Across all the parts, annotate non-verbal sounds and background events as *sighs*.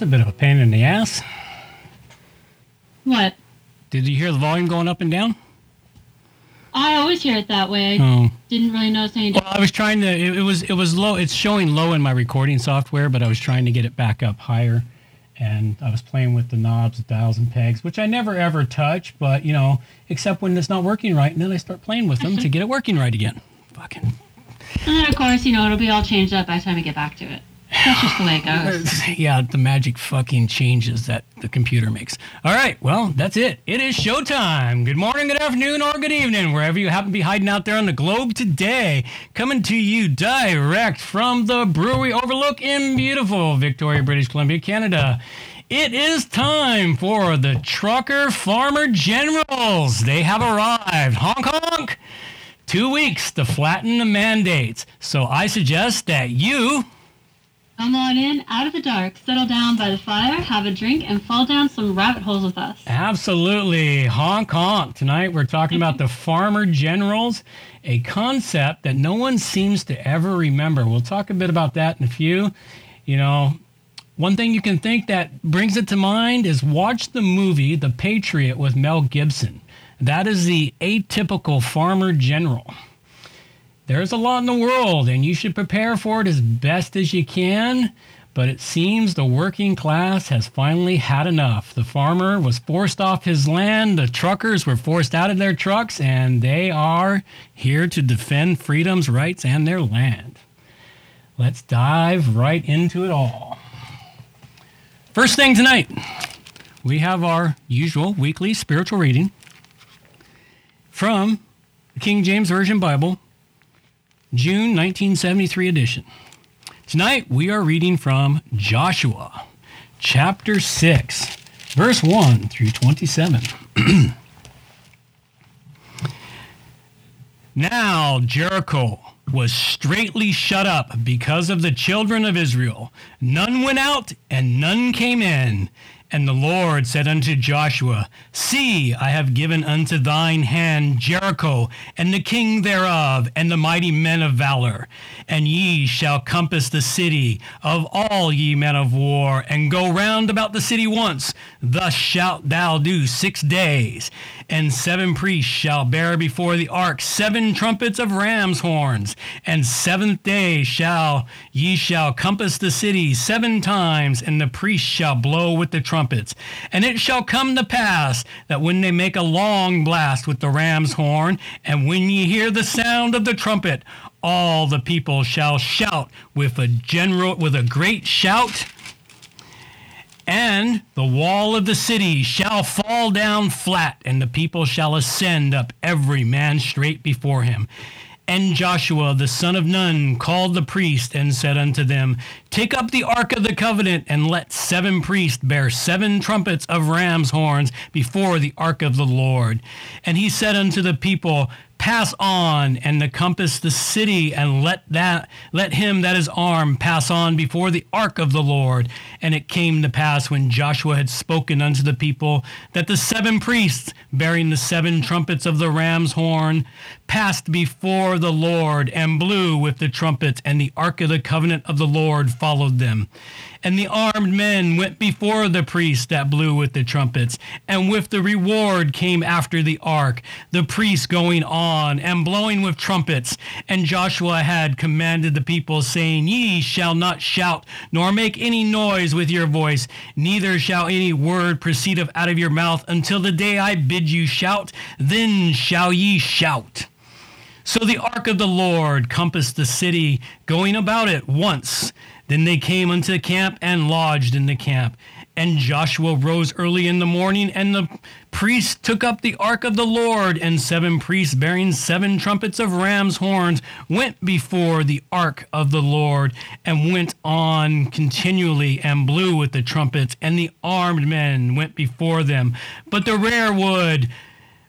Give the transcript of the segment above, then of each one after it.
That's a bit of a pain in the ass. What? Did you hear the volume going up and down? I always hear it that way. I Oh. didn't really notice any Well. I was trying to. It, it was it was low. It's showing low in my recording software, but I was trying to get it back up higher, and I was playing with the knobs, dials, and pegs, which I never ever touch. But you know, except when it's not working right, and then I start playing with them to *laughs* get it working right again. Fucking. And then, of course, you know, it'll be all changed up by the time we get back to it. That's just the way it goes. *laughs* yeah, the magic fucking changes that the computer makes. All right, well, that's it. It is showtime. Good morning, good afternoon, or good evening, wherever you happen to be hiding out there on the globe today. Coming to you direct from the Brewery Overlook in beautiful Victoria, British Columbia, Canada. It is time for the Trucker Farmer Generals. They have arrived. Honk honk. Two weeks to flatten the mandates. So I suggest that you Come on in, out of the dark, settle down by the fire, have a drink, and fall down some rabbit holes with us. Absolutely. Honk honk. Tonight we're talking about the farmer generals, a concept that no one seems to ever remember. We'll talk a bit about that in a few. You know, one thing you can think that brings it to mind is watch the movie The Patriot with Mel Gibson. That is the atypical farmer general. There's a lot in the world, and you should prepare for it as best as you can. But it seems the working class has finally had enough. The farmer was forced off his land, the truckers were forced out of their trucks, and they are here to defend freedom's rights and their land. Let's dive right into it all. First thing tonight, we have our usual weekly spiritual reading from the King James Version Bible, June 1973 edition. Tonight we are reading from Joshua, chapter 6, verse 1 through 27. *clears throat* now Jericho was straitly shut up because of the children of Israel. None went out and none came in. And the Lord said unto Joshua, See, I have given unto thine hand Jericho, and the king thereof, and the mighty men of valor. And ye shall compass the city of all ye men of war, and go round about the city once. Thus shalt thou do six days. And seven priests shall bear before the ark seven trumpets of ram's horns. And seventh day shall ye shall compass the city seven times, and the priests shall blow with the trumpets. And it shall come to pass that when they make a long blast with the ram's horn, and when ye hear the sound of the trumpet, all the people shall shout with a general with a great shout and the wall of the city shall fall down flat, and the people shall ascend up every man straight before him. And Joshua the son of Nun called the priest and said unto them, Take up the ark of the covenant, and let seven priests bear seven trumpets of ram's horns before the ark of the Lord. And he said unto the people, pass on and compass the city and let that let him that is armed pass on before the ark of the Lord. And it came to pass when Joshua had spoken unto the people that the seven priests bearing the seven trumpets of the ram's horn passed before the Lord and blew with the trumpets and the ark of the covenant of the Lord followed them. And the armed men went before the priests that blew with the trumpets, and with the reward came after the ark, the priests going on and blowing with trumpets. And Joshua had commanded the people, saying, Ye shall not shout, nor make any noise with your voice, neither shall any word proceed out of your mouth until the day I bid you shout, then shall ye shout. So the ark of the Lord compassed the city, going about it once. Then they came unto the camp and lodged in the camp. And Joshua rose early in the morning, and the priests took up the ark of the Lord, and seven priests bearing seven trumpets of ram's horns went before the ark of the Lord, and went on continually and blew with the trumpets, and the armed men went before them. But the rare wood,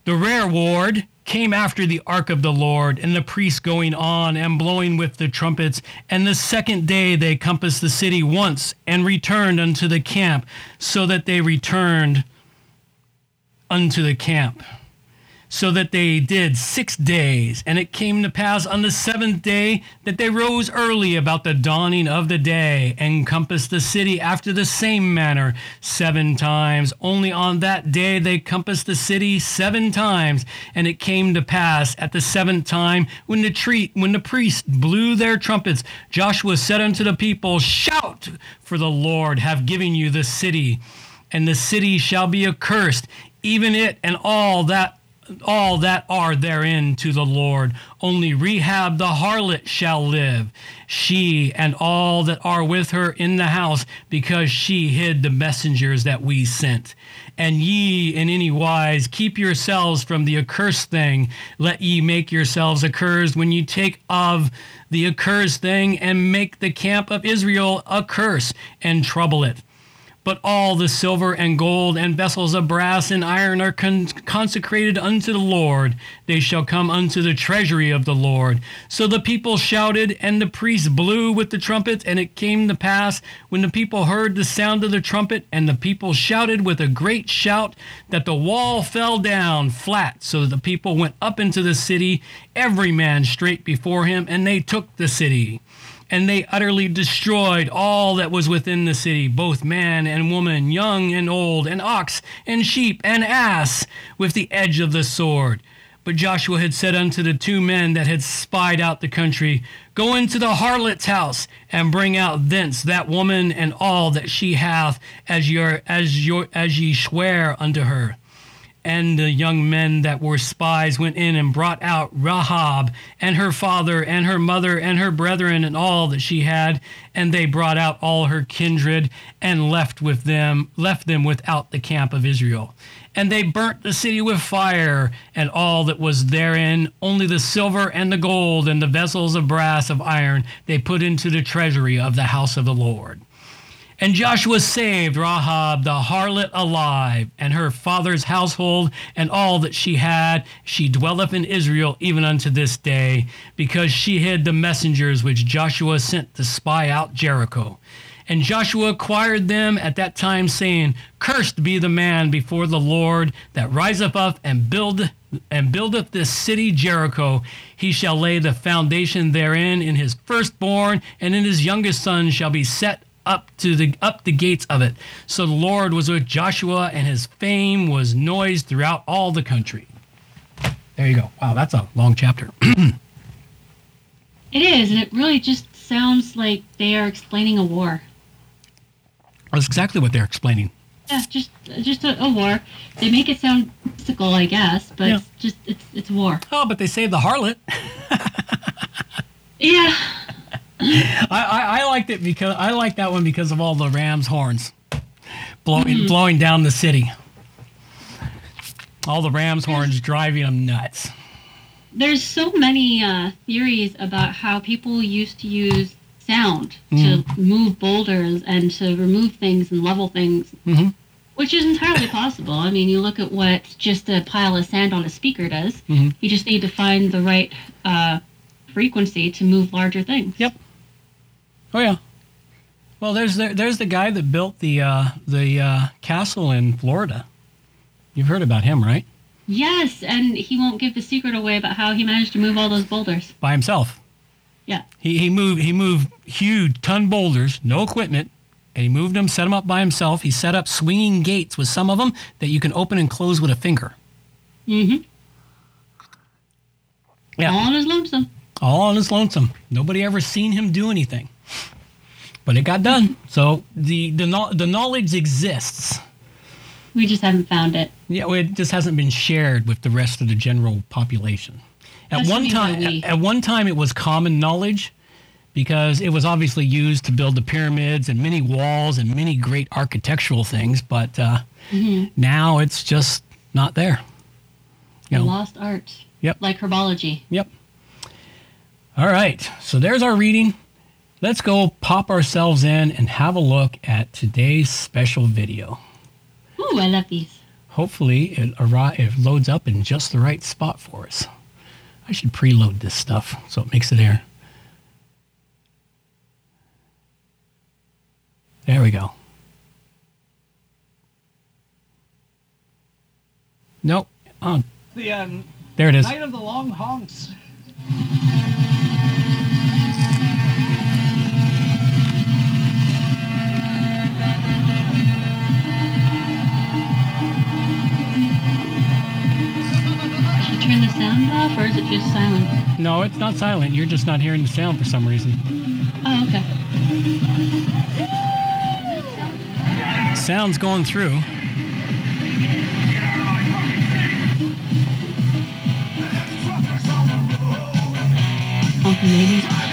the rearward, came after the ark of the Lord, and the priests going on and blowing with the trumpets. And the second day they compassed the city once and returned unto the camp, so that they returned unto the camp. So that they did six days. And it came to pass on the seventh day that they rose early about the dawning of the day, and compassed the city after the same manner seven times. Only on that day they compassed the city seven times. And it came to pass at the seventh time when the tree, when the priests blew their trumpets, Joshua said unto the people, Shout, for the Lord have given you the city, and the city shall be accursed, even it and all that all that are therein to the Lord. Only Rahab the harlot shall live, she and all that are with her in the house, because she hid the messengers that we sent. And ye in any wise keep yourselves from the accursed thing. Let ye make yourselves accursed when you take of the accursed thing and make the camp of Israel a curse and trouble it but all the silver and gold and vessels of brass and iron are con- consecrated unto the Lord. They shall come unto the treasury of the Lord. So the people shouted, and the priests blew with the trumpets. And it came to pass, when the people heard the sound of the trumpet, and the people shouted with a great shout, that the wall fell down flat. So the people went up into the city, every man straight before him, and they took the city and they utterly destroyed all that was within the city, both man and woman, young and old, and ox and sheep and ass, with the edge of the sword. But Joshua had said unto the two men that had spied out the country, Go into the harlot's house, and bring out thence that woman and all that she hath, as your as your as ye swear unto her. And the young men that were spies went in and brought out Rahab and her father and her mother and her brethren and all that she had, and they brought out all her kindred and left with them left them without the camp of Israel. And they burnt the city with fire and all that was therein, only the silver and the gold and the vessels of brass of iron they put into the treasury of the house of the Lord. And Joshua saved Rahab the harlot alive, and her father's household, and all that she had. She dwelleth in Israel even unto this day, because she hid the messengers which Joshua sent to spy out Jericho. And Joshua acquired them at that time, saying, Cursed be the man before the Lord that riseth up and build and buildeth this city Jericho. He shall lay the foundation therein in his firstborn, and in his youngest son shall be set up to the up the gates of it. So the Lord was with Joshua, and his fame was noised throughout all the country. There you go. Wow, that's a long chapter. *clears throat* it is, and it really just sounds like they are explaining a war. That's exactly what they're explaining. Yeah, just just a, a war. They make it sound mystical, I guess, but Yeah. it's just it's it's war. Oh, but they saved the harlot. *laughs* Yeah, *laughs* I, I, I liked it because I like that one because of all the ram's horns blowing blowing down the city. All the ram's horns driving them nuts. there's so many uh, theories about how people used to use sound to move boulders and to remove things and level things, Mhm. which is entirely *laughs* possible. I mean, you look at what just a pile of sand on a speaker does. Mhm. You just need to find the right uh, frequency to move larger things. Yep. Oh yeah. Well, there's the, there's the guy that built the uh, the uh, castle in Florida. You've heard about him, right? Yes, and he won't give the secret away about how he managed to move all those boulders. By himself. Yeah. He he moved he moved huge ton boulders, no equipment, and he moved them, set them up by himself. He set up swinging gates with some of them that you can open and close with a finger. Mm-hmm. Yeah. All on his lonesome. all on his lonesome. Nobody ever seen him do anything, but it got done. So the the the knowledge exists. We just haven't found it. Yeah, well, it just hasn't been shared with the rest of the general population. At one time, at, at one time, it was common knowledge because it was obviously used to build the pyramids and many walls and many great architectural things. But uh, Mm-hmm. now it's just not there. You know, lost art. Yep. Like herbology. Yep. All right. So there's our reading. Let's go pop ourselves in and have a look at today's special video. Ooh, I love these. Hopefully it, arri- it loads up in just the right spot for us. I should preload this stuff so it makes it air. There we go. Nope. Oh, The um, There it is. Night of the Long Honks. The sound off, or is it just silent? No, it's not silent. You're just not hearing the sound for some reason. Oh, okay. Sound's going through. Honking ladies.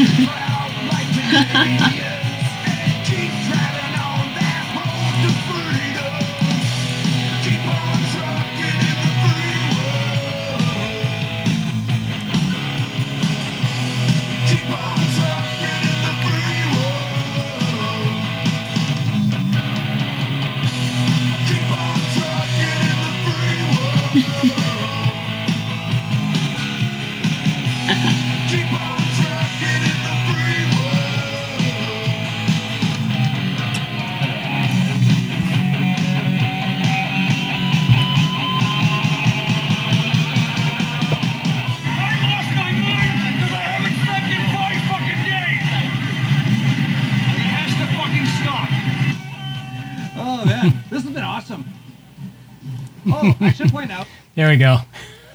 Out. *laughs* *laughs* There we go. *laughs*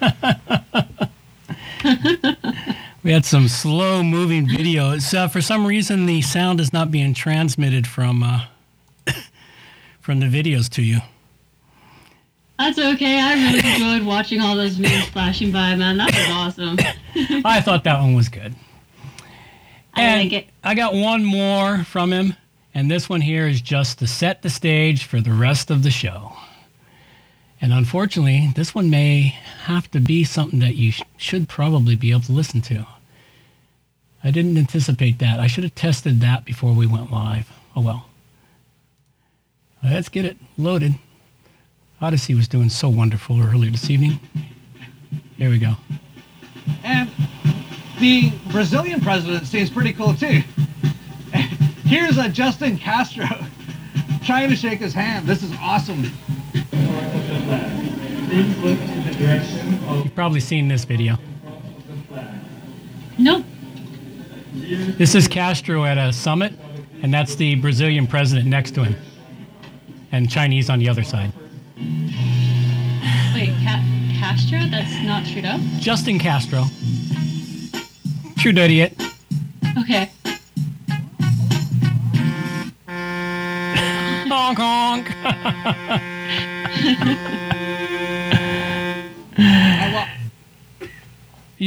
we had some slow moving video. It's, uh, for some reason, the sound is not being transmitted from uh, *coughs* from the videos to you. That's okay. I really *coughs* enjoyed watching all those memes flashing by, man. That was awesome. *laughs* I thought that one was good. I And like it. I got one more from him, and this one here is just to set the stage for the rest of the show. And unfortunately, this one may have to be something that you sh- should probably be able to listen to. I didn't anticipate that. I should have tested that before we went live. Oh well. Let's get it loaded. Odysee was doing so wonderful earlier this evening. Here we go. And the Brazilian president seems pretty cool too. *laughs* Here's a Justin Castro *laughs* trying to shake his hand. This is awesome. You've probably seen this video. Nope. This is Castro at a summit, and that's the Brazilian president next to him, and Chinese on the other side. Wait, Ca- Castro? That's not Trudeau? Justin Castro. True idiot.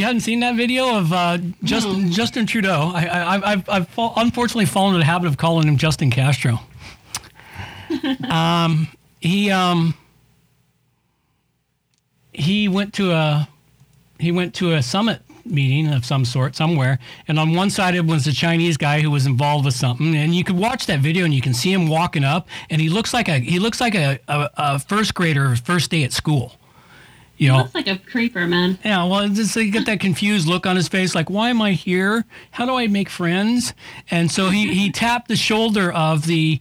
Hadn't seen that video of uh, Justin Justin Trudeau? I, I, I've- I've, I've fall, unfortunately fallen into the habit of calling him Justin Castro. *laughs* um, he um, he went to a he went to a summit meeting of some sort somewhere, and on one side it was a Chinese guy who was involved with something, and you could watch that video and you can see him walking up, and he looks like a he looks like a, a, a first grader first day at school. You know, Looks like a creeper, man. yeah, well, it's just you get that confused look on his face, like, why am I here? How do I make friends? And so he, he *laughs* tapped the shoulder of the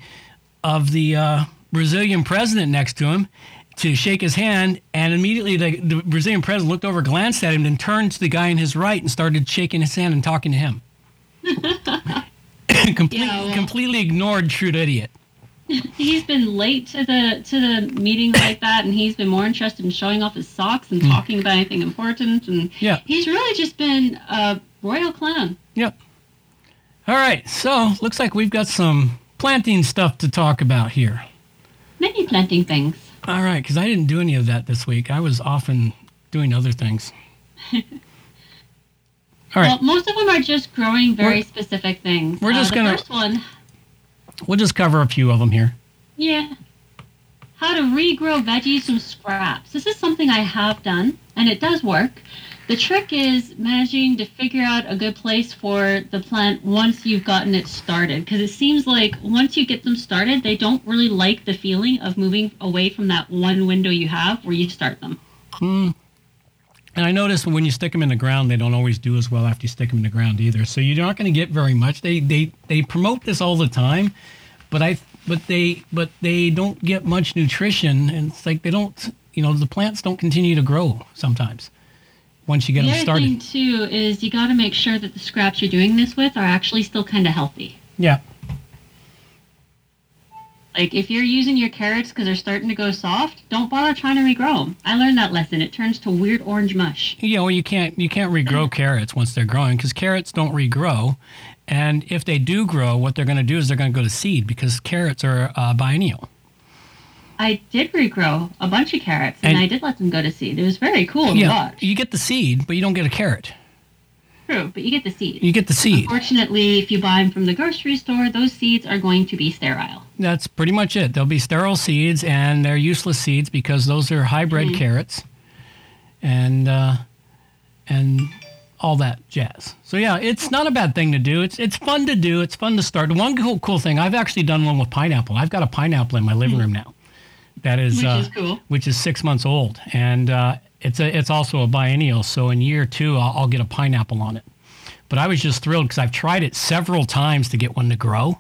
of the uh, Brazilian president next to him to shake his hand, and immediately the, the Brazilian president looked over, glanced at him, then turned to the guy in his right and started shaking his hand and talking to him. *laughs* *coughs* Complete, Yeah, well- completely ignored True Idiot. He's been late to the to the meeting like that, and he's been more interested in showing off his socks and mm. talking about anything important. And Yeah. he's really just been a royal clown. Yep. All right, so looks like we've got some planting stuff to talk about here. Many planting things. All right, because I didn't do any of that this week. I was often doing other things. *laughs* All right, Well, most of them are just growing very We're- specific things. we're just uh, the gonna- first one, we'll just cover a few of them here. yeah, how to regrow veggies from scraps. This is something I have done, and it does work. The trick is managing to figure out a good place for the plant once you've gotten it started. Because it seems like once you get them started, they don't really like the feeling of moving away from that one window you have where you start them. Hmm. And I noticed when you stick them in the ground, they don't always do as well after you stick them in the ground either. So you're not going to get very much. They they they promote this all the time, but I but they but they don't get much nutrition, and it's like they don't. You know, the plants don't continue to grow sometimes once you get the them other started. thing too is you got to make sure that the scraps you're doing this with are actually still kind of healthy. Yeah. Like if you're using your carrots because they're starting to go soft, don't bother trying to regrow them. I learned that lesson. It turns to weird orange mush. you know you can't you can't regrow carrots once they're growing because carrots don't regrow and if they do grow what they're going to do is they're going to go to seed because carrots are uh, biennial I did regrow a bunch of carrots and, And- I did let them go to seed. It was very cool to yeah watch. you get the seed but you don't get a carrot True, but you get the seed. you get the seed Unfortunately, if you buy them from the grocery store, those seeds are going to be sterile. that's pretty much it they'll be sterile seeds and they're useless seeds because those are hybrid carrots and uh, and all that jazz. So yeah, it's not a bad thing to do. It's it's fun to do. It's fun to start. One cool cool thing. I've actually done one with pineapple. I've got a pineapple in my living room now. That is Which uh, is cool. Which is six months old, and uh, it's a it's also a biennial. So in year two, I'll, I'll get a pineapple on it. But I was just thrilled because I've tried it several times to get one to grow,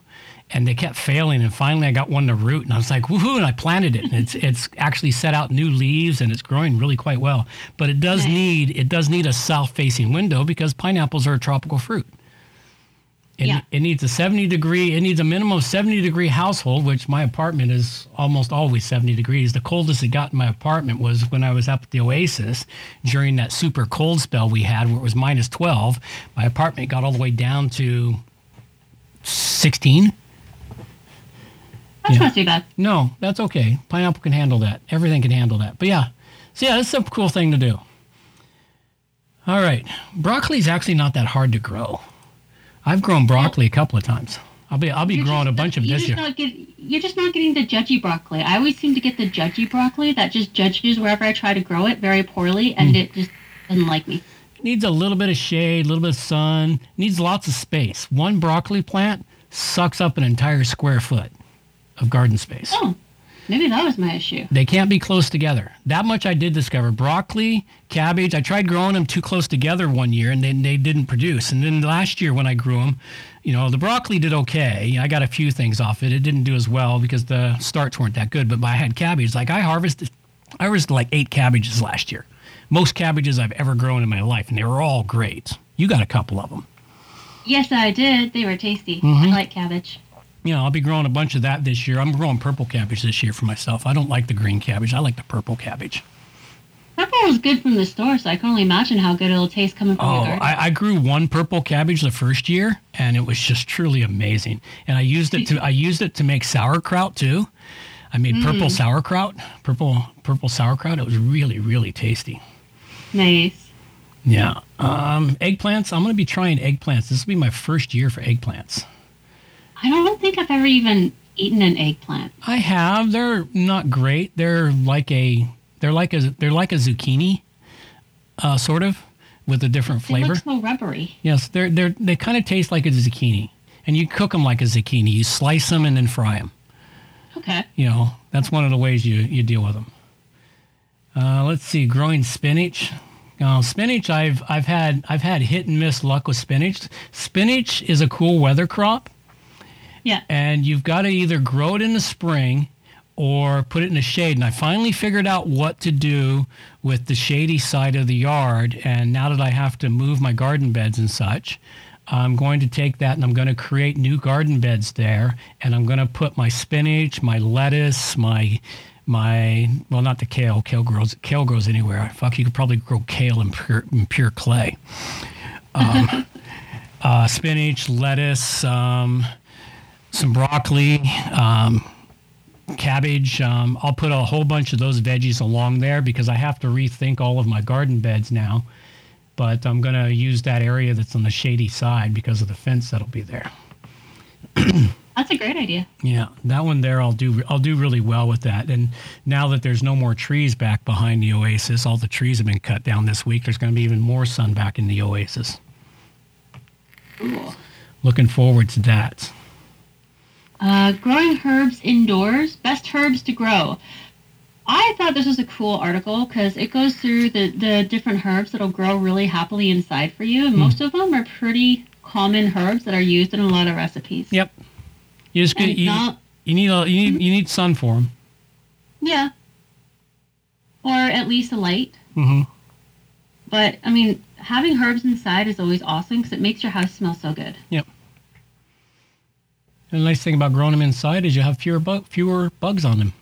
and they kept failing. And finally, I got one to root, and I was like, woohoo! And I planted it, and it's it's actually set out new leaves, and it's growing really quite well. But it does Nice. need it does need a south-facing window because pineapples are a tropical fruit. It, Yeah. it needs a 70 degree, it needs a minimum of 70 degree household, which my apartment is almost always 70 degrees. The coldest it got in my apartment was when I was up at the Oasis during that super cold spell we had where it was minus 12. My apartment got all the way down to 16. That's Yeah. not too bad. No, that's okay. Pineapple can handle that. Everything can handle that. But yeah, so yeah, it's a cool thing to do. All right, broccoli is actually not that hard to grow. I've grown broccoli a couple of times. I'll be I'll be You're growing just- a bunch of you're this just year. Not get, you're just not getting the judgy broccoli. I always seem to get the judgy broccoli that just judges wherever I try to grow it very poorly, and Hmm. it just doesn't like me. Needs a little bit of shade, a little bit of sun. Needs lots of space. One broccoli plant sucks up an entire square foot of garden space. Oh, maybe that was my issue. They can't be close together. That much I did discover. Broccoli, cabbage, I tried growing them too close together one year and then they didn't produce. And then last year when I grew them, you know, the broccoli did okay. I got a few things off it. It didn't do as well because the starts weren't that good. But I had cabbage. Like I harvested, I harvested like eight cabbages last year. Most cabbages I've ever grown in my life, and they were all great. You got a couple of them. Yes, I did. They were tasty. Mm-hmm. I like cabbage. You know, I'll be growing a bunch of that this year. I'm growing purple cabbage this year for myself. I don't like the green cabbage. I like the purple cabbage. Purple was good from the store, so I can only imagine how good it'll taste coming from Oh, your garden. I, I grew one purple cabbage the first year, and it was just truly amazing. And I used it to I used it to make sauerkraut too. I made purple sauerkraut, purple purple sauerkraut. It was really really tasty. nice. Yeah. Um, eggplants. I'm going to be trying eggplants. This will be my first year for eggplants. I don't think I've ever even eaten an eggplant. I have. They're not great. They're like a they're like a they're like a zucchini, uh, sort of, with a different flavor. They look so rubbery. Yes, they're they're they kind of taste like a zucchini, and you cook them like a zucchini. You slice them and then fry them. Okay. You know, that's one of the ways you you deal with them. Uh, let's see, growing spinach. Uh, spinach, I've I've had I've had hit and miss luck with spinach. Spinach is a cool weather crop, Yeah. and you've got to either grow it in the spring or put it in the shade. And I finally figured out what to do with the shady side of the yard. And now that I have to move my garden beds and such, I'm going to take that and I'm going to create new garden beds there. And I'm going to put my spinach, my lettuce, my my well, not the kale. Kale grows kale grows anywhere. Fuck, you could probably grow kale in pure in pure clay. Um, *laughs* uh, spinach, lettuce, um, some broccoli, um, cabbage. Um, I'll put a whole bunch of those veggies along there because I have to rethink all of my garden beds now. But I'm going to use that area that's on the shady side because of the fence that'll be there. *clears throat* That's a great idea. Yeah, that one there, I'll do. I'll do really well with that. And now that there's no more trees back behind the oasis, all the trees have been cut down this week. There's going to be even more sun back in the oasis. Cool. Looking forward to that. Uh, growing herbs indoors, best herbs to grow. I thought this was a cool article because it goes through the, the different herbs that'll grow really happily inside for you, and Hmm. most of them are pretty common herbs that are used in a lot of recipes. Yep. You just get, you, not, you need a, you need you need sun for them. yeah, or at least a light. hmm But I mean, having herbs inside is always awesome because it makes your house smell so good. And the nice thing about growing them inside is you have fewer bu- fewer bugs on them.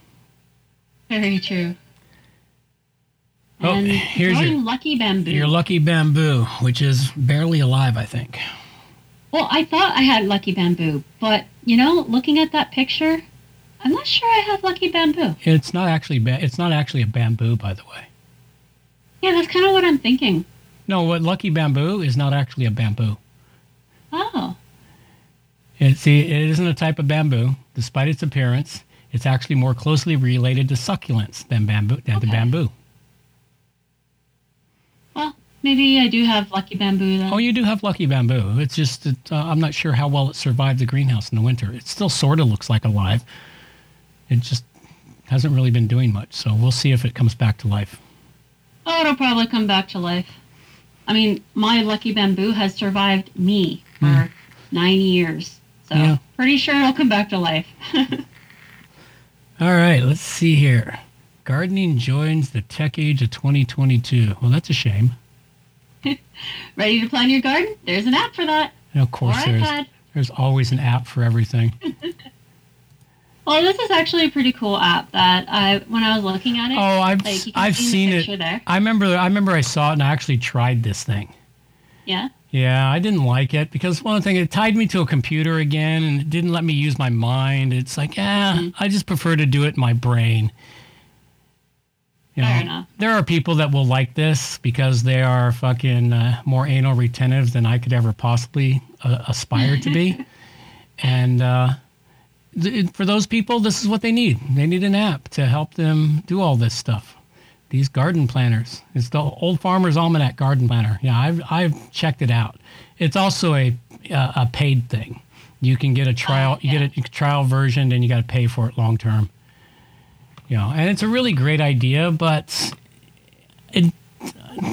Very true. Oh, and here's your- lucky bamboo. Your lucky bamboo, which is barely alive, I think. Well, I thought I had lucky bamboo, but you know, looking at that picture, I'm not sure I have lucky bamboo. It's not actually ba- it's not actually a bamboo, by the way. Yeah, that's kind of what I'm thinking. No, what lucky bamboo is not actually a bamboo. Oh, It, see, it isn't a type of bamboo, despite its appearance. It's actually more closely related to succulents than bamboo than to Okay. bamboo. well, maybe I do have lucky bamboo then. Oh, you do have lucky bamboo. It's just that uh, I'm not sure how well it survived the greenhouse in the winter. It still sort of looks like alive. It just hasn't really been doing much. So we'll see if it comes back to life. Oh, it'll probably come back to life. I mean, my lucky bamboo has survived me for nine years, so. Yeah. pretty sure it'll come back to life. *laughs* All right, let's see here. Gardening joins the tech age of 2022. Well, that's a shame. *laughs* Ready to plan your garden? There's an app for that. And of Or course, there's iPad. there's always an app for everything. *laughs* Well, this is actually a pretty cool app that I, when I was looking at it, Oh, I've like I've see in the seen it. there. I remember I remember I saw it and I actually tried this thing. Yeah. Yeah, I didn't like it because one thing it tied me to a computer again and it didn't let me use my mind. It's like, yeah, Mm-hmm. I just prefer to do it in my brain. You Fair know, enough. there are people that will like this because they are fucking uh, more anal retentive than I could ever possibly uh, aspire to be. *laughs* and uh, th- for those people, this is what they need. They need an app to help them do all this stuff. These garden planners. It's the Old Farmer's Almanac Garden Planner. Yeah, I've I've checked it out. It's also a a paid thing. You can get a trial. You get a trial version, and you got to pay for it long term. You know, and it's a really great idea, but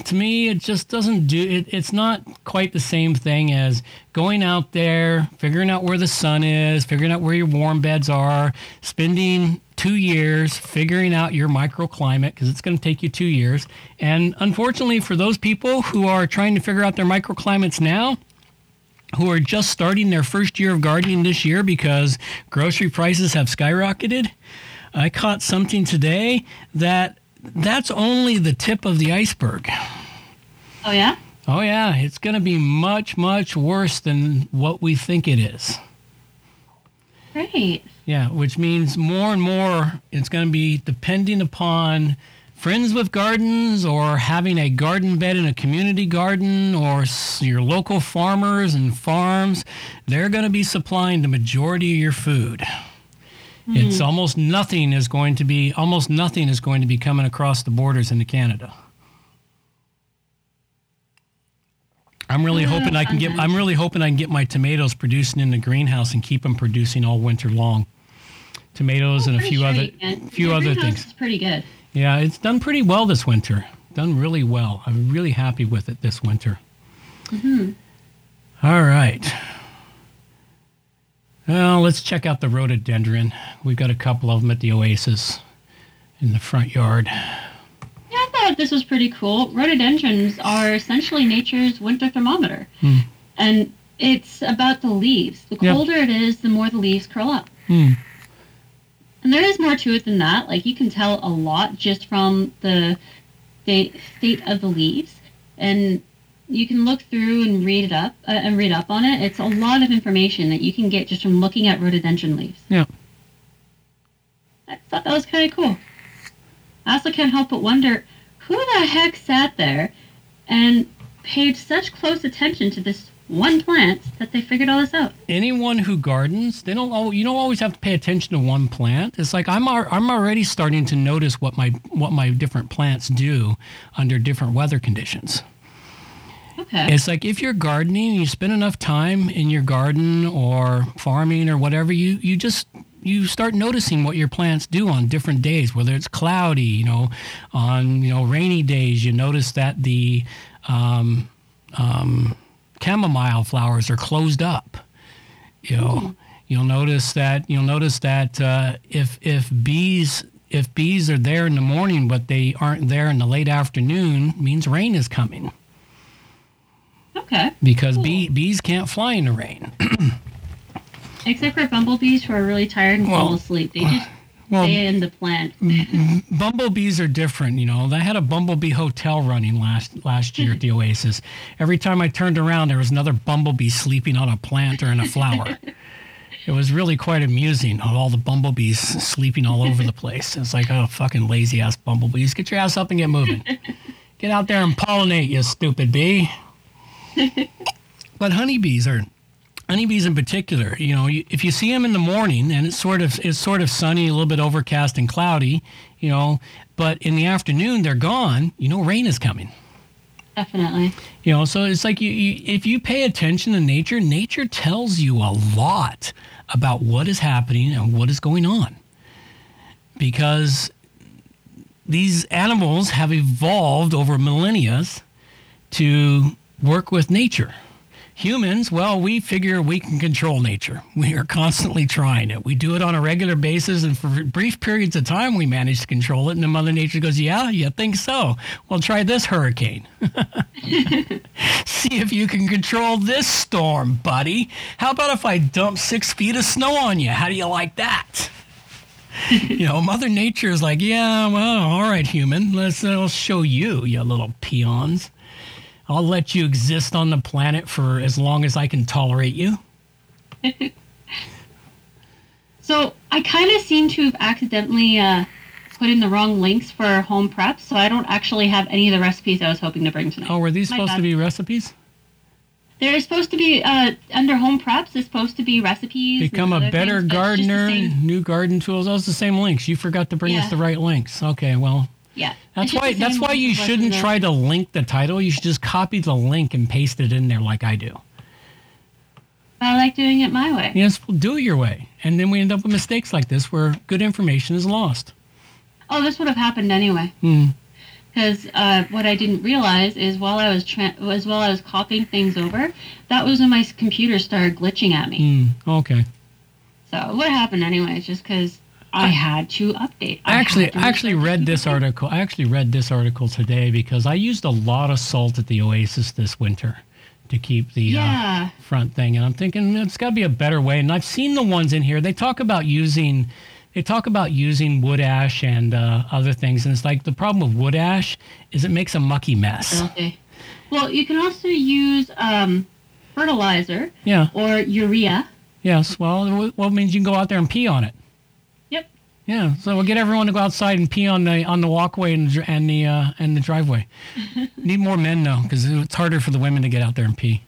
to me it just doesn't do it. It's not quite the same thing as going out there, figuring out where the sun is, figuring out where your warm beds are, spending two years figuring out your microclimate because it's going to take you two years. And unfortunately, for those people who are trying to figure out their microclimates now, who are just starting their first year of gardening this year because grocery prices have skyrocketed. I caught something today that that's only the tip of the iceberg. Oh yeah. Oh yeah, it's going to be much much worse than what we think it is. Great. Yeah, which means more and more it's going to be depending upon friends with gardens or having a garden bed in a community garden or your local farmers and farms. They're going to be supplying the majority of your food. It's almost nothing is going to be almost nothing is going to be coming across the borders into Canada. I'm really hoping I can get I'm really hoping I can get my tomatoes producing in the greenhouse and keep them producing all winter long. Tomatoes and a few sure other few other things. is pretty good. Yeah, it's done pretty well this winter. Done really well. I'm really happy with it this winter. Hmm. All right. Well, let's check out the rhododendron. We've got a couple of them at the Oasis in the front yard. Yeah, I thought this was pretty cool. Rhododendrons are essentially nature's winter thermometer. And it's about the leaves. The Yep. colder it is, the more the leaves curl up. Hmm. And there is more to it than that. Like you can tell a lot just from the state of the leaves. And you can look through and read it up uh, and read up on it. It's a lot of information that you can get just from looking at rhododendron leaves. Yeah. I thought that was kind of cool. I also can't help but wonder who the heck sat there and paid such close attention to this one plant that they figured all this out. anyone who gardens, they don't. al- You don't always have to pay attention to one plant. It's like I'm. I'm already starting to notice what my what my different plants do under different weather conditions. Okay. It's like if you're gardening, you spend enough time in your garden or farming or whatever, you you just you start noticing what your plants do on different days. Whether it's cloudy, you know, on you know rainy days, you notice that the um, um, chamomile flowers are closed up. You know, you'll notice that you'll notice that uh, if if bees if bees are there in the morning but they aren't there in the late afternoon, means rain is coming Okay. because bee, bees can't fly in the rain. *clears throat* Except for bumblebees who are really tired and Well, fall asleep. They just *sighs* well- stay in the plant. Bumblebees are different, you know. I had a bumblebee hotel running last last year at the *laughs* Oasis. Every time I turned around, there was another bumblebee sleeping on a plant or in a flower. *laughs* it was really quite amusing. All the bumblebees sleeping all over the place. It's like, oh, fucking lazy ass bumblebees. Get your ass up and get moving. *laughs* Get out there and pollinate, you stupid bee. *laughs* but honeybees are honeybees in particular you know you, if you see them in the morning and it's sort of it's sort of sunny a little bit overcast and cloudy you know but in the afternoon they're gone you know rain is coming Definitely. you know so it's like you, you if you pay attention to nature nature tells you a lot about what is happening and what is going on because these animals have evolved over millennia to work with nature. Humans well we figure we can control nature. We are constantly trying it. We do it on a regular basis and for brief periods of time we manage to control it. And then mother nature goes yeah you think so. Well try this hurricane. *laughs* See if you can control this storm buddy. How about if i dump six feet of snow on you? How do you like that? *laughs* You know mother nature is like yeah well all right human. Let's I'll show you you little peons I'll let you exist on the planet for as long as I can tolerate you. *laughs* So I kind of seem to have accidentally uh, put in the wrong links for home prep, so I don't actually have any of the recipes I was hoping to bring tonight. Oh, were these My supposed to be recipes? They're supposed to be uh, under home preps. It's supposed to be recipes. Become a better things, but it's just the gardener, new garden tools. Those are the same links. You forgot to bring us the right links. Okay, well, Yeah. that's why that's why you shouldn't try to link the title. You should just copy the link and paste it in there like I do. I like doing it my way. Yes, well, do it your way, and then we end up with mistakes like this where good information is lost. Oh, this would have happened anyway. Hmm. Because uh, what I didn't realize is while I was tra- was while I was copying things over, that was when my computer started glitching at me. Hmm. Okay. So it would have happened anyways, just because I had to update. I actually I actually read this article. I actually read this article today because I used a lot of salt at the Oasis this winter to keep the Yeah. uh, front thing, and I'm thinking it's got to be a better way. And I've seen the ones in here. They talk about using. They talk about using wood ash and uh, other things, and it's like the problem with wood ash is it makes a mucky mess. Okay. Well, you can also use um, fertilizer Yeah. or urea. Yes. Well, well, it means you can go out there and pee on it. Yeah. So we'll get everyone to go outside and pee on the on the walkway and, the and the uh, and the driveway. *laughs* Need more men though, because it's harder for the women to get out there and pee.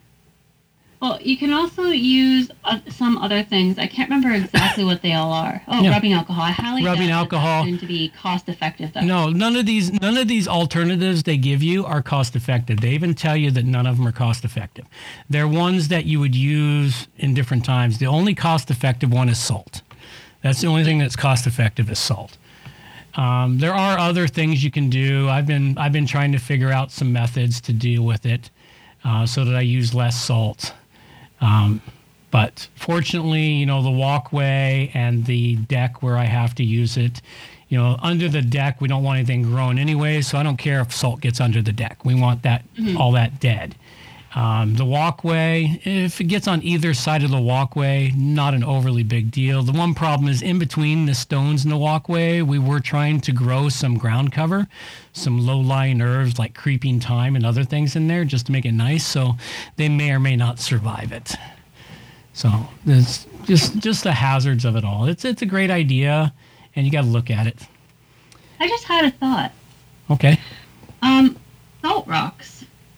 Well, you can also use uh, some other things. I can't remember exactly what they all are. Oh, Yeah. rubbing alcohol. I highly Rubbing doubt that that's alcohol. going to be cost effective though. No, none of these none of these alternatives they give you are cost effective. They even tell you that none of them are cost effective. They're ones that you would use in different times. The only cost effective one is salt. That's the only thing that's cost effective is salt. Um, there are other things you can do. I've been I've been trying to figure out some methods to deal with it, uh, so that I use less salt. Um, but fortunately, you know, the walkway and the deck where I have to use it, you know, under the deck, we don't want anything growing anyway. So I don't care if salt gets under the deck. We want that, all that dead. Um, the walkway, if it gets on either side of the walkway, not an overly big deal. The one problem is in between the stones in the walkway, we were trying to grow some ground cover, some low lying herbs like creeping thyme and other things in there just to make it nice. So they may or may not survive it. So it's just just the hazards of it all. It's it's a great idea, and you got to look at it. I just had a thought. Okay. Um, salt rocks.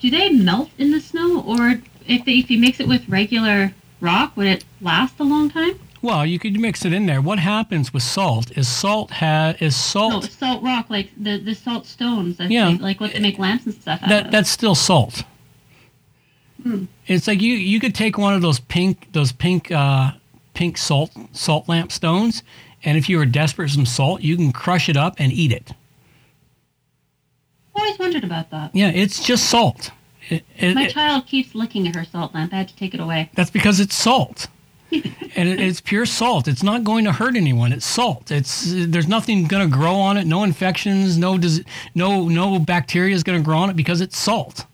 Do they melt in the snow, or if if you mix it with regular rock, would it last a long time? Well, you could mix it in there. What happens with salt is salt ha is salt. No, salt rock, like the the salt stones. That's Yeah. like, like what they make lamps and stuff out that of. that's still salt. It's like you you could take one of those pink those pink uh, pink salt salt lamp stones, and if you were desperate for some salt, you can crush it up and eat it. I always wondered about that. Yeah, it's just salt. It- it- My it- child keeps licking at her salt lamp. I had to take it away. that's because it's salt, *laughs* and it, it's pure salt. It's not going to hurt anyone. It's salt. It's there's nothing going to grow on it. No infections. No no no bacteria is going to grow on it because it's salt.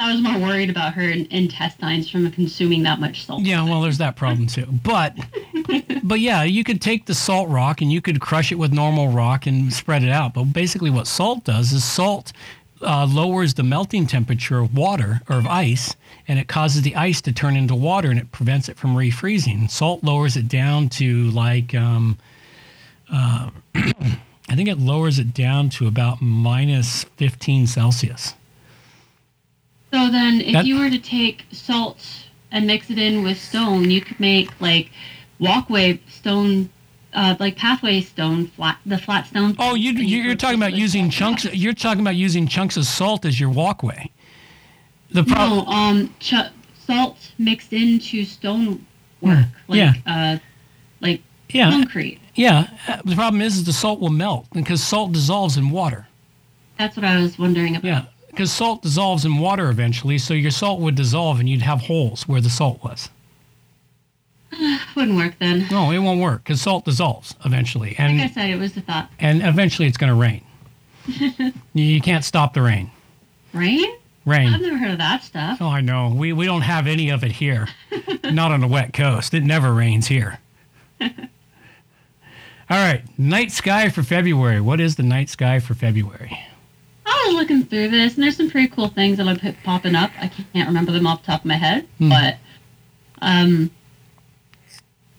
I was more worried about her intestines from consuming that much salt. Yeah, well, there's that problem too. But, *laughs* but yeah, you could take the salt rock and you could crush it with normal rock and spread it out. But basically, what salt does is salt uh, lowers the melting temperature of water or of ice, and it causes the ice to turn into water, and it prevents it from refreezing. Salt lowers it down to like, um, uh, *clears throat* I think it lowers it down to about minus 15 Celsius. So then, if That- you were to take salt and mix it in with stone, you could make like walkway stone, uh, like pathway stone, flat the flat stone. Oh, you, you're talking about using chunks. You're talking about using chunks of salt as your walkway. The problem. No, um, ch- salt mixed into stone work, Hmm. Yeah. like uh, like Yeah, concrete. yeah. Uh, The problem is, is the salt will melt because salt dissolves in water. That's what I was wondering about. Yeah, because salt dissolves in water eventually, so your salt would dissolve and you'd have holes where the salt was. *sighs* Wouldn't work then. No, it won't work because salt dissolves eventually, And Like I said, it was the thought. and eventually it's going to rain. *laughs* you you can't stop the rain. Rain? Rain. I've never heard of that stuff. Oh, I know. We we don't have any of it here. *laughs* Not on the wet coast. It never rains here. *laughs* All right, night sky for February. What is the night sky for February? Was looking through this, and there's some pretty cool things that are popping up. I can't remember them off the top of my head, Hmm. but um,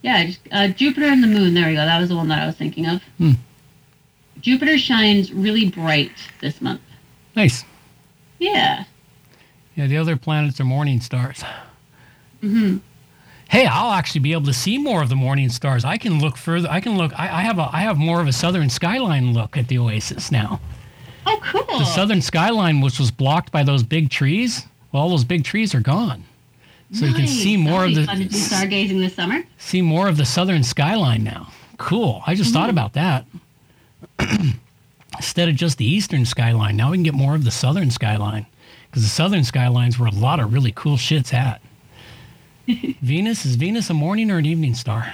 yeah, just, uh, Jupiter and the Moon. There we go. That was the one that I was thinking of. Hmm. Jupiter shines really bright this month. Nice. Yeah. Yeah, the other planets are morning stars. hmm Hey, I'll actually be able to see more of the morning stars. I can look further. I can look. I, I have a. I have more of a southern skyline look at the oasis now. Cool. The southern skyline, which was blocked by those big trees, well, all those big trees are gone. So you can see more That'll of the stargazing this summer. see more of the southern skyline now. Cool. I just thought about that. *clears throat* Instead of just the eastern skyline, now we can get more of the southern skyline because the southern skylines where a lot of really cool shit's at. *laughs* Venus is Venus a morning or an evening star?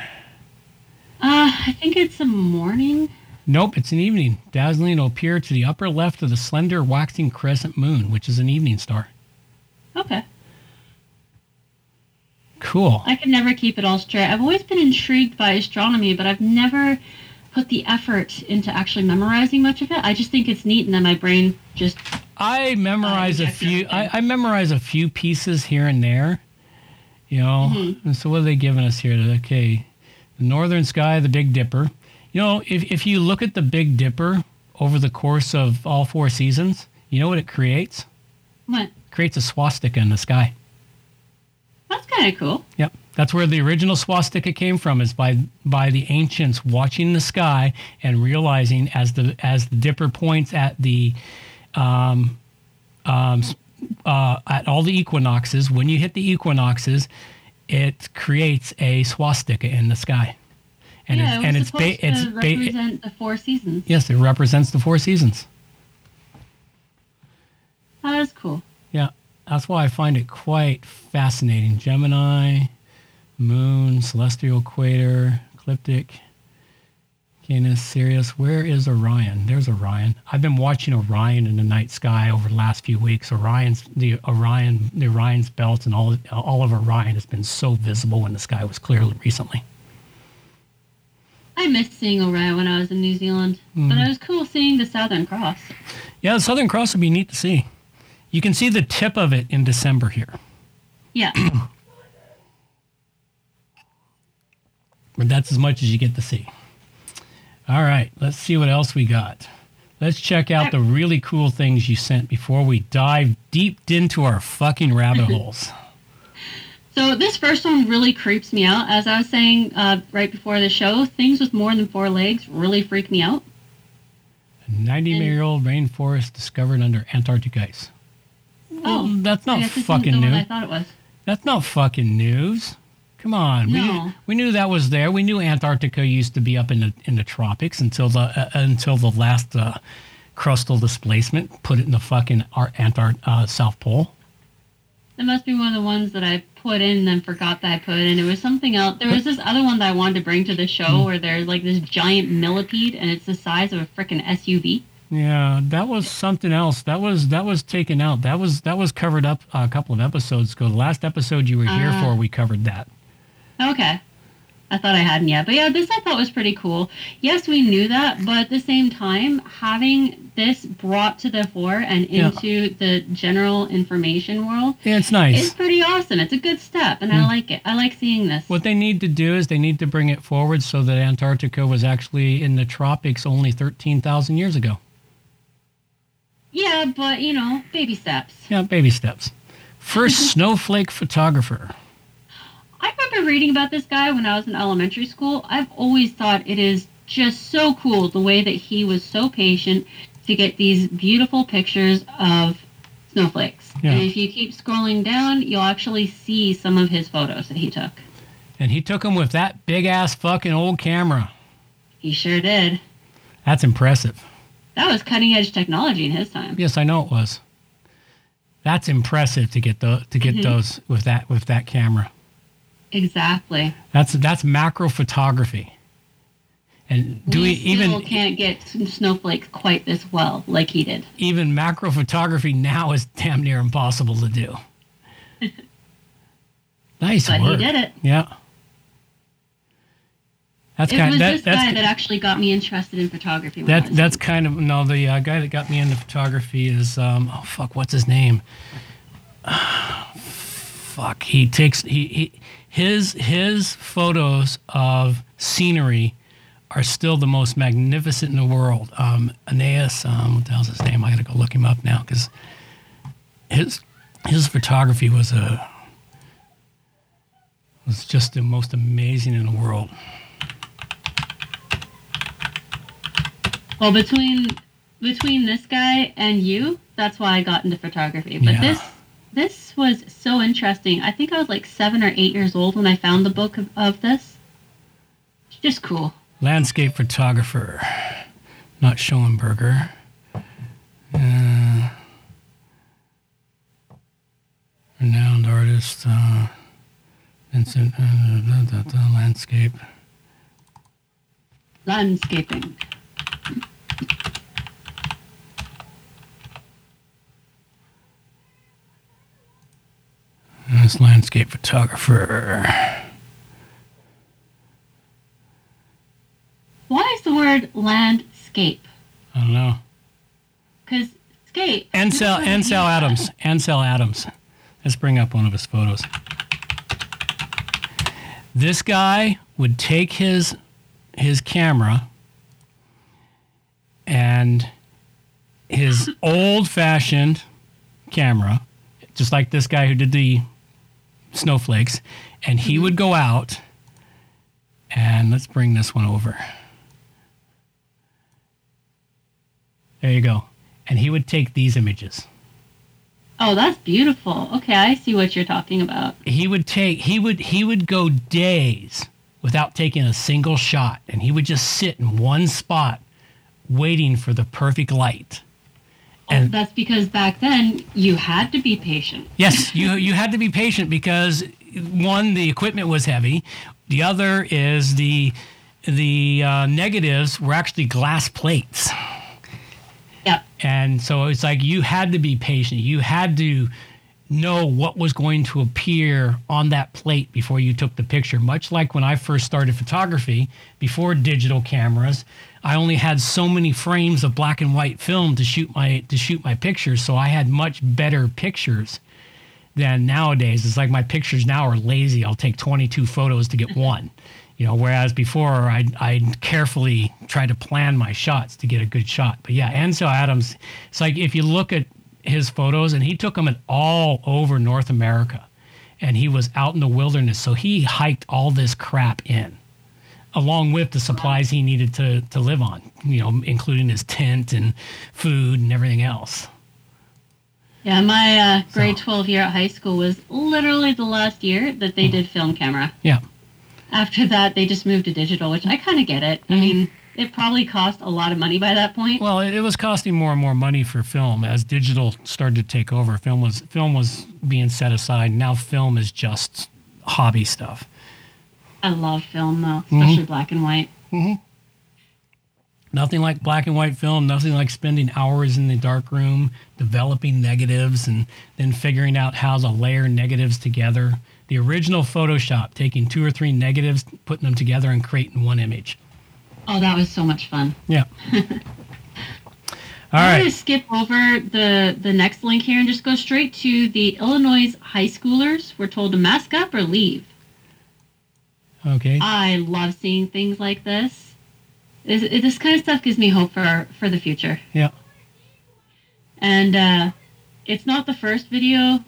Uh, I think it's a morning. Nope, it's an evening. Dazzling it'll appear to the upper left of the slender waxing crescent moon, which is an evening star. Okay. Cool. I can never keep it all straight. I've always been intrigued by astronomy, but I've never put the effort into actually memorizing much of it. I just think it's neat, and then my brain just I memorize a few. I. I memorize a few pieces here and there. You know. Mm-hmm. And so what are they giving us here? Okay, the northern sky, the Big Dipper. You know, if if you look at the Big Dipper over the course of all four seasons, you know what it creates? what? It creates a swastika in the sky. That's kind of cool. Yep. That's where the original swastika came from is by by the ancients watching the sky and realizing as the as the dipper points at the um, um, uh, at all the equinoxes when you hit the equinoxes it creates a swastika in the sky and yeah, it's it and was it's supposed ba- it's ba- represent the four seasons. yes it represents the four seasons Oh, that's cool. Yeah, that's why I find it quite fascinating. Gemini, Moon, Celestial Equator, Ecliptic, Canis, Sirius. Where is Orion? There's Orion. I've been watching Orion in the night sky over the last few weeks. Orion's the Orion, the Orion's belt, and all all of Orion has been so visible when the sky was clear recently. I missed seeing Orion when I was in New Zealand, Mm. but it was cool seeing the Southern Cross. Yeah, the Southern Cross would be neat to see. You can see the tip of it in December here. Yeah. *clears throat* But that's as much as you get to see. All right, let's see what else we got. Let's check out the really cool things you sent before we dive deep into our fucking rabbit *laughs* holes. So this first one really creeps me out. As I was saying uh, right before the show, things with more than four legs really freak me out. A 90 year old rainforest discovered under Antarctic ice. Oh, that's not fucking isn't the one new. I thought it was. That's not fucking news. Come on, we, No. we knew that was there. We knew Antarctica used to be up in the in the tropics until the uh, until the last uh, crustal displacement put it in the fucking Ar- Antart uh, South Pole. That must be one of the ones that I put in and then forgot that I put in. It was something else. There was this other one that I wanted to bring to the show Hmm. where there's like this giant millipede and it's the size of a freaking SUV. Yeah, that was something else. That was that was taken out. That was that was covered up a couple of episodes ago. The last episode you were here Ah. for, we covered that. Okay. I thought I hadn't yet. But yeah, this I thought was pretty cool. Yes, we knew that, but at the same time, having this brought to the fore and Yeah. into the general information world Yeah, it's nice. It's pretty awesome. It's a good step, and I mm. like it. I like seeing this. What they need to do is they need to bring it forward so that Antarctica was actually in the tropics only 13,000 years ago. Yeah, but you know, baby steps. Yeah, baby steps. First *laughs* snowflake photographer. Remember reading about this guy when I was in elementary school. I've always thought it is just so cool the way that he was so patient to get these beautiful pictures of snowflakes. Yeah. And if you keep scrolling down, you'll actually see some of his photos that he took. And he took them with that big ass fucking old camera. He sure did. That's impressive. That was cutting edge technology in his time. Yes, I know it was. That's impressive to get the to get Mhm. those with that with that camera. Exactly. That's that's macro photography. And do we, still even can't get s- snowflakes quite this well like he did. even macro photography now is damn near impossible to do. *laughs* nice But work. he did it. Yeah. That's It kind was that, this that's guy that actually got me interested in photography. that that's kind of no the uh, guy that got me into photography is um oh fuck what's his name *sighs* fuck he takes he, he his his photos of scenery are still the most magnificent in the world um Aeneas um what the hell's his name I gotta go look him up now because his his photography was a was just the most amazing in the world Well, between between this guy and you, that's why I got into photography. But Yeah. this this was so interesting. I think I was like seven or eight years old when I found the book of, of this. It's just cool. landscape photographer, not Schoenberger. Uh, renowned artist, uh, Vincent, uh, da, da, da, landscape. Landscaping. This landscape photographer. Why is the word landscape? I don't know. Because scape. Ansel Ansel Adams. Ansel Adams. Let's bring up one of his photos. This guy would take his his camera and his *laughs* old fashioned camera, just like this guy who did the snowflakes, and he would go out and let's bring this one over. There you go. And he would take these images. Oh, that's beautiful. Okay, I see what you're talking about. he would take he would he would go days without taking a single shot and he would just sit in one spot waiting for the perfect light and That's because back then you had to be patient. yes *laughs* you you had to be patient because one the equipment was heavy the other is the the uh, negatives were actually glass plates Yep. And so it's like you had to be patient. You had to know what was going to appear on that plate before you took the picture. Much like when I first started photography, before digital cameras, I only had so many frames of black and white film to shoot my to shoot my pictures, so I had much better pictures than nowadays. It's like my pictures now are lazy. I'll take 22 photos to get mm-hmm. one. You know, whereas before I I carefully try to plan my shots to get a good shot. But yeah, Ansel Adams, it's like if you look at his photos, and he took them all over North America, and he was out in the wilderness, so he hiked all this crap in, along with the supplies he needed to to live on. You know, including his tent and food and everything else. Yeah, my uh, grade So- 12 year at high school was literally the last year that they did film camera. Yeah. After that, they just moved to digital, which I kind of get it. I Mhm. mean, it probably cost a lot of money by that point. Well, it, it was costing more and more money for film as digital started to take over. Film was film was being set aside. Now film is just hobby stuff. I love film though, Mm-hmm. especially black and white. Nothing like black and white film. Nothing like spending hours in the dark room developing negatives and then figuring out how to layer negatives together. The original Photoshop, taking two or three negatives, putting them together and creating one image. Oh, that was so much fun. Yeah. *laughs* All I'm going to skip over the, the next link here and just go straight to the Illinois high schoolers were told to mask up or leave. Okay. I love seeing things like this. This, this kind of stuff gives me hope for for the future. Yeah. And uh, it's not the first video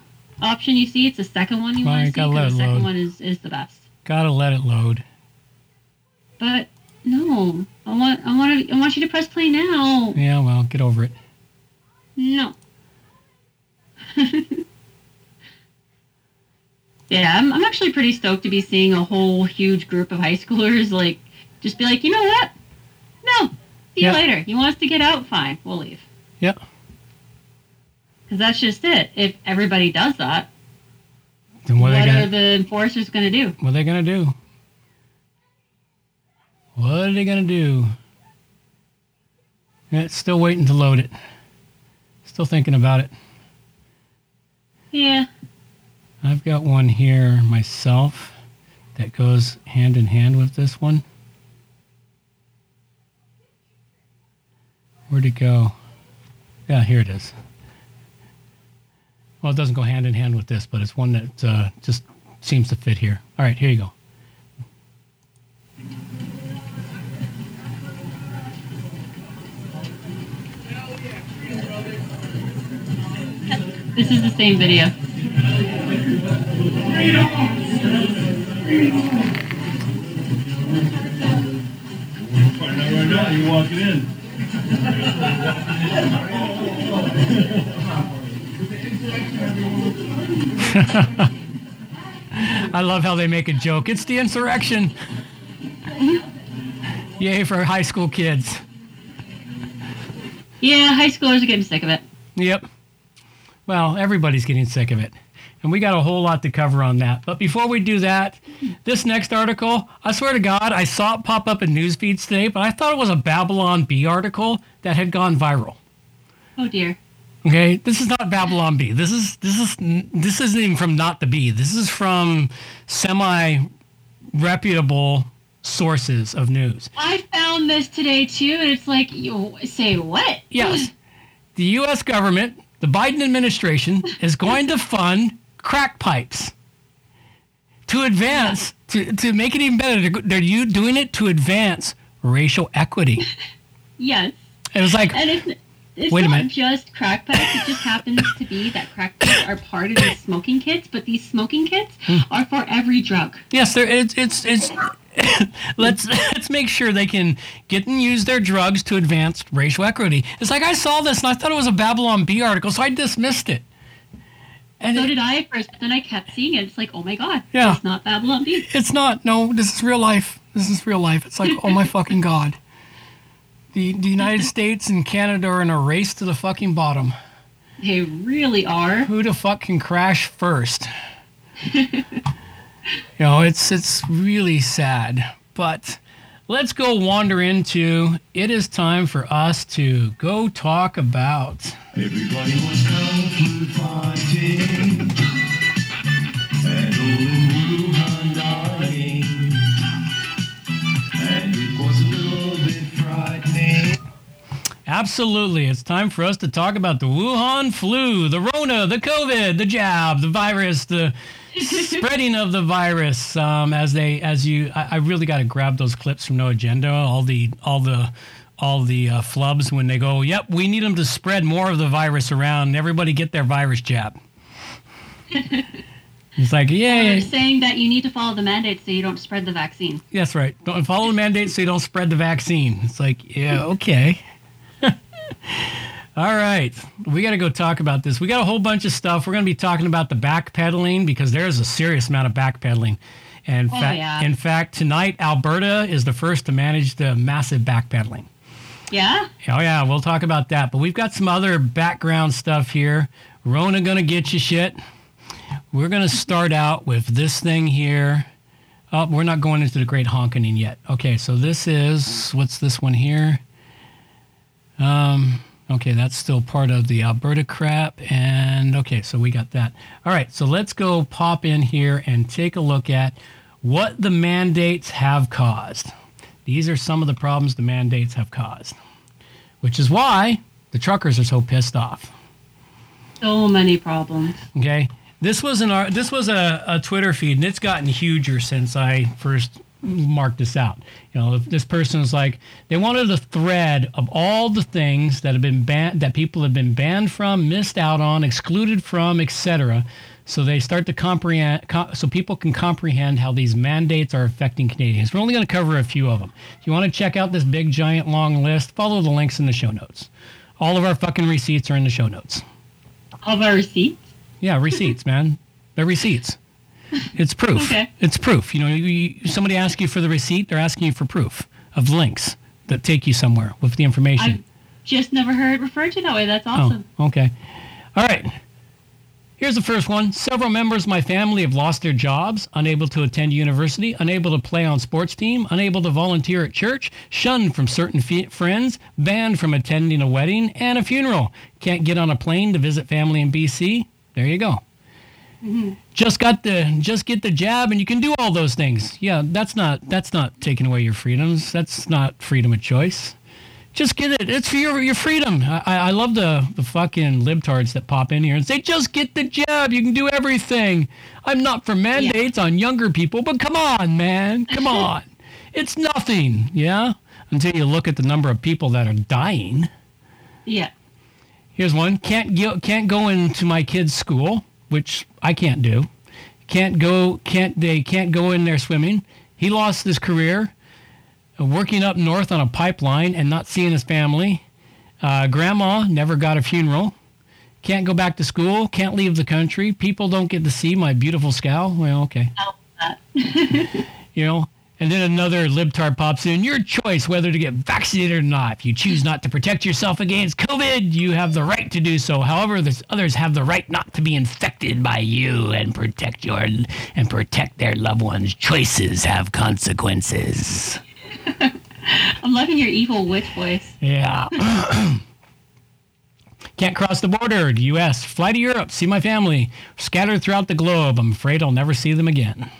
option you see; it's the second one you Well, want to see. The second load. one is is the best. Gotta let it load. But no, I want I want to I want you to press play now. Yeah, well, get over it. No. *laughs* yeah, I'm, I'm actually pretty stoked to be seeing a whole huge group of high schoolers like just be like, you know what? No. See Yeah. you later. You want us to get out? Fine, we'll leave. Yeah. Because that's just it. If everybody does that, Then what what, are gonna the enforcers going to do? what are they gonna do? What are they gonna do? Yeah, it's still waiting to load it. Still thinking about it. Yeah. I've got one here myself that goes hand in hand with this one. Where'd it go? Yeah, here it is. Well, it doesn't go hand in hand with this, but it's one that uh, just seems to fit here. All right, here you go. This is the same video. Find out right *laughs* now, you walking in. I love how they make a joke. It's the insurrection. Yay for high school kids. Yeah, high schoolers are getting sick of it. Yep. Well, everybody's getting sick of it. And we got a whole lot to cover on that. But before we do that, this next article, I swear to God, I saw it pop up in news feeds today, but I thought it was a Babylon Bee article that had gone viral. Oh dear. Okay, this is not Babylon Bee. This is this is this isn't even from not the B. This is from semi reputable sources of news. I found this today too, and it's like, you say what? Yes. *gasps* The U.S. government, the Biden administration, is going to fund crack pipes to advance, to, to make it even better. They're, they're you doing it to advance racial equity. Yes. It was like, And it's, it's Wait a not minute. just crack pipes. It just happens to be that crack pipes are part of these smoking kits, but these smoking kits Hmm. are for every drug. yes, it's, it's, it's, *laughs* let's, let's make sure they can get and use their drugs to advance racial equity. It's like I saw this and I thought it was a Babylon Bee article, so I dismissed it. And So it- did I at first, but then I kept seeing it. It's like, oh my god, Yeah. it's not Babylon Bee. It's not. No, this is real life. This is real life. It's like, oh my fucking god. The the United *laughs* States and Canada are in a race to the fucking bottom. They really are. Who the fuck can crash first? *laughs* you know, it's it's really sad. But let's go wander into it is time for us to go talk about Everybody was kung fu fighting. And Wuhan dying. And it was a little bit frightening. Absolutely. It's time for us to talk about the Wuhan flu, the Rona, the COVID, the jab, the virus, the spreading of the virus um, as they as you I, I really got to grab those clips from No Agenda all the all the all the uh, flubs when they go yep we need them to spread more of the virus around. Everybody get their virus jab. *laughs* It's like yeah They're saying that you need to follow the mandate so you don't spread the vaccine. that's right. Don't follow the mandate so you don't spread the vaccine. It's like yeah okay *laughs* All right, we got to go talk about this. We got a whole bunch of stuff. We're going to be talking about the backpedaling because there is a serious amount of backpedaling. And Oh, fact, yeah. in fact, tonight Alberta is the first to manage the massive backpedaling. Yeah? Oh yeah, we'll talk about that. But we've got some other background stuff here. Rona gonna get you shit. We're gonna start out with this thing here. Oh, we're not going into the great honking yet. Okay, so this is what's this one here? Um, okay, that's still part of the Alberta crap. And okay, so we got that. All right, so let's go pop in here and take a look at what the mandates have caused. These are some of the problems the mandates have caused, which is why the truckers are so pissed off. So many problems. Okay, this was an this was a, a Twitter feed, and it's gotten huger since I first marked this out. You know, if this person is like they wanted a thread of all the things that have been banned, that people have been banned from, missed out on, excluded from, etc. So they start to comprehend, co- so people can comprehend how these mandates are affecting Canadians. We're only going to cover a few of them. If you want to check out this big, giant, long list, follow the links in the show notes. All of our fucking receipts are in the show notes. All of our receipts? Yeah, receipts, man. They're receipts. It's proof. Okay. It's proof. You know, you, somebody asks you for the receipt, they're asking you for proof of links that take you somewhere with the information. I've just never heard it referred to that way. That's oh, awesome. Oh, okay. All right. Here's the first one. Several members of my family have lost their jobs, unable to attend university, unable to play on sports team, unable to volunteer at church, shunned from certain fe- friends, banned from attending a wedding and a funeral. Can't get on a plane to visit family in BC. There you go. Just got the just get the jab and you can do all those things. Yeah, that's not that's not taking away your freedoms. That's not freedom of choice. Just get it. It's for your your freedom. I, I love the the fucking libtards that pop in here and say, just get the jab. You can do everything. I'm not for mandates on younger people, but come on, man, come *laughs* on. it's nothing. Yeah. Until you look at the number of people that are dying. Yeah. Here's one. Can't go, can't go into my kid's school, which I can't do. Can't go. Can't they? Can't go in there swimming. He lost his career, uh, working up north on a pipeline and not seeing his family. Uh, grandma never got a funeral. Can't go back to school. Can't leave the country. People don't get to see my beautiful scow. Well, okay. *laughs* You know. And then another libtard pops in. Your choice whether to get vaccinated or not. If you choose not to protect yourself against COVID, you have the right to do so. However, others have the right not to be infected by you and protect your and protect their loved ones. Choices have consequences. *laughs* I'm loving your evil witch voice. Yeah. *coughs* Can't cross the border. U.S. Fly to Europe. See my family. Scattered throughout the globe. I'm afraid I'll never see them again.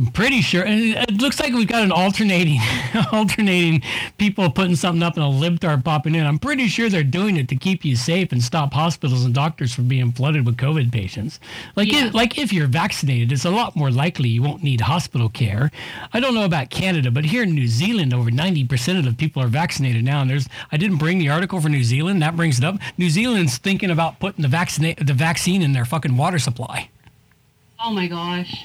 I'm pretty sure. and It looks like we've got an alternating, *laughs* alternating people putting something up and a libtard popping in. I'm pretty sure they're doing it to keep you safe and stop hospitals and doctors from being flooded with COVID patients. Like, Yeah. if, like if you're vaccinated, it's a lot more likely you won't need hospital care. I don't know about Canada, but here in New Zealand, over 90% of the people are vaccinated now. And there's, I didn't bring the article for New Zealand. That brings it up. New Zealand's thinking about putting the vaccine, the vaccine in their fucking water supply. Oh my gosh.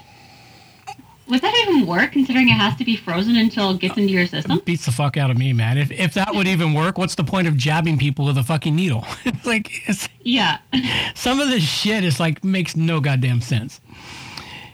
Would that even work considering it has to be frozen until it gets into your system? beats the fuck out of me, man. If if that would even work, what's the point of jabbing people with a fucking needle? *laughs* it's like it's, Yeah. some of this shit is like makes no goddamn sense.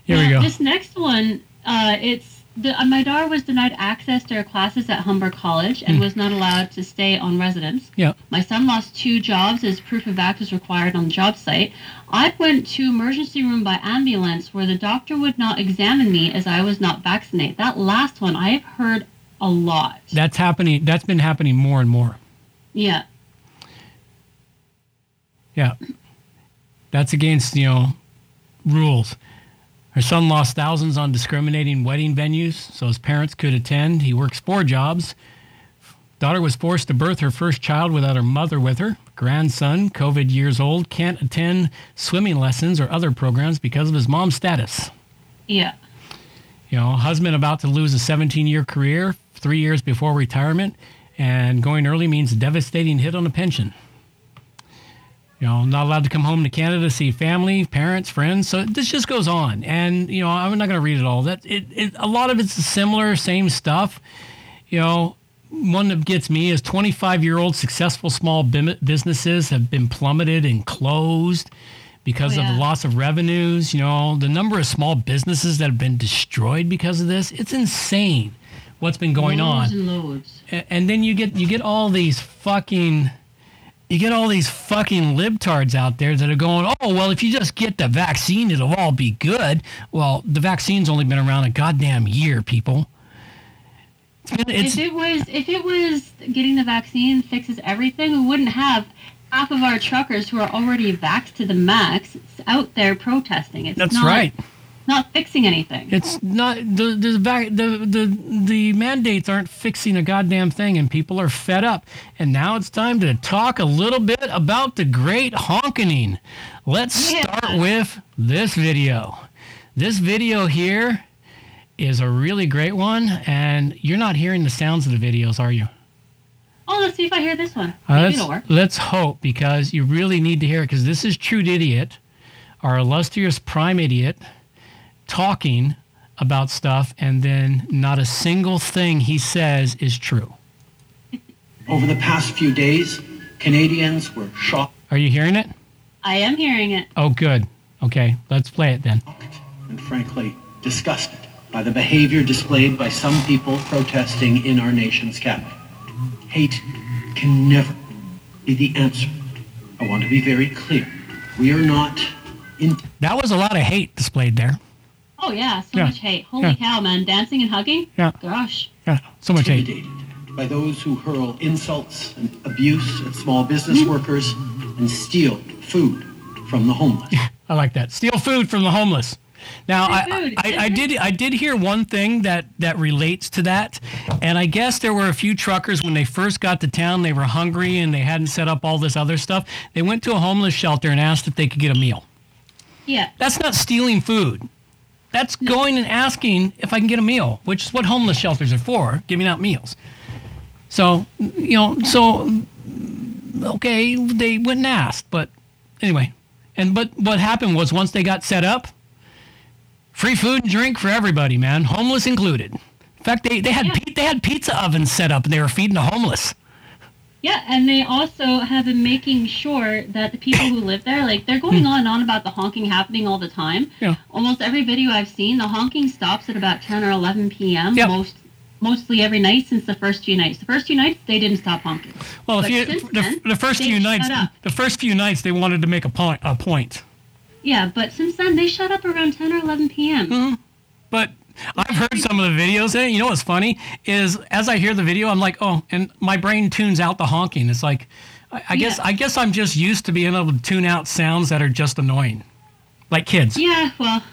Here we go. This next one, uh, it's the, uh, my daughter was denied access to her classes at Humber College and was not allowed to stay on residence. Yeah. My son lost two jobs as proof of act was required on the job site. I went to emergency room by ambulance where the doctor would not examine me as I was not vaccinated. That last one I've heard a lot. That's happening. That's been happening more and more. Yeah. Yeah. That's against, you know, rules. Her son lost thousands on discriminating wedding venues so his parents could attend. He works four jobs. Daughter was forced to birth her first child without her mother with her. grandson, COVID years old, can't attend swimming lessons or other programs because of his mom's status. Yeah. You know, husband about to lose a 17 year career three years before retirement, and going early means a devastating hit on the pension. You know, not allowed to come home to Canada to see family, parents, friends. So this just goes on, and you know, I'm not going to read it all. That it, it, a lot of it's similar, same stuff. You know, one that gets me is 25 year old successful small businesses have been plummeted and closed because Oh, of the loss of revenues. You know, the number of small businesses that have been destroyed because of this, it's insane what's been going on loads and loads. and then you get you get all these fucking you get all these fucking libtards out there that are going, oh well, if you just get the vaccine, it'll all be good. Well, the vaccine's only been around a goddamn year, people. It's been, it's, if it was if it was getting the vaccine fixes everything, we wouldn't have half of our truckers who are already vaxxed to the max out there protesting. It's that's not, right. Not fixing anything. It's not the the, the the the mandates aren't fixing a goddamn thing, and people are fed up. And now it's time to talk a little bit about the great honking. Let's Yeah. start with this video. This video here is a really great one, and you're not hearing the sounds of the videos, are you? oh, let's see if I hear this one. Uh, let's, let's hope because you really need to hear it because this is True Idiot, our illustrious prime idiot, talking about stuff and then not a single thing he says is true. *laughs* Over the past few days, Canadians were shocked Are you hearing it? I am hearing it. Oh, good. Okay, let's play it then. and frankly disgusted by the behavior displayed by some people protesting in our nation's capital. Hate can never be the answer. I want to be very clear. We are not in That was a lot of hate displayed there. Oh yeah, so Yeah. much hate. Holy Yeah. cow, man! Dancing and hugging. Yeah. Gosh. Yeah, so much hate. intimidated by those who hurl insults and abuse at small business hmm? workers and steal food from the homeless. *laughs* I like that. Steal food from the homeless. Now, I, I, I did I did hear one thing that that relates to that, and I guess there were a few truckers when they first got to town. They were hungry and they hadn't set up all this other stuff. They went to a homeless shelter and asked if they could get a meal. Yeah. That's not stealing food. That's going and asking if I can get a meal, which is what homeless shelters are for, giving out meals. So, you know, so okay, they went and asked, but anyway. And but what happened was once they got set up, free food and drink for everybody, man, homeless included. In fact, they, they had Yeah. they had pizza ovens set up and they were feeding the homeless. Yeah, and they also have been making sure that the people who live there, like, they're going on and on about the honking happening all the time. Hmm. Yeah. Almost every video I've seen, the honking stops at about 10 or 11 p.m. Yeah. Most, mostly every night since the first few nights. The first few nights, they didn't stop honking. Well, if you the, then, the first few nights, the first few nights they wanted to make a point a point. Yeah, but since then, they shut up around 10 or 11 p.m. Hmm. But I've heard some of the videos. And you know what's funny is as I hear the video, I'm like, oh, and my brain tunes out the honking. It's like, I, I guess Yeah. I guess I'm just used to being able to tune out sounds that are just annoying, like kids. Yeah, well,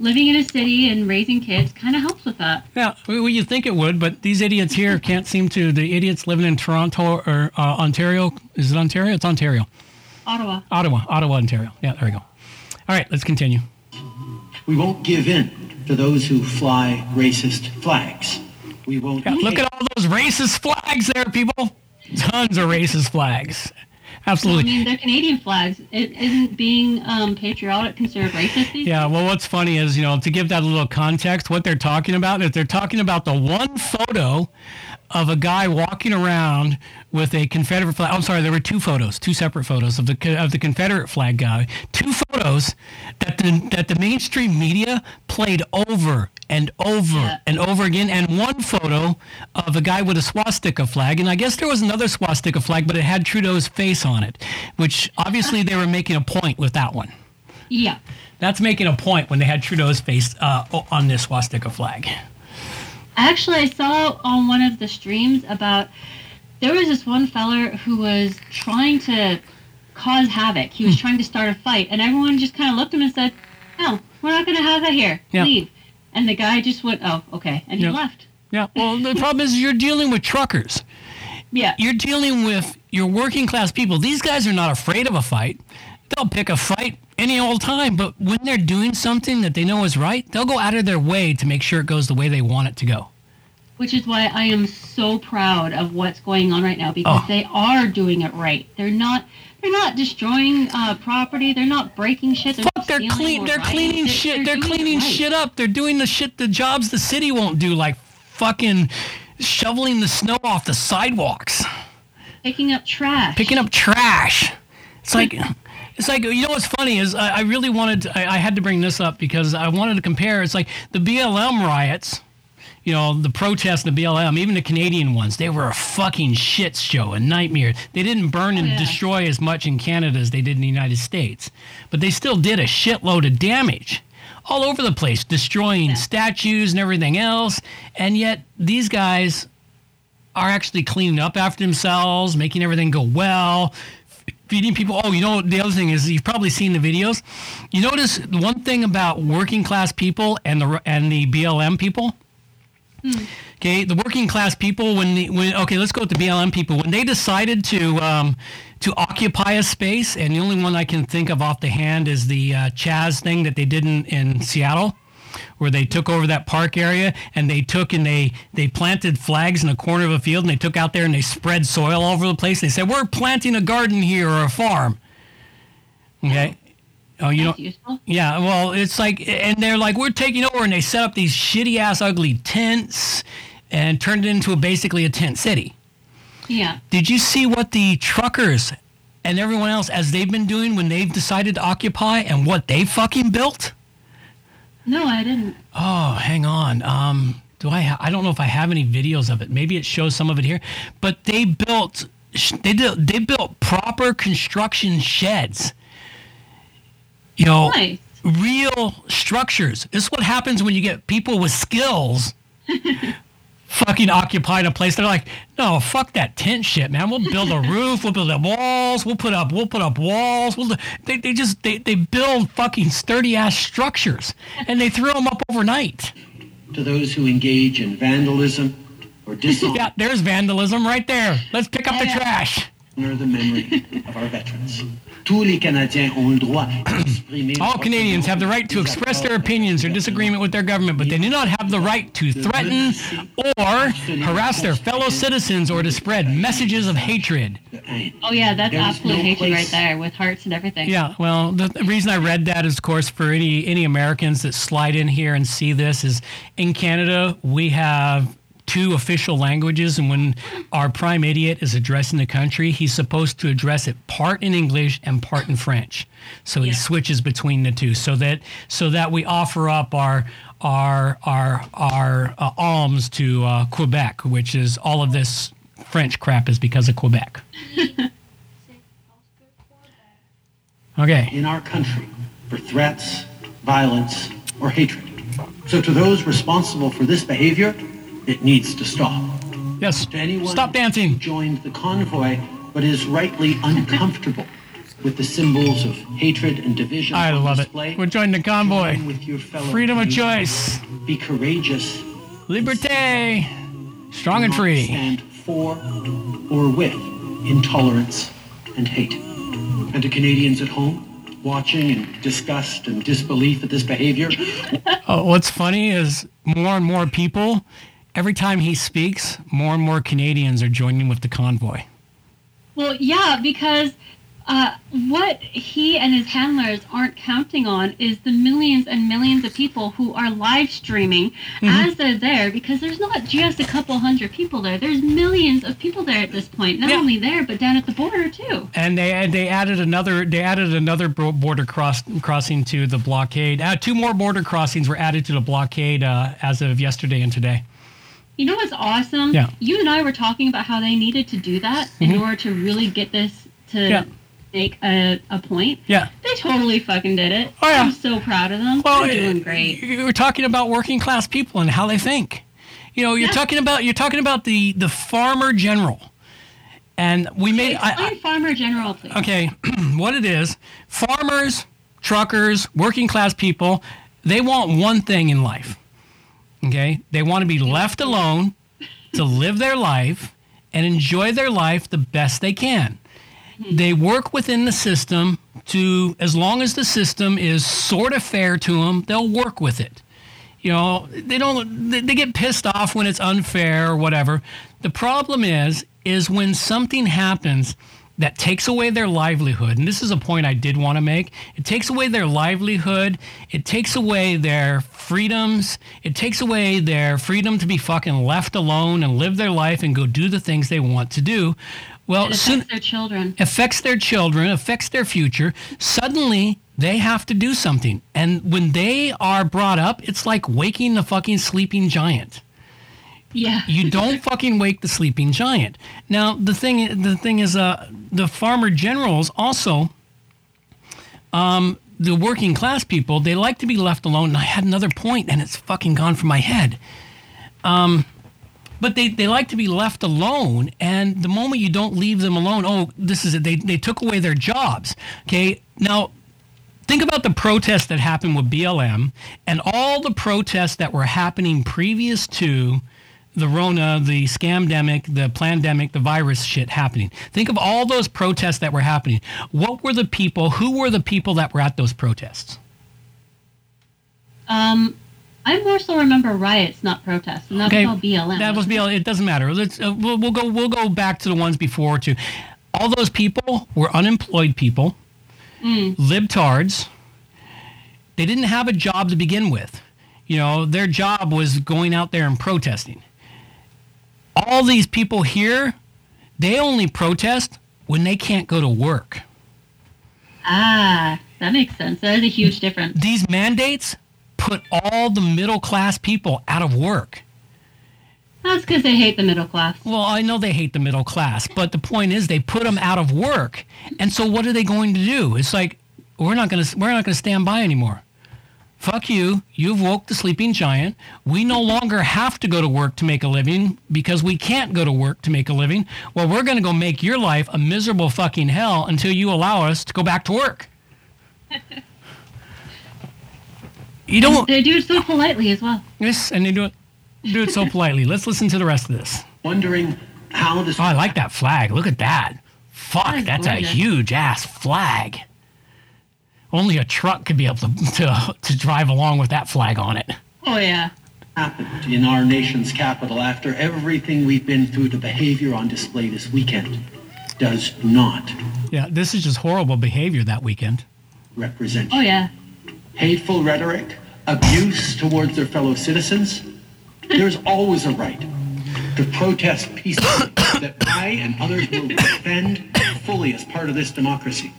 living in a city and raising kids kind of helps with that. Yeah, well, you think it would, but these idiots here *laughs* can't seem to. The idiots living in Toronto or uh, Ontario. Is it Ontario? It's Ontario. Ottawa. Ottawa. Ottawa, Ontario. Yeah, there we go. All right, let's continue. We won't give in to those who fly racist flags. We won't Yeah, look at all those racist flags there, people. Tons of racist flags. Absolutely. I mean, they're Canadian flags. It isn't being um, patriotic considered racist. Yeah, well, what's funny is, you know, to give that a little context, what they're talking about is they're talking about the one photo of a guy walking around with a Confederate flag. I'm sorry, there were two photos, two separate photos of the of the Confederate flag guy. Two photos that the that the mainstream media played over and over Yeah. and over again, and one photo of a guy with a swastika flag, and I guess there was another swastika flag, but it had Trudeau's face on it, which obviously they were making a point with that one. Yeah. That's making a point when they had Trudeau's face uh, on this swastika flag. Actually, I saw on one of the streams about there was this one feller who was trying to cause havoc. He Hmm. was trying to start a fight, and everyone just kind of looked at him and said, "No, we're not going to have that here. Yeah. Leave." And the guy just went, "Oh, okay," and he Yeah. left. Yeah. Well, the problem is you're dealing with truckers. Yeah. You're dealing with your working class people, these guys are not afraid of a fight. They'll pick a fight any old time, but when they're doing something that they know is right, they'll go out of their way to make sure it goes the way they want it to go. Which is why I am so proud of what's going on right now because Oh. they are doing it right. They're not. They're not destroying uh, property. They're not breaking shit. They're Fuck, they're clean. They're cleaning shit. They're, it cleaning right. shit up. They're doing the shit, the jobs the city won't do, like fucking shoveling the snow off the sidewalks, Picking up trash. picking up trash. It's like, it's like you know what's funny is I, I really wanted. To, I, I had to bring this up because I wanted to compare. It's like the BLM riots. You know, the protests in the BLM, even the Canadian ones, they were a fucking shit show, a nightmare. They didn't burn and yeah. destroy as much in Canada as they did in the United States, but they still did a shitload of damage all over the place, destroying statues and everything else. And yet, these guys are actually cleaning up after themselves, making everything go well, feeding people. Oh, you know, the other thing is you've probably seen the videos. You notice one thing about working class people and the and the BLM people. Okay, the working class people when the when okay, let's go with the BLM people when they decided to um, to occupy a space, and the only one I can think of off the hand is the uh, Chaz thing that they did in, in Seattle, where they took over that park area and they took and they they planted flags in a corner of a field and they took out there and they spread soil all over the place. They said we're planting a garden here or a farm. Okay. Oh, you know, useful. yeah, well, it's like, and they're like, we're taking over, and they set up these shitty ass, ugly tents, and turned it into a, basically a tent city. Yeah. Did you see what the truckers and everyone else, as they've been doing when they've decided to occupy, and what they fucking built? No, I didn't. Oh, hang on. Um, do I? Ha- I don't know if I have any videos of it. Maybe it shows some of it here. But they built. They did. They built proper construction sheds. You know, Nice. real structures. This is what happens when you get people with skills *laughs* fucking occupying a place. They're like, no, fuck that tent shit, man. We'll build a *laughs* roof. We'll build up walls. We'll put up. We'll put up walls. We'll. They, they just they, they build fucking sturdy ass structures and they throw them up overnight. To those who engage in vandalism or *laughs* dishonor Yeah, there's vandalism right there. Let's pick up the Yeah. trash. the memory of our veterans. Tous les Canadiens ont le droit d'exprimer All Canadians have the right to express their opinions or disagreement with their government, but they do not have the right to threaten or harass their fellow citizens or to spread messages of hatred. Oh yeah, that's There is absolute no hatred right there with hearts and everything. Yeah, well, the, the reason I read that is, of course, for any any Americans that slide in here and see this is in Canada we have two official languages, and when our prime idiot is addressing the country, he's supposed to address it part in English and part in French. So he Yeah. switches between the two, so that so that we offer up our our our our uh, alms to uh, Quebec, which is all of this French crap is because of Quebec. *laughs* Okay. in our country for threats, violence, or hatred. So to those responsible for this behavior, it needs to stop. Yes. To anyone Stop who dancing. joined the convoy but is rightly uncomfortable with the symbols of hatred and division I love it. display, We're joining the convoy. join with your fellow Freedom of choice. Be courageous. Liberté. Strong and free. Stand for or with intolerance and hate. And to Canadians at home, watching in disgust and disbelief at this behavior, *laughs* Oh, what's funny is more and more people, every time he speaks, more and more Canadians are joining with the convoy. Well, yeah, because uh, what he and his handlers aren't counting on is the millions and millions of people who are live streaming Mm-hmm. as they're there. Because there's not just a couple hundred people there; there's millions of people there at this point. Not Yeah. only there, but down at the border too. And they they added another they added another border cross crossing to the blockade. Uh, two more border crossings were added to the blockade uh, as of yesterday and today. You know what's awesome? Yeah. You and I were talking about how they needed to do that in order to really get this to Mm-hmm. Yeah. make a, a point. Yeah. They totally fucking did it. Oh, yeah. I'm so proud of them. Well, They're doing uh, great. You were talking about working class people and how they think. You know, you're Yeah. talking about you're talking about the the farmer general, and we made. I, Explain Farmer General, please. okay, *clears throat* what it is: farmers, truckers, working class people, they want one thing in life. Okay, they want to be left alone to live their life and enjoy their life the best they can. They work within the system to, as long as the system is sort of fair to them, they'll work with it. You know, they don't, they, get pissed off when it's unfair or whatever. The problem is, is when something happens that takes away their livelihood, and this is a point I did want to make. It takes away their livelihood. It takes away their freedoms. It takes away their freedom to be fucking left alone and live their life and go do the things they want to do. Well, It soon, affects their children. affects their children, affects their future. Suddenly, they have to do something. And when they are brought up, it's like waking the fucking sleeping giant. Yeah. You don't *laughs* fucking wake the sleeping giant. Now, the thing the thing is uh the farmer generals also um the working class people, they like to be left alone. And I had another point and it's fucking gone from my head. Um but they, they like to be left alone and the moment you don't leave them alone oh this is it they, they took away their jobs okay now think about the protests that happened with blm and all the protests that were happening previous to the rona the scamdemic the plandemic the virus shit happening think of all those protests that were happening what were the people who were the people that were at those protests Um, I more so remember riots, not protests, and that Okay, was all BLM. That was BLM. It doesn't matter. Let's uh, we'll, we'll go we'll go back to the ones before too. All those people were unemployed people, libtards. They didn't have a job to begin with. You know, their job was going out there and protesting. All these people here, they only protest when they can't go to work. Ah, that makes sense. That is a huge difference. These mandates put all the middle class people out of work. That's because they hate the middle class. Well, I know they hate the middle class, but the point is they put them out of work. And so what are they going to do? It's like we're not going to we're not going to stand by anymore. Fuck you. You've woke the sleeping giant. We no longer have to go to work to make a living because we can't go to work to make a living. Well, we're going to go make your life a miserable fucking hell until you allow us to go back to work. *laughs* You don't They do it so politely as well. Yes, and they do it do it so *laughs* politely. Let's listen to the rest of this. Wondering how this Oh, I like that flag. Look at that. Fuck, That is that's a huge ass flag. Only a truck could be able to, to, to drive along with that flag on it. Oh yeah. happened in our nation's capital after everything we've been through, the behavior on display this weekend does not Yeah, this is just horrible behavior that weekend. represent Oh yeah. hateful rhetoric, abuse towards their fellow citizens. There's always a right to protest peacefully *coughs* that I and others will defend fully as part of this democracy.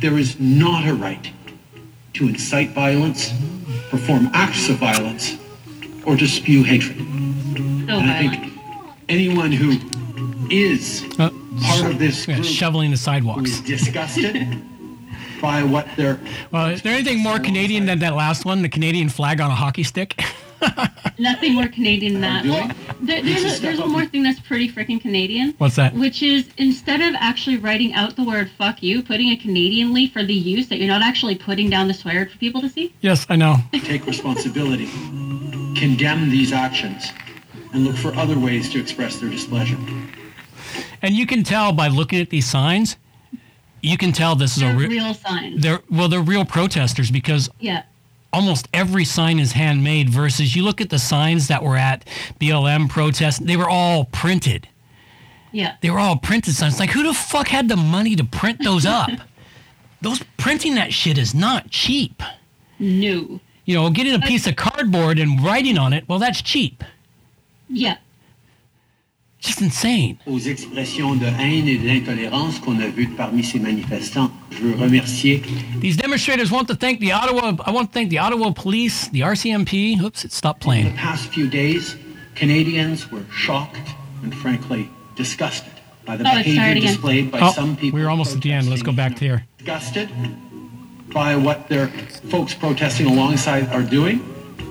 There is not a right to incite violence, perform acts of violence, or to spew hatred. So And I think anyone who is Uh, part of this yeah, shoveling the who is sidewalks. disgusted by what they're Well, is there anything more Canadian than that last one? The Canadian flag on a hockey stick? *laughs* *laughs* Nothing more Canadian than that. Well, there, there's, a, there's one more thing that's pretty freaking Canadian. What's that? Which is instead of actually writing out the word fuck you, putting a Canadian leaf for the use that you're not actually putting down the swear word for people to see. Yes, I know. take responsibility, condemn these actions, and look for other ways to express their displeasure. And you can tell by looking at these signs, you can tell this is a They're re- real sign. they're well, they're real protesters because yeah. Almost every sign is handmade versus you look at the signs that were at BLM protests, they were all printed. Yeah. They were all printed signs. Like who the fuck had the money to print those up? *laughs* those printing that shit is not cheap. No. You know, getting a piece of cardboard and writing on it, well that's cheap. Yeah. Just insane. Aux expressions de haine et d'intolérance qu'on a vues parmi ces manifestants, je veux remercier These demonstrators want to thank the Ottawa I want to thank the Ottawa police, the RCMP. Oops, it stopped playing. In the past few days, Canadians were shocked and frankly disgusted by the Oh, behavior displayed by Oh, some people. We're almost at the end. Let's go back to here. Disgusted by what their folks protesting alongside are doing,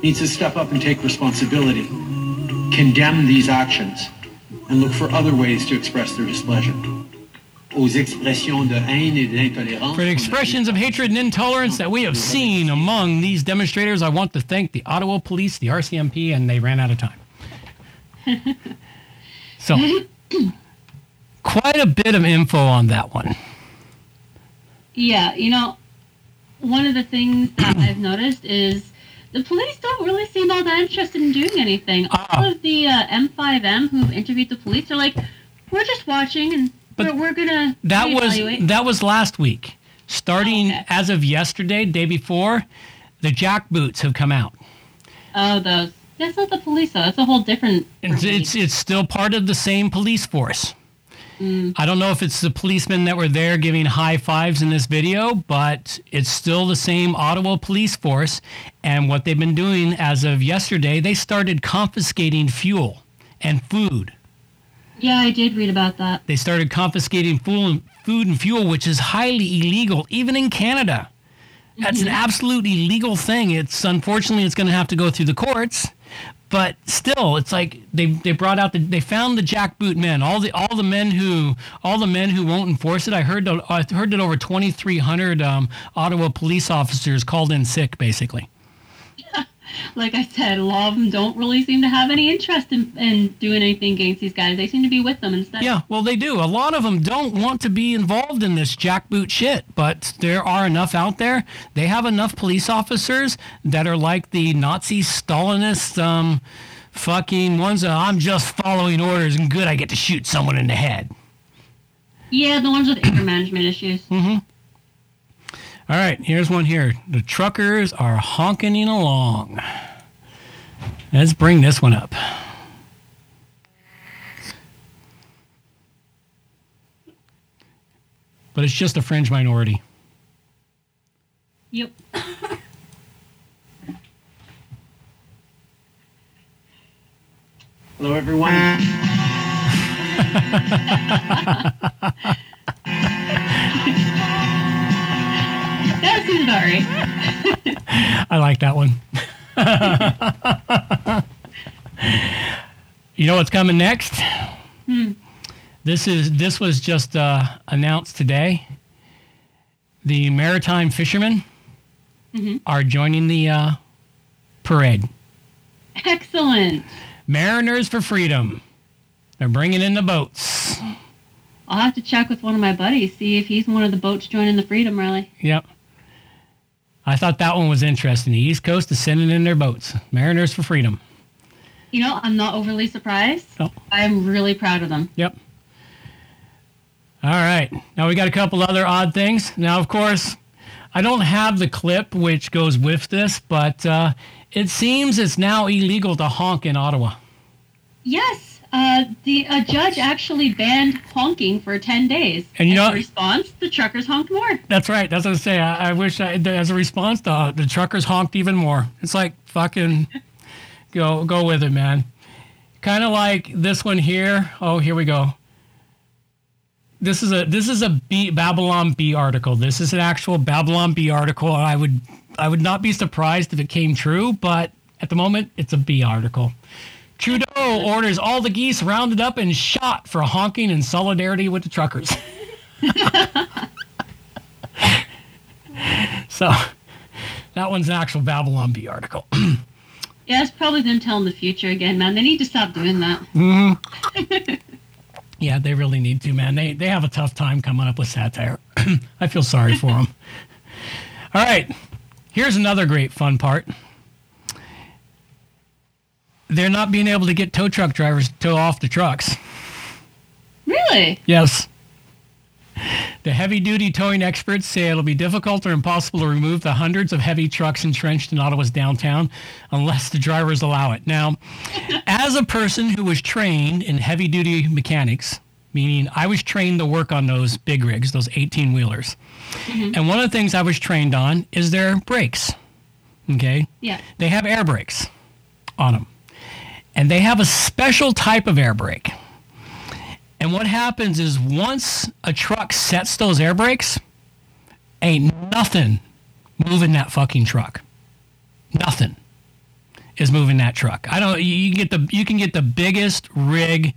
needs to step up and take responsibility, condemn these actions, and look for other ways to express their displeasure. Aux expressions de haine et d'intolérance. For the expressions of hatred and intolerance that we have seen among these demonstrators, I want to thank the Ottawa police, the RCMP, and they ran out of time. *laughs* So, quite a bit of info on that one. Yeah, you know, one of the things that I've noticed is the police don't really seem all that interested in doing anything. Ah. All of the uh, MSM who've interviewed the police are like, we're just watching and we're, we're gonna That was that was last week. Starting Oh, okay. as of yesterday, day before, the jackboots have come out. oh those. That's not the police though. That's a whole different. It's, it's it's still part of the same police force. Mm. I don't know if it's the policemen that were there giving high fives in this video, but it's still the same Ottawa police force. And what they've been doing as of yesterday, they started confiscating fuel and food. yeah, I did read about that. They started confiscating food, food and fuel, which is highly illegal, even in Canada. That's an absolute illegal thing. It's unfortunately it's going to have to go through the courts, but still, it's like they they brought out the they found the jackboot men, all the all the men who all the men who won't enforce it. I heard I heard that over twenty three hundred um, Ottawa police officers called in sick, basically. Like I said, a lot of them don't really seem to have any interest in, in doing anything against these guys. They seem to be with them instead. Yeah, well, they do. A lot of them don't want to be involved in this jackboot shit, but there are enough out there. They have enough police officers that are like the Nazi Stalinist um, fucking ones. That I'm just following orders and good, I get to shoot someone in the head. Yeah, the ones with anger management issues. All right, here's one here. The truckers are honking along. Let's bring this one up. But it's just a fringe minority. Yep. Hello, everyone. *laughs* *laughs* know what's coming next? This is this was just uh, announced today. The maritime fishermen are joining the uh, parade. Excellent. Mariners for freedom. They're bringing in the boats. I'll have to check with one of my buddies, see if he's one of the boats joining the Freedom Rally. Yep. I thought that one was interesting. The East Coast is sending in their boats. Mariners for freedom. You know, I'm not overly surprised. Oh. I'm really proud of them. Yep. All right. Now we got a couple other odd things. Now, of course, I don't have the clip which goes with this, but uh, it seems it's now illegal to honk in Ottawa. Yes, uh, the a judge actually banned honking for 10 days. And you know- in response, the truckers honked more. That's right. That's what I say. I, I wish I, as a response, the, the truckers honked even more. It's like fucking *laughs* go go with it, man. Kind of like this one here. Oh, here we go. This is a this is a B, Babylon Bee article. This is an actual Babylon Bee article. I would I would not be surprised if it came true, but at the moment it's a B article. Trudeau orders all the geese rounded up and shot for honking in solidarity with the truckers. *laughs* so that one's an actual Babylon Bee article. *clears throat* Yeah, it's probably them telling the future again, man. They need to stop doing that. Mm-hmm. Yeah, they really need to, man. They they have a tough time coming up with satire. *clears throat* I feel sorry for them. All right, here's another great fun part. They're not being able to get tow truck drivers to tow off the trucks. Really? Yes. The heavy duty towing experts say it'll be difficult or impossible to remove the hundreds of heavy trucks entrenched in Ottawa's downtown unless the drivers allow it. Now, as a person who was trained in heavy duty mechanics, meaning I was trained to work on those big rigs, those 18 wheelers. Mm-hmm. And one of the things I was trained on is their brakes. Okay? Yeah. They have air brakes on them. And they have a special type of air brake. And what happens is once a truck sets those air brakes, ain't nothing moving that fucking truck. Nothing is moving that truck. I don't you get the you can get the biggest rig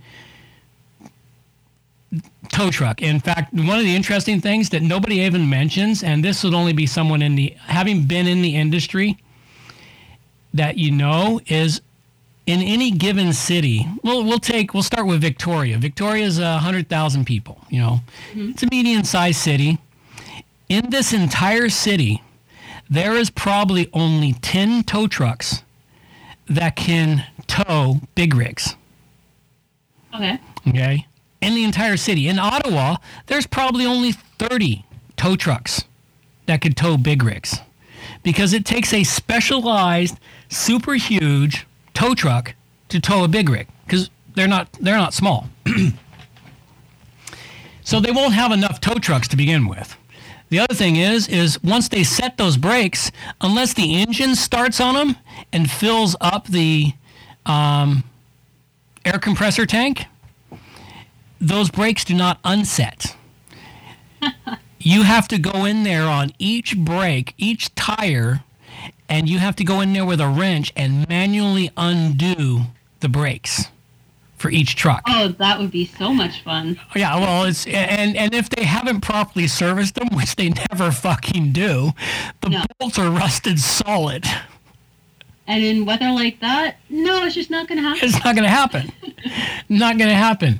tow truck. In fact, one of the interesting things that nobody even mentions, and this would only be someone in the having been in the industry that you know is in any given city, we'll we'll take we'll start with Victoria. Victoria is a hundred thousand people. You know, mm-hmm. it's a medium-sized city. In this entire city, there is probably only ten tow trucks that can tow big rigs. Okay. Okay, in the entire city. In Ottawa, there's probably only thirty tow trucks that could tow big rigs, because it takes a specialized, super huge tow truck to tow a big rig because they're not they're not small. *clears throat* so they won't have enough tow trucks to begin with. The other thing is is once they set those brakes, unless the engine starts on them and fills up the um, air compressor tank, those brakes do not unset. *laughs* you have to go in there on each brake, each tire, and you have to go in there with a wrench and manually undo the brakes for each truck. Oh, that would be so much fun. Yeah, well, it's and and if they haven't properly serviced them, *laughs* which they never fucking do, the No. bolts are rusted solid. And in weather like that, no, it's just not going to happen. It's not going to happen. *laughs* not going to happen.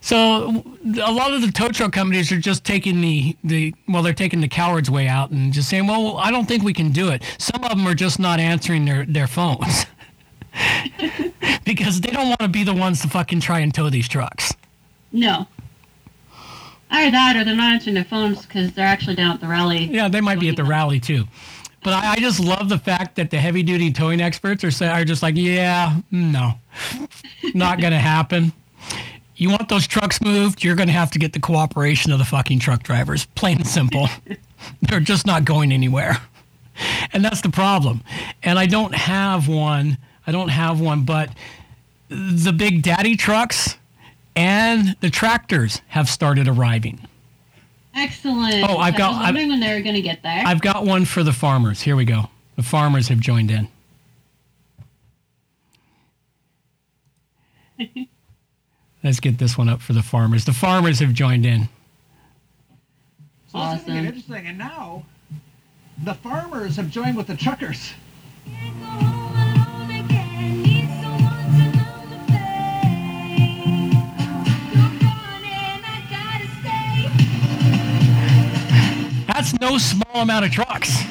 So a lot of the tow truck companies are just taking the the well, they're taking the coward's way out and just saying, well, I don't think we can do it. Some of them are just not answering their their phones *laughs* because they don't want to be the ones to fucking try and tow these trucks. No. Either that or they're not answering their phones because they're actually down at the rally. Yeah, they might be at the rally too. But I, I just love the fact that the heavy duty towing experts are say, are just like, yeah, no, not going to happen. You want those trucks moved, you're going to have to get the cooperation of the fucking truck drivers. Plain and simple. *laughs* They're just not going anywhere. And that's the problem. And I don't have one. I don't have one, but the big daddy trucks and the tractors have started arriving. Excellent. Oh, I've I got- was I've- when they were going to get there. I've got one for the farmers. Here we go. The farmers have joined in. *laughs* Let's get this one up for the farmers. The farmers have joined in. So it's gonna interesting. And now, the farmers have joined with the truckers. That's no small amount of trucks.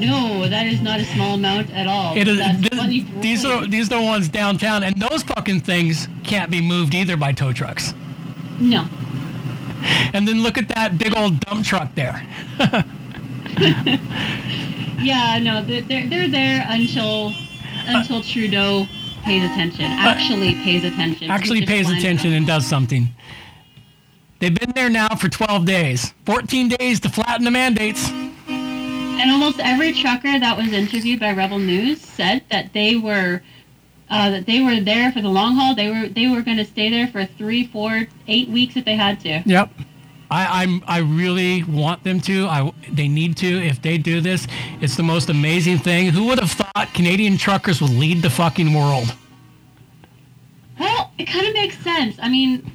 No, that is not a small amount at all. It is, That's th- funny these are these are the ones downtown, and those fucking things can't be moved either by tow trucks. No. And then look at that big old dump truck there. *laughs* Yeah, no, they're, they're, they're there until until Trudeau pays uh, attention. Uh, actually pays attention. Actually pays attention and does something. They've been there now for 12 days. 14 days to flatten the mandates. And almost every trucker that was interviewed by Rebel News said that they were uh, that they were there for the long haul. They were they were going to stay there for three, four, eight weeks if they had to. Yep. I, I'm. I really want them to. I. They need to. If they do this, it's the most amazing thing. Who would have thought Canadian truckers would lead the fucking world? Well, it kind of makes sense. I mean,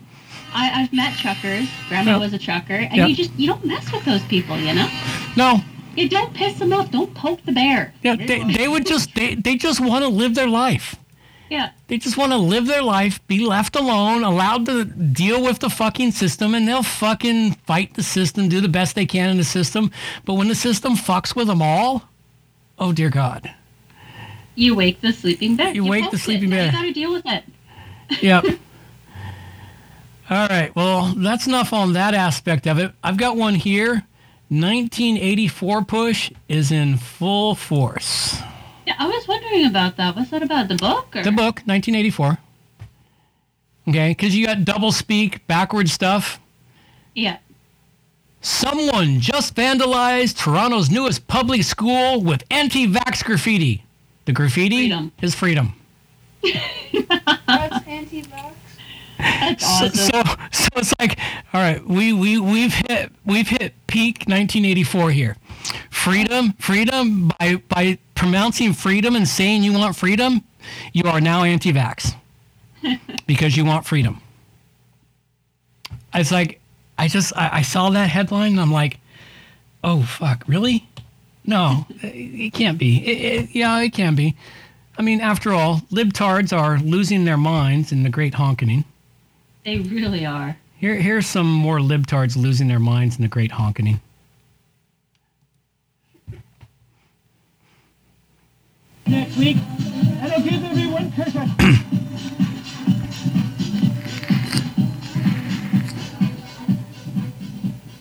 I, I've met truckers. Grandma Yep. was a trucker, and Yep. you just you don't mess with those people, you know. No. You don't piss them off. Don't poke the bear. Yeah. They, they would just. They. They just want to live their life. Yeah. They just want to live their life, be left alone, allowed to deal with the fucking system, and they'll fucking fight the system, do the best they can in the system. But when the system fucks with them all, oh dear God. You wake the sleeping bear. You wake the it. sleeping Now bear. You got to deal with it. *laughs* Yep. *laughs* All right. Well, that's enough on that aspect of it. I've got one here. 1984 push is in full force. Yeah, I was wondering about that. What's that about? The book? Or? The book, 1984. Okay, because you got double speak, backward stuff. Yeah. Someone just vandalized Toronto's newest public school with anti-vax graffiti. The graffiti Freedom. is freedom. *laughs* That's anti-vax. That's So, awesome. so, so it's like, all right, we we we've hit we've hit peak 1984 here. Freedom, freedom by by pronouncing freedom and saying you want freedom, you are now anti-vax *laughs* because you want freedom. It's like I just I, I saw that headline and I'm like, oh fuck, really? No, it, it can't be. It, it, yeah, it can be. I mean, after all, libtards are losing their minds in the great honkening. They really are. Here, here's some more libtards losing their minds in the great honkening. Next week, and I'll give everyone Christmas. *coughs*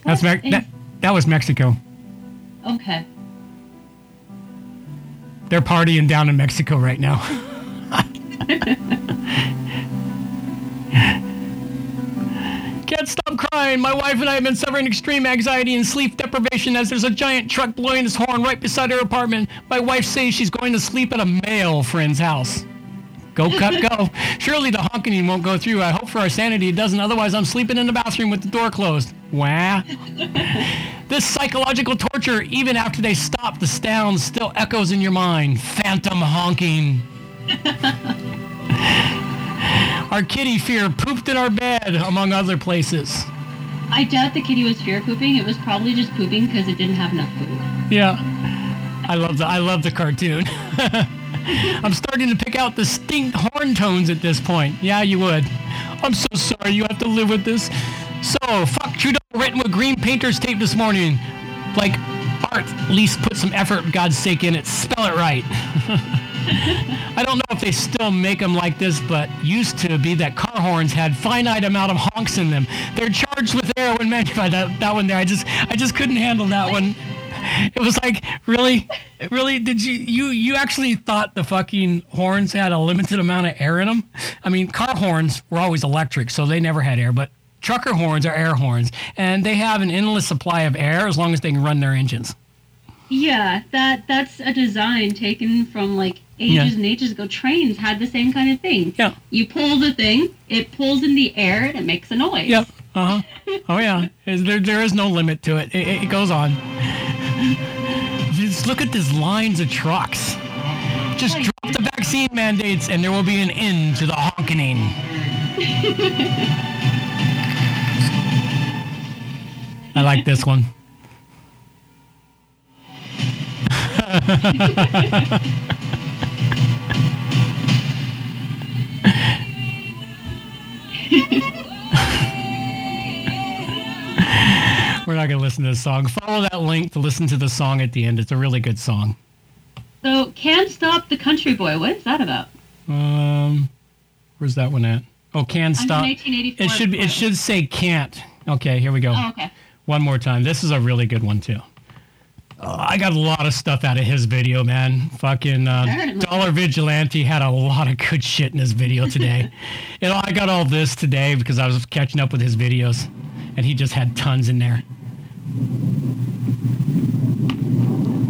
That's Me- that, that was Mexico. Okay. They're partying down in Mexico right now. *laughs* *laughs* Can't stop crying. My wife and I have been suffering extreme anxiety and sleep deprivation as there's a giant truck blowing its horn right beside her apartment. My wife says she's going to sleep at a male friend's house. Go, cut, go. *laughs* Surely the honking won't go through. I hope for our sanity it doesn't. Otherwise, I'm sleeping in the bathroom with the door closed. Wah. *laughs* This psychological torture, even after they stop, the sound still echoes in your mind. Phantom honking. *laughs* our kitty fear pooped in our bed, among other places. I doubt the kitty was fear pooping. It was probably just pooping because it didn't have enough food. Yeah. I love the I love the cartoon. *laughs* I'm starting to pick out distinct horn tones at this point. Yeah, you would. I'm so sorry you have to live with this. So, fuck Trudeau written with green painter's tape this morning. Like, art, at least put some effort, God's sake, in it. Spell it right. *laughs* I don't know if they still make them like this, but used to be that car horns had finite amount of honks in them. They're charged with air when. That, that one there, I just, I just couldn't handle that one. It was like, really, really, did you, you, you actually thought the fucking horns had a limited amount of air in them? I mean, car horns were always electric, so they never had air, but trucker horns are air horns, and they have an endless supply of air as long as they can run their engines. Yeah, that that's a design taken from like ages Yeah. and ages ago. Trains had the same kind of thing. Yeah. You pull the thing, it pulls in the air, and it makes a noise. Yep. Uh huh. Oh yeah. Is- There, there is no limit to it. It, it goes on. Just look at these lines of trucks. Just drop the vaccine mandates, and there will be an end to the honking. *laughs* I like this one. *laughs* *laughs* We're not gonna listen to the song. Follow that link to listen to the song at the end. It's a really good song. So, Can't Stop the Country Boy. What is that about? Um, where's that one at? Oh, can I'm stop. from 1884. It should be, it should say can't. Okay, here we go. Oh, okay. One more time. This is a really good one too. Uh, I got a lot of stuff out of his video, man. Fucking uh, Dollar Vigilante had a lot of good shit in his video today. *laughs* you know, I got all this today because I was catching up with his videos, and he just had tons in there.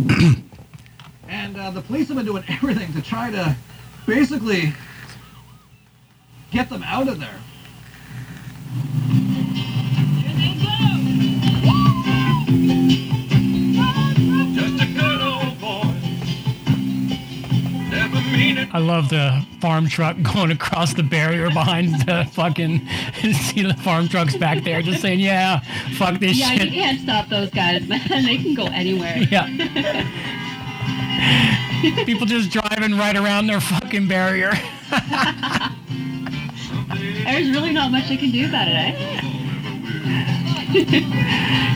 *clears throat* And uh, the police have been doing *laughs* everything to try to basically get them out of there. I love the farm truck *laughs* going across the barrier behind the fucking. *laughs* see the farm trucks back there, just saying, "Yeah, fuck this Yeah, shit." you can't stop those guys, *laughs* man. They can go anywhere. Yeah. People just driving right around their fucking barrier. There's really not much they can do about it, eh?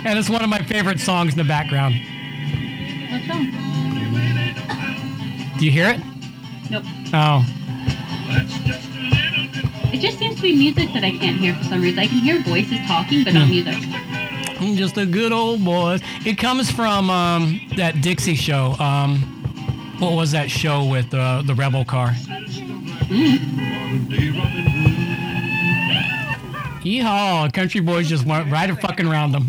And it's one of my favorite songs in the background. What song? Do you hear it? Nope. Oh. It just seems to be music that I can't hear for some reason. I can hear voices talking, but not Hmm. music. I'm just a good old boy. It comes from um, that Dixie show. Um, what was that show with uh, the Rebel car? Yeehaw! Country boys just went right a fucking around them. *laughs*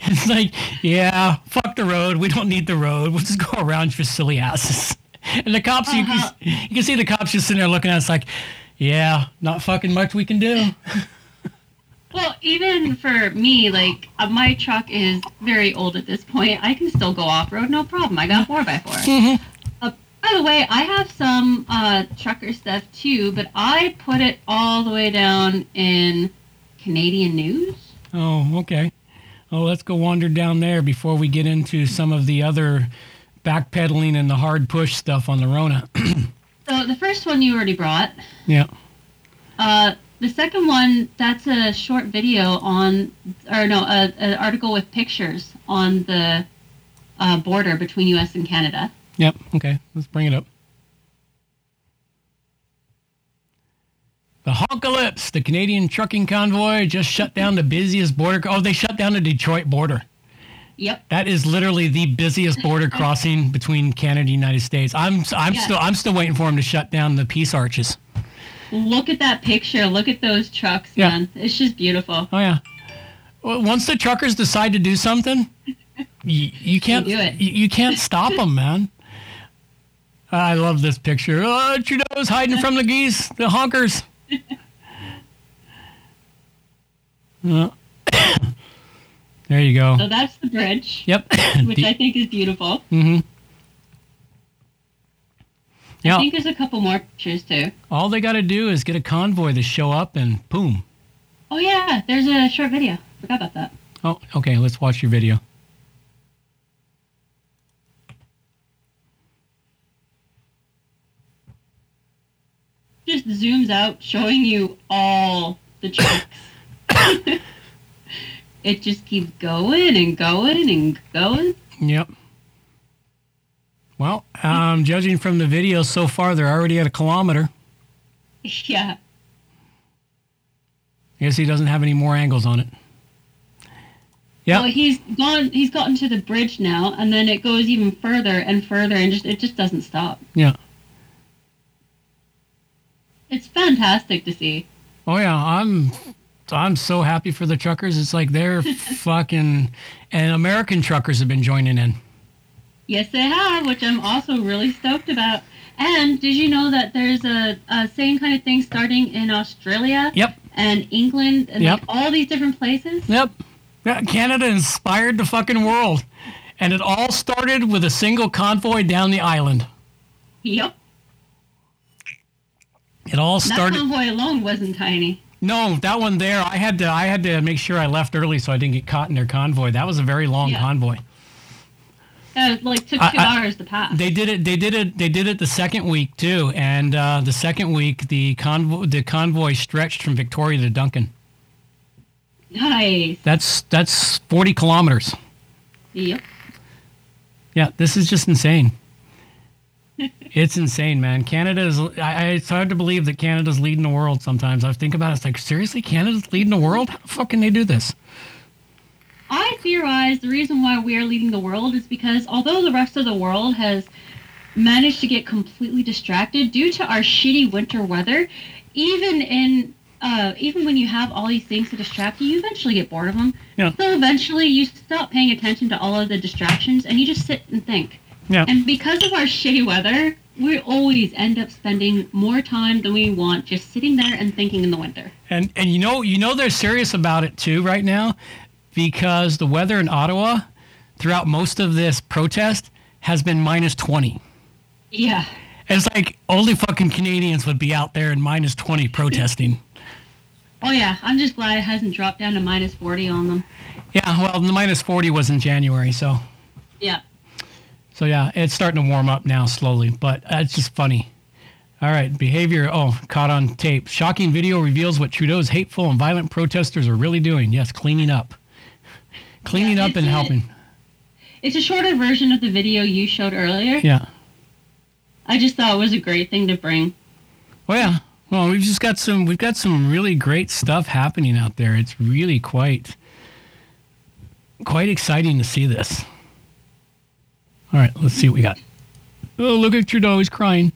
it's like, yeah, fuck the road. We don't need the road. We'll just go around your silly asses. *laughs* And the cops, you, Uh-huh. can, you can see the cops just sitting there looking at us like, yeah, not fucking much we can do. *laughs* Well, even for me, like uh, my truck is very old at this point. I can still go off road, no problem. I got four by 4 Mm-hmm. Uh, by the way, I have some uh, trucker stuff too, but I put it all the way down in Canadian news. Oh, okay. Oh, let's go wander down there before we get into some of the other backpedaling and the hard push stuff on the Rona. *clears throat* So the first one you already brought. yeah. Uh, the second one, that's a short video on, or no, a, an article with pictures on the uh, border between U.S. and Canada. Yep. Okay. Let's bring it up. The Honkalypse, the Canadian trucking convoy, just shut down the busiest border. Oh, they shut down the Detroit border. Yep. That is literally the busiest border *laughs* crossing between Canada and the United States. I'm I'm Yeah. still I'm still waiting for them to shut down the peace arches. Look at that picture. Look at those trucks, Yeah. man. It's just beautiful. Oh yeah. Well, once the truckers decide to do something, *laughs* you, you can't do it. You, you can't stop them, man. *laughs* I love this picture. Oh, Trudeau's hiding from the geese, the honkers. Uh, *coughs* there you go. So that's the bridge, Yep. *coughs* which I think is beautiful. mm-hmm. Yeah. I think there's a couple more pictures too. All they got to do is get a convoy to show up, and boom. Oh yeah, there's a short video. Forgot about that. Oh, okay. Let's watch your video. Just zooms out, showing you all the trucks. *coughs* it just keeps going and going and going. Yep. Well, um, judging from the video so far, they're already at a kilometer. *laughs* Yeah. I guess he doesn't have any more angles on it. Yeah. Well, he's gone. He's gotten to the bridge now, and then it goes even further and further, and just it just doesn't stop. Yeah. It's fantastic to see. Oh yeah, I'm I'm so happy for the truckers. It's like they're *laughs* fucking and American truckers have been joining in. Yes, they have, which I'm also really stoked about. And did you know that there's a, a same kind of thing starting in Australia Yep. and England and Yep. like all these different places? Yep. Yeah, Canada inspired the fucking world. And it all started with a single convoy down the island. Yep. It all That started convoy alone wasn't tiny. No, that one there, I had to I had to make sure I left early so I didn't get caught in their convoy. That was a very long Yeah. convoy. It like took two I- hours to pass. They did it. They did it. They did it the second week too. And uh, the second week, the convoy the convoy stretched from Victoria to Duncan. nice. That's that's forty kilometers. Yep. Yeah, this is just insane. It's insane, man. Canada is. I, I, it's hard to believe that Canada's leading the world. Sometimes I think about it. It's like seriously, Canada's leading the world. How the fuck can they do this? I theorize the reason why we are leading the world is because although the rest of the world has managed to get completely distracted due to our shitty winter weather, even in uh, even when you have all these things to distract you, you eventually get bored of them. Yeah. So eventually you stop paying attention to all of the distractions and you just sit and think. Yeah. And because of our shitty weather, we always end up spending more time than we want just sitting there and thinking in the winter. And and you know you know they're serious about it too right now, because the weather in Ottawa, throughout most of this protest, has been minus twenty. Yeah. It's like only fucking Canadians would be out there in minus twenty protesting. Oh yeah, I'm just glad it hasn't dropped down to minus 40 on them. Yeah, well, the minus forty was in January, so Yeah. So yeah, it's starting to warm up now slowly, but it's just funny. All right, behavior. Oh, caught on tape. Shocking video reveals what Trudeau's hateful and violent protesters are really doing. Yes, cleaning up, cleaning Yeah, up and a- helping. It's a shorter version of the video you showed earlier. Yeah. I just thought it was a great thing to bring. Well, yeah. Well, we've just got some. We've got some really great stuff happening out there. It's really quite, quite exciting to see this. All right, let's see what we got. Oh, look at Trudeau. He's crying.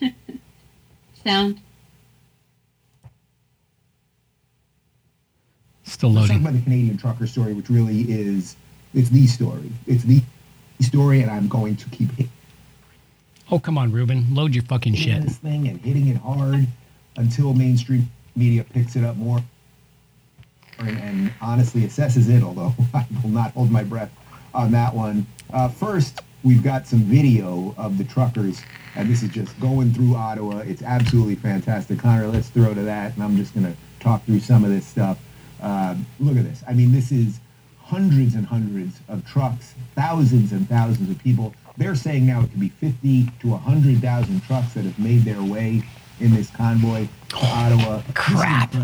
*laughs* Sound. Still Let's talk about the Canadian trucker story, which really is it's the story. It's the story, and I'm going to keep it. Oh, come on, Rumble. Load your fucking shit. this thing and hitting it hard until mainstream media picks it up more and, and honestly assesses it. Although *laughs* I will not hold my breath on that one. Uh, first, we've got some video of the truckers, and this is just going through Ottawa. It's absolutely fantastic. Connor, let's throw to that, and I'm just going to talk through some of this stuff. Uh, look at this. I mean, this is hundreds and hundreds of trucks, thousands and thousands of people. They're saying now it could be 50 to 100,000 trucks that have made their way in this convoy to Ottawa. Crap.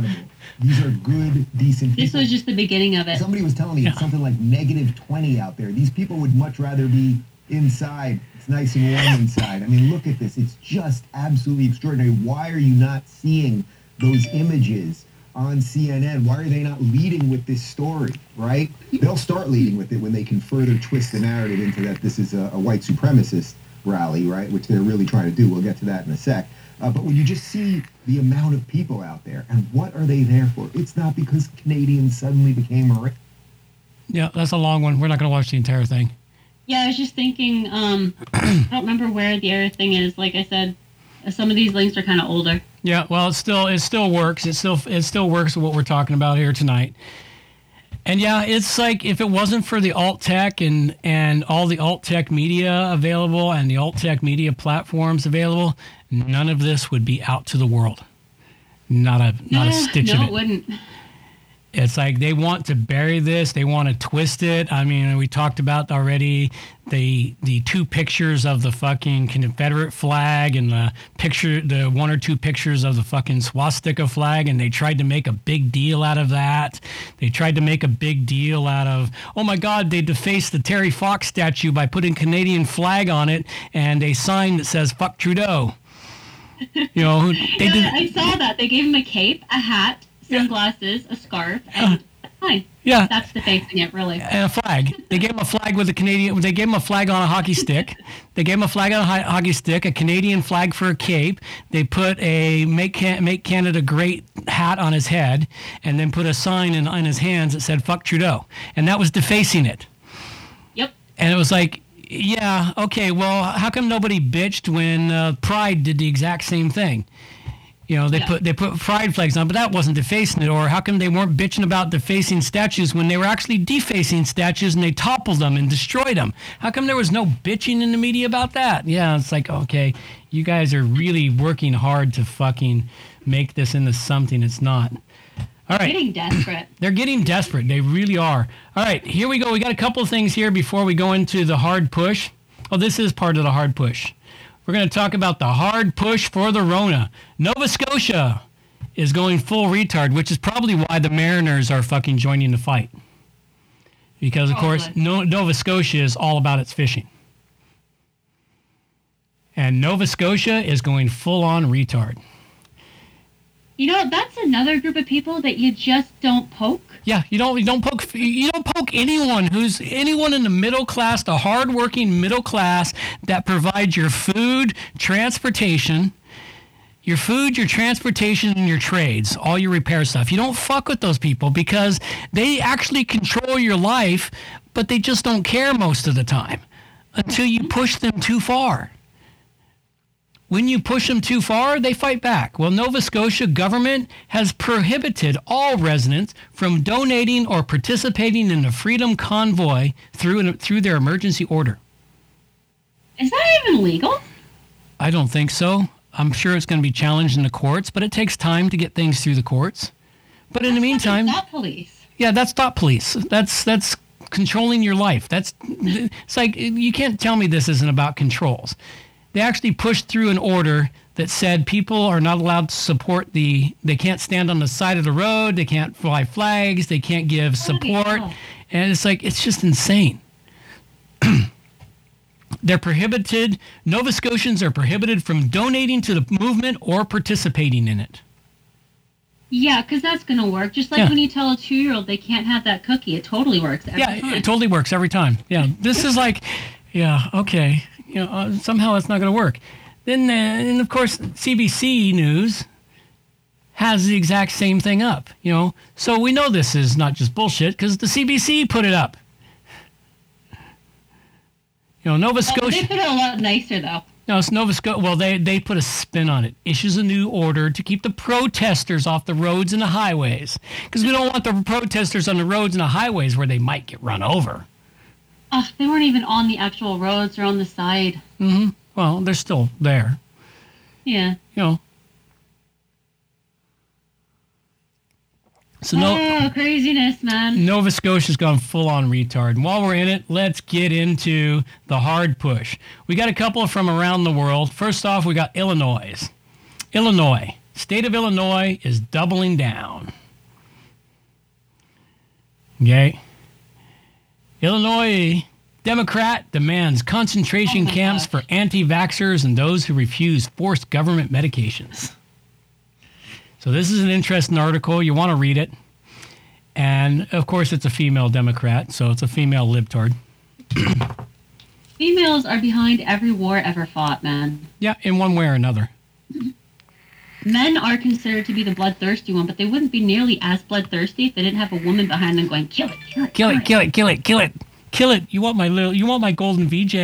Incredible. These are good, decent people. This was just the beginning of it. Somebody was telling me it's something like negative 20 out there. These people would much rather be inside. It's nice and warm inside. I mean, look at this. It's just absolutely extraordinary. Why are you not seeing those images on CNN? Why are they not leading with this story, right? They'll start leading with it when they can further twist the narrative into that this is a, a white supremacist rally, right? Which they're really trying to do. We'll get to that in a sec. Uh, but when you just see the amount of people out there and what are they there for? It's not because Canadians suddenly became a Yeah, that's a long one. We're not going to watch the entire thing. Yeah, I was just thinking. Um, *coughs* I don't remember where the other thing is. Like I said, uh, some of these links are kind of older. Yeah, well, it still it still works. It still it still works with what we're talking about here tonight. And yeah, it's like if it wasn't for the alt tech and and all the alt tech media available and the alt tech media platforms available, none of this would be out to the world. Not a not a stitch no, of it it. wouldn't. It's like they want to bury this. They want to twist it. I mean, we talked about already the the two pictures of the fucking Confederate flag and the picture, the one or two pictures of the fucking swastika flag, and they tried to make a big deal out of that. They tried to make a big deal out of, oh my God, they defaced the Terry Fox statue by putting Canadian flag on it and a sign that says "fuck Trudeau." You know, they Yeah, did. I saw that. They gave him a cape, a hat, Yeah. sunglasses, a scarf, and that's fine. Yeah, That's defacing it, really. and a flag. They gave him a flag with a Canadian. They gave him a flag on a hockey stick. They gave him a flag on a ho- hockey stick, a Canadian flag for a cape. They put a "Make Can- Make Canada Great" hat on his head, and then put a sign in, in his hands that said "Fuck Trudeau," and that was defacing it. Yep. And it was like, yeah, okay, well, how come nobody bitched when uh, Pride did the exact same thing? You know, they Yeah. put they put pride flags on, but that wasn't defacing it. Or how come they weren't bitching about defacing statues when they were actually defacing statues and they toppled them and destroyed them? How come there was no bitching in the media about that? Yeah, it's like okay, you guys are really working hard to fucking make this into something it's not. All right. They're Getting desperate. *clears throat* They're getting desperate. They really are. All right, here we go. We got a couple of things here before we go into the hard push. Oh, this is part of the hard push. We're going to talk about the hard push for the Rona. Nova Scotia is going full retard, which is probably why the Mariners are fucking joining the fight. Because, of oh, course, no, Nova Scotia is all about its fishing. And Nova Scotia is going full on retard. You know, that's another group of people that you just don't poke. Yeah, you don't you don't poke you don't poke anyone who's anyone in the middle class, the hardworking middle class that provides your food, transportation, your food, your transportation, and your trades, all your repair stuff. You don't fuck with those people because they actually control your life, but they just don't care most of the time until you mm-hmm. push them too far. When you push them too far, they fight back. Well, Nova Scotia government has prohibited all residents from donating or participating in the Freedom Convoy through through their emergency order. Is that even legal? I don't think so. I'm sure it's going to be challenged in the courts, but it takes time to get things through the courts. But in the meantime, Not police. yeah, that's not police. That's that's controlling your life. That's it's like you can't tell me this isn't about controls. They actually pushed through an order that said people are not allowed to support the they can't stand on the side of the road, they can't fly flags, they can't give support. And it's like it's just insane. *clears throat* They're prohibited. Nova Scotians are prohibited from donating to the movement or participating in it. Yeah, because that's going to work. Just like Yeah. when you tell a two year old they can't have that cookie, it totally works. Every Yeah, time. it totally works every time. Yeah, this is like, yeah, okay, you know, uh, somehow it's not going to work. Then, uh, and of course, CBC News has the exact same thing up. You know, so we know this is not just bullshit because the CBC put it up. You know, Nova Well, they Scotia. put it a lot nicer, though. No, it's Nova Scotia. Well, they they put a spin on it. Issues a new order to keep the protesters off the roads and the highways because we don't want the protesters on the roads and the highways where they might get run over. Oh, they weren't even on the actual roads or on the side. Mm-hmm. Well, they're still there, Yeah. you know. So no. Oh, craziness, man. Nova Scotia's gone full on retard. And while we're in it, let's get into the hard push. We got a couple from around the world. First off, we got Illinois. Illinois. State of Illinois is doubling down. Okay. Illinois Democrat demands concentration Oh camps gosh. for anti vaxxers and those who refuse forced government medications. So, this is an interesting article. You want to read it. And of course, it's a female Democrat, so it's a female libtard. Females are behind every war ever fought, man. Yeah, in one way or another. *laughs* Men are considered to be the bloodthirsty one, but they wouldn't be nearly as bloodthirsty if they didn't have a woman behind them going, kill it, kill it, Kill it, kill it, kill it, kill it, kill it. You want my little, you want my golden VJ.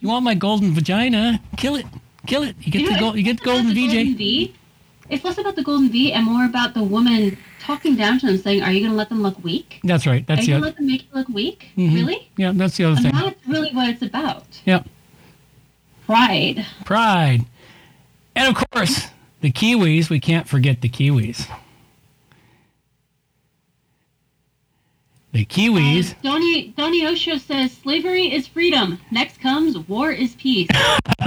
You want my golden vagina. Kill it, kill it. You get You the gold, you get the golden the VJ. golden V. It's less about the golden V and more about the woman talking down to them, saying, "Are you going to let them look weak? That's right. That's Are you going to let them make you look weak? Mhm. Really?" Yeah, that's the other And thing. that's really what it's about. Yep. Pride. Pride. And of course, the Kiwis, we can't forget the Kiwis. The Kiwis, Uh, Donny Donny Osho says slavery is freedom. Next comes war is peace.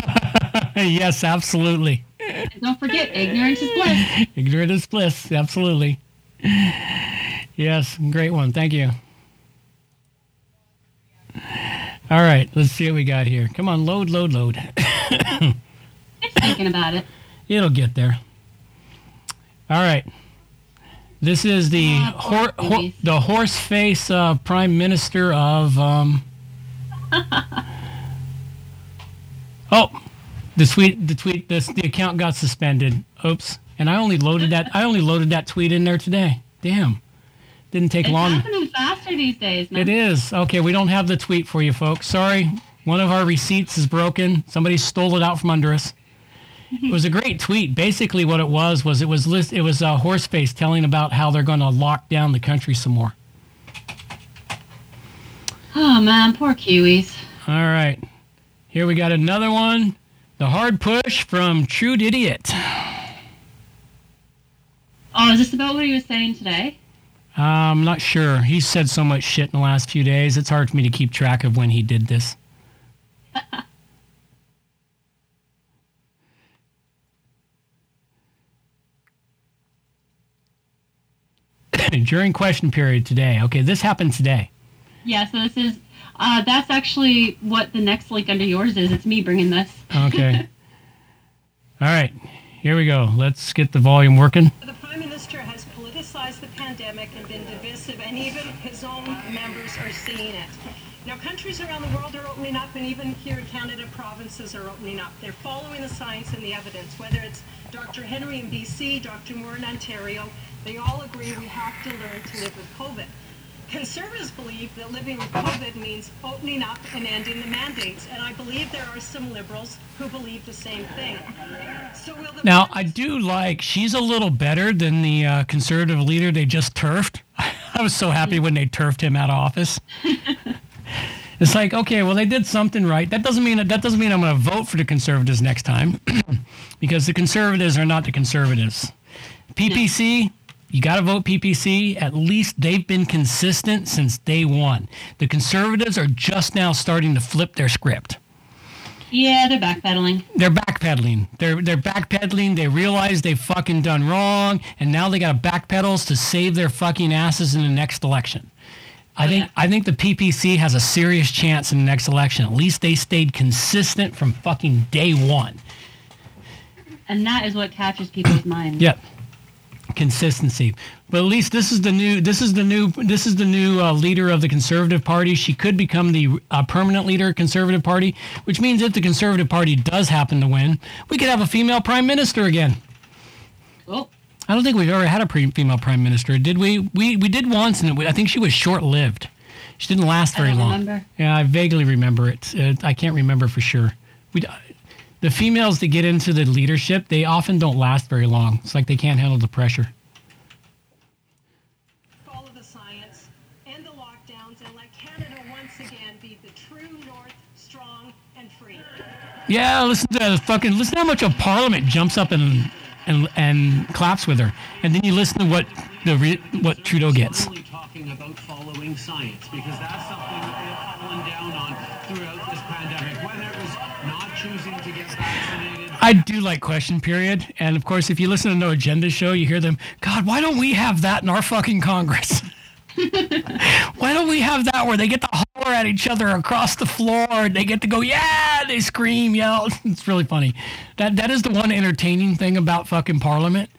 *laughs* yes, absolutely. and don't forget, ignorance is bliss. Ignorance is bliss, absolutely. Yes, great one. Thank you. All right, let's see what we got here. Come on, load, load, load. It's thinking about it. *laughs* It'll get there. All right. This is the poor hor- hor- the horse face uh, prime minister of. Um, *laughs* oh, the tweet, the tweet, this the account got suspended. Oops. And I only loaded that. I only loaded that tweet in there today. Damn. Didn't take It's long. happening faster these days, man. It is. Okay, we don't have the tweet for you folks. Sorry. One of our receipts is broken. Somebody stole it out from under us. It was a great tweet. Basically what it was was it was list it was uh, Horseface telling about how they're going to lock down the country some more. Oh man, poor Kiwis. All right. Here we got another one. The hard push from True Idiot. Oh, is this about what he was saying today? Uh, I'm not sure. He said so much shit in the last few days. It's hard for me to keep track of when he did this. *laughs* During question period today. Okay, this happened today. Yeah, so this is uh, that's actually what the next link under yours is. It's me bringing this. Okay. *laughs* All right, here we go. Let's get the volume working. The Prime Minister has politicized the pandemic and been divisive, and even his own members are seeing it. Now, countries around the world are opening up, and even here in Canada, provinces are opening up. They're following the science and the evidence, whether it's Dr. Henry in BC, Dr. Moore in Ontario, they all agree we have to learn to live with COVID. Conservatives believe that living with COVID means opening up and ending the mandates, and I believe there are some liberals who believe the same thing. So will the Now, I do like, she's a little better than the uh, conservative leader they just turfed. *laughs* I was so happy when they turfed him out of office. *laughs* it's like, okay, well, they did something right. That doesn't mean that doesn't mean I'm going to vote for the conservatives next time, *clears throat* because the conservatives are not the conservatives. PPC, you got to vote PPC. At least they've been consistent since day one. The conservatives are just now starting to flip their script Yeah, they're backpedaling. they're backpedaling. They're they're backpedaling. They realize they've fucking done wrong, and now they got to backpedals to save their fucking asses in the next election. I think I think the PPC has a serious chance in the next election. At least they stayed consistent from fucking day one. And that is what captures people's minds. Yep. Consistency. But at least this is the new this is the new this is the new uh, leader of the Conservative Party. She could become the uh, permanent leader of Conservative Party, which means if the Conservative Party does happen to win, we could have a female prime minister again. Well, I don't think we've ever had a pre- female prime minister, did we? We we did once, and it, I think she was short lived. She didn't last very long. remember. Yeah, I vaguely remember it. Uh, I can't remember for sure. We, the females that get into the leadership, they often don't last very long. It's like they can't handle the pressure. follow the science, end the lockdowns, and let Canada once again be the true North, strong and free. Yeah, listen to that fucking listen to how much of Parliament jumps up and and and claps with her, and then you listen to what the re, what Trudeau gets. Talking about following science because that's something that they have fallen down on throughout this pandemic. Whether it was not choosing to get vaccinated. I do like question period, and of course, if you listen to No Agenda show, you hear them. God, why don't we have that in our fucking Congress? *laughs* why don't we have that where they get to holler at each other across the floor? and They get to go, yeah, they scream, yell. *laughs* It's really funny. That that is the one entertaining thing about fucking Parliament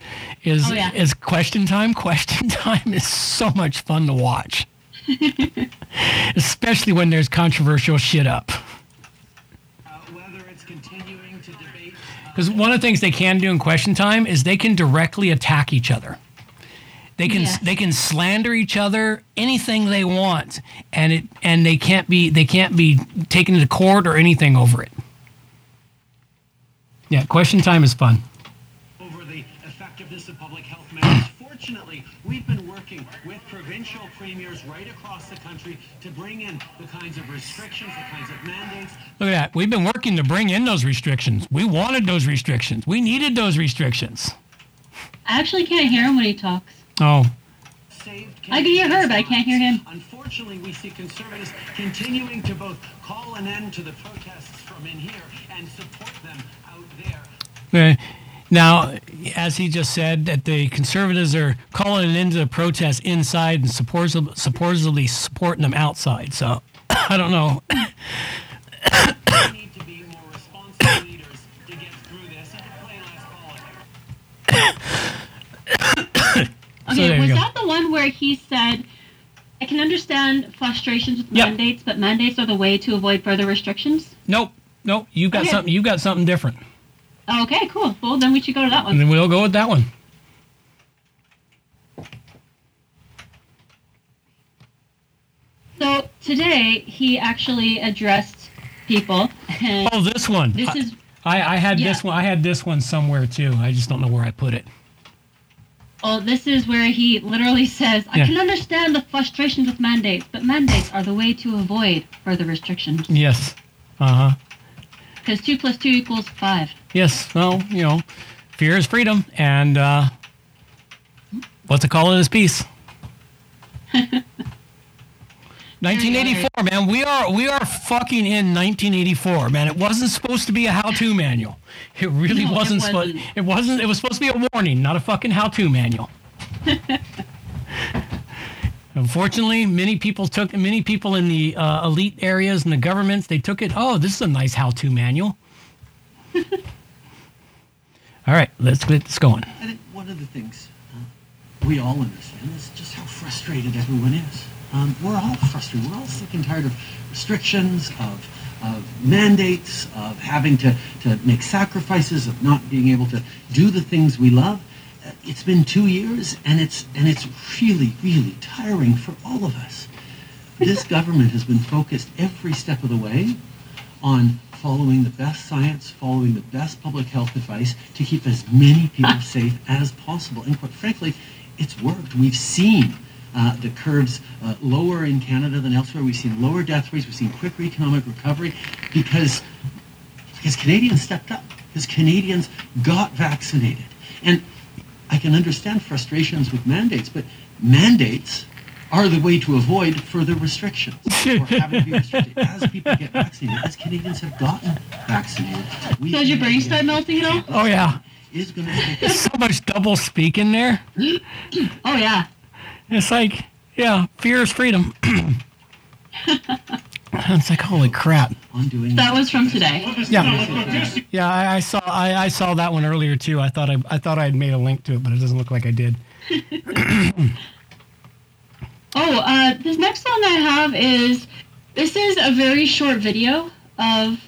is Oh, yeah. is question time. Question *laughs* time is so much fun to watch, especially when there's controversial shit up. Uh, whether it's continuing to debate. Uh, Because one of the things they can do in question time is they can directly attack each other. They can Yes. they can slander each other anything they want, and it and they can't be they can't be taken to court or anything over it. Yeah, question time is fun. over the effectiveness of public health measures. Fortunately, we've been working with provincial premiers right across the country to bring in the kinds of restrictions, the kinds of mandates Look at that. We've been working to bring in those restrictions. We wanted those restrictions. We needed those restrictions. I actually can't hear him when he talks. Oh, I can hear her, but I can't hear him. Unfortunately, we see conservatives continuing to both call an end to the protests from in here and support them out there. Uh, Now, as he just said, that the conservatives are calling it into the protests inside and supposedly, supposedly supporting them outside. So *coughs* I don't know. *coughs* We need to be more responsible leaders to get through this and to play less politics. Okay, was that the one where he said, I can understand frustrations with Yep. mandates, but mandates are the way to avoid further restrictions? Nope, nope. You got Okay. something. You got something different, Okay, cool. Well, then we should go to that one. and then we'll go with that one. So today, he actually addressed people, and Oh, this one. this I, is I, I had this one. I had this one somewhere too. I just don't know where I put it. Oh, this is where he literally says, I Yeah. can understand the frustrations with mandates, but mandates are the way to avoid further restrictions. Yes. Uh huh. Because 2 plus 2 equals 5. Yes. Well, you know, fear is freedom, and uh, what's it called in his piece? *laughs* 1984, man. We are we are fucking in 1984, man. It wasn't supposed to be a how-to manual. It really No, wasn't. supposed. wasn't. It wasn't. It was supposed to be a warning, not a fucking how-to manual. *laughs* Unfortunately, many people took many people in the uh, elite areas and the governments. They took it. Oh, this is a nice how-to manual. *laughs* All right, let's get this going. I think one of the things uh, we all understand is just how frustrated everyone is. Um, we're all frustrated. We're all sick and tired of restrictions, of, of mandates, of having to, to make sacrifices, of not being able to do the things we love. Uh, It's been two years, and it's and it's really, really tiring for all of us. This *laughs* government has been focused every step of the way on following the best science, following the best public health advice to keep as many people *laughs* safe as possible. And quite frankly, it's worked. We've seen uh, the curves uh, lower in Canada than elsewhere. We've seen lower death rates. We've seen quicker economic recovery because because Canadians stepped up. Because Canadians got vaccinated. And I can understand frustrations with mandates, but mandates are the way to avoid further restrictions *laughs* or having to be restricted as people get vaccinated, as Canadians have gotten vaccinated. we So is your brain get start melting at all? Oh yeah, Is going to take so much double speak in there. *clears throat* Oh, yeah. It's like, yeah, fear is freedom. *clears throat* it's like holy crap. That was from today. Yeah, yeah. I, I saw I, I saw that one earlier too. I thought I I thought I had made a link to it, but it doesn't look like I did. *clears throat* Oh, uh, this next one I have is this is a very short video of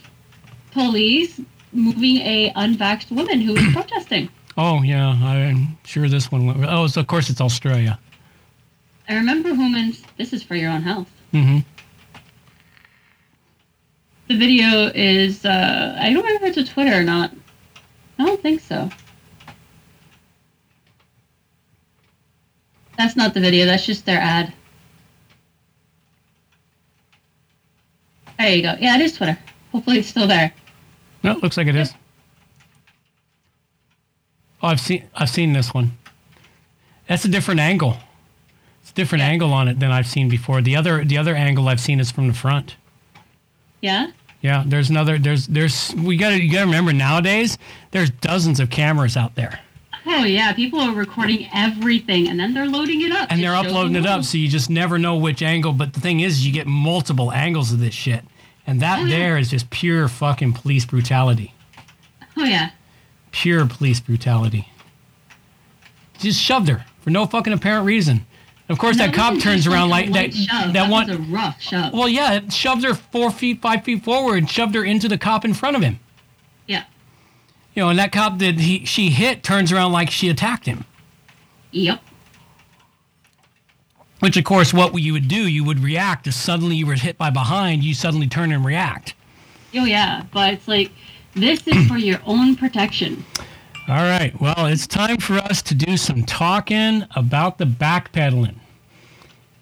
police moving a unvaxxed woman who was *clears throat* protesting. Oh yeah, I'm sure this one. Went, oh, so of course it's Australia. I remember humans. This is for your own health. hmm The video is. Uh, I don't remember if it's a Twitter or not. I don't think so. That's not the video. That's just their ad. There you go. Yeah, it is Twitter. Hopefully, it's still there. No, it looks like it is. Oh, I've seen I've seen this one. That's a different angle. It's a different angle on it than I've seen before. The other the other angle I've seen is from the front. Yeah. Yeah, there's another there's there's we got to you got to remember nowadays there's dozens of cameras out there. Oh yeah, people are recording everything and then they're loading it up. and they're uploading it up, so you just never know which angle. But the thing is, you get multiple angles of this shit, and that Oh, yeah. there is just pure fucking police brutality. Oh yeah. Pure police brutality. Just shoved her for no fucking apparent reason. Of course, that That cop turns around like that. shove. That one. was a rough shove. Well, yeah, it shoved her four feet, five feet forward, shoved her into the cop in front of him. yeah. You know, and that cop that he she hit turns around like she attacked him. Yep. Which, of course, what you would do, you would react. If suddenly you were hit by behind, you suddenly turn and react. Oh yeah, but it's like this is for your own protection. All right. Well, it's time for us to do some talking about the backpedaling.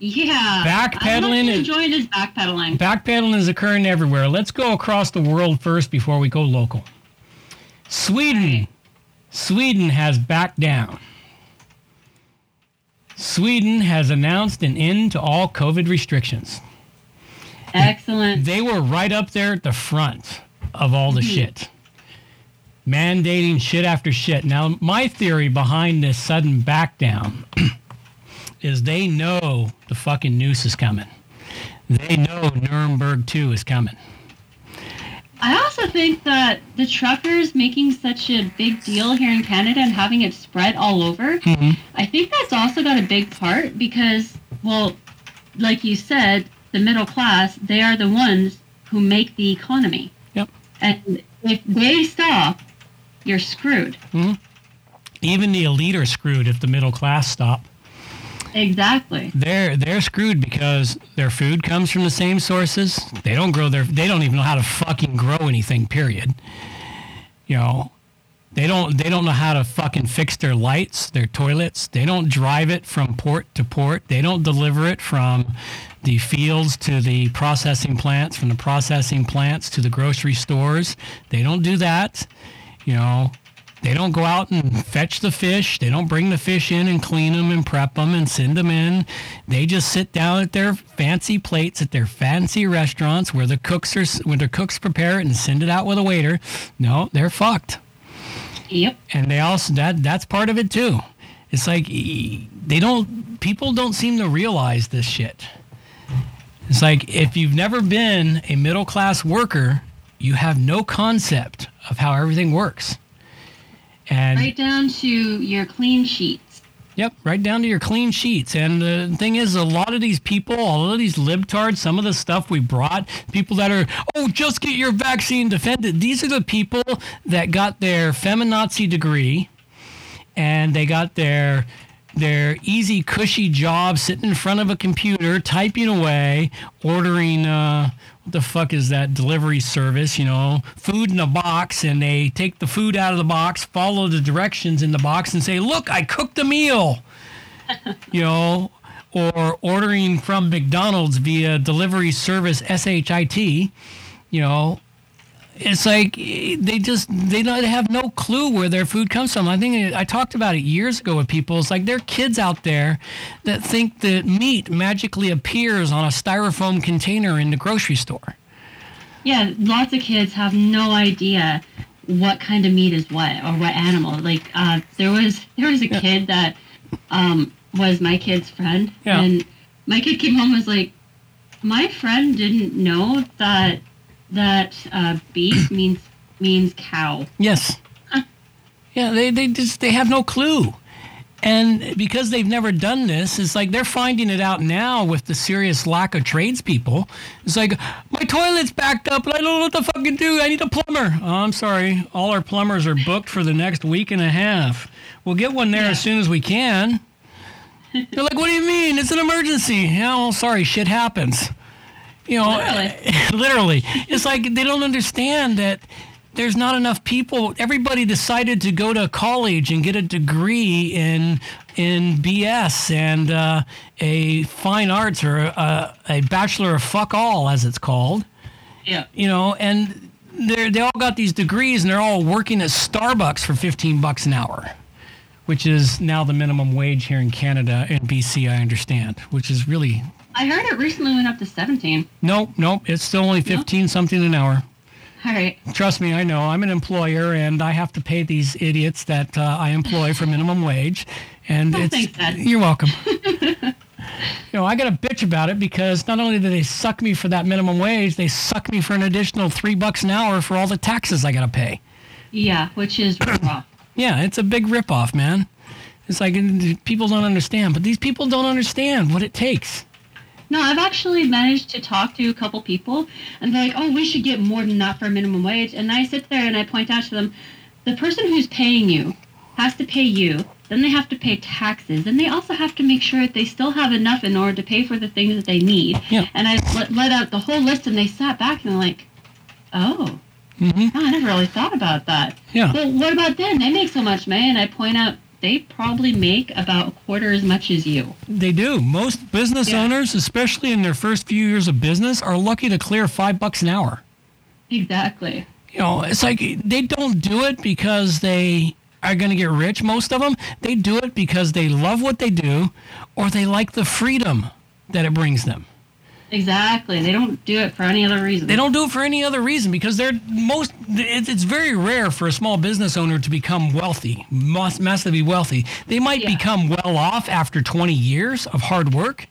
Yeah. Backpedaling I'm is- enjoying backpedaling. Backpedaling is occurring everywhere. Let's go across the world first before we go local. Sweden. Sweden has backed down. Sweden has announced an end to all COVID restrictions. Excellent. They were right up there at the front of all the mm-hmm. shit. Mandating shit after shit. Now, my theory behind this sudden back down *clears throat* is they know the fucking noose is coming. They know Nuremberg 2 is coming. I also think that the truckers making such a big deal here in Canada and having it spread all over, Mm-hmm. I think that's also got a big part because, well, like you said, the middle class, they are the ones who make the economy. Yep. And if they stop, you're screwed. Hmm. Even the elite are screwed if the middle class stop. Exactly. They're they're screwed because their food comes from the same sources. They don't grow their they don't even know how to fucking grow anything, period. You know, they don't they don't know how to fucking fix their lights, their toilets. They don't drive it from port to port. They don't deliver it from the fields to the processing plants, from the processing plants to the grocery stores. They don't do that. You know, they don't go out and fetch the fish. They don't bring the fish in and clean them and prep them and send them in. They just sit down at their fancy plates at their fancy restaurants where the cooks are when the cooks prepare it and send it out with a waiter. No, they're fucked. Yep. And they also that that's part of it too. It's like they don't people don't seem to realize this shit. It's like if you've never been a middle class worker, you have no concept of how everything works. And Right down to your clean sheets. Yep, right down to your clean sheets. And the thing is, a lot of these people, all of these libtards, some of the stuff we brought, people that are, oh, just get your vaccine defended. These are the people that got their feminazi degree and they got their their easy, cushy job sitting in front of a computer, typing away, ordering uh, what the fuck is that delivery service? You know, food in a box, and they take the food out of the box, follow the directions in the box, and say, "Look, I cooked a meal." *laughs* you know, or ordering from McDonald's via delivery service SHIT. You know, it's like they just they don't have no clue where their food comes from. I think I talked about it years ago with people. It's like there are kids out there that think that meat magically appears on a styrofoam container in the grocery store. Yeah, lots of kids have no idea what kind of meat is what or what animal. Like uh, there was there was a Yeah. kid that um, was my kid's friend, Yeah. and my kid came home and was like, my friend didn't know that that uh, beef *clears throat* means means cow. Yes. Yeah, they, they just they have no clue. And because they've never done this, it's like they're finding it out now with the serious lack of tradespeople. It's like, my toilet's backed up and I don't know what to fucking do. I need a plumber. Oh, I'm sorry. All our plumbers are booked for the next week and a half. We'll get one there as soon as we can. They're like, what do you mean? It's an emergency. Yeah, well, sorry, shit happens. You know, Literally. *laughs* literally. It's like they don't understand that there's not enough people. Everybody decided to go to college and get a degree in in BS and uh, a fine arts or a, a bachelor of fuck all, as it's called. Yeah. You know, and they they all got these degrees and they're all working at Starbucks for 15 bucks an hour. which is now the minimum wage here in Canada and BC. I understand, which is really I heard it recently went up to 17. nope, nope. It's still only fifteen something an hour. All right. Trust me, I know. I'm an employer, and I have to pay these idiots that uh, I employ for minimum wage. And Oh, it's thanks, *laughs* you're welcome. *laughs* you know, I got to bitch about it because not only do they suck me for that minimum wage, they suck me for an additional three bucks an hour for all the taxes I got to pay. Yeah, which is rough. *clears throat* Yeah, it's a big ripoff, man. It's like people don't understand, but these people don't understand what it takes. No, I've actually managed to talk to a couple people, and they're like, "Oh, we should get more than that for minimum wage." And I sit there and I point out to them, the person who's paying you has to pay you. Then they have to pay taxes, and they also have to make sure that they still have enough in order to pay for the things that they need. Yeah. And I let, let out the whole list, and they sat back and they're like, "Oh, Mhm. oh, I never really thought about that." Yeah. Well, what about them? They make so much money, and I point out they probably make about a quarter as much as you. They do. Most business Yeah. owners, especially in their first few years of business, are lucky to clear five bucks an hour. Exactly. you know, it's like they don't do it because they are going to get rich, most of them. They do it because they love what they do or they like the freedom that it brings them. Exactly. They don't do it for any other reason. They don't do it for any other reason because they're most, it's very rare for a small business owner to become wealthy, massively wealthy. They might Yeah. become well off after 20 years of hard work.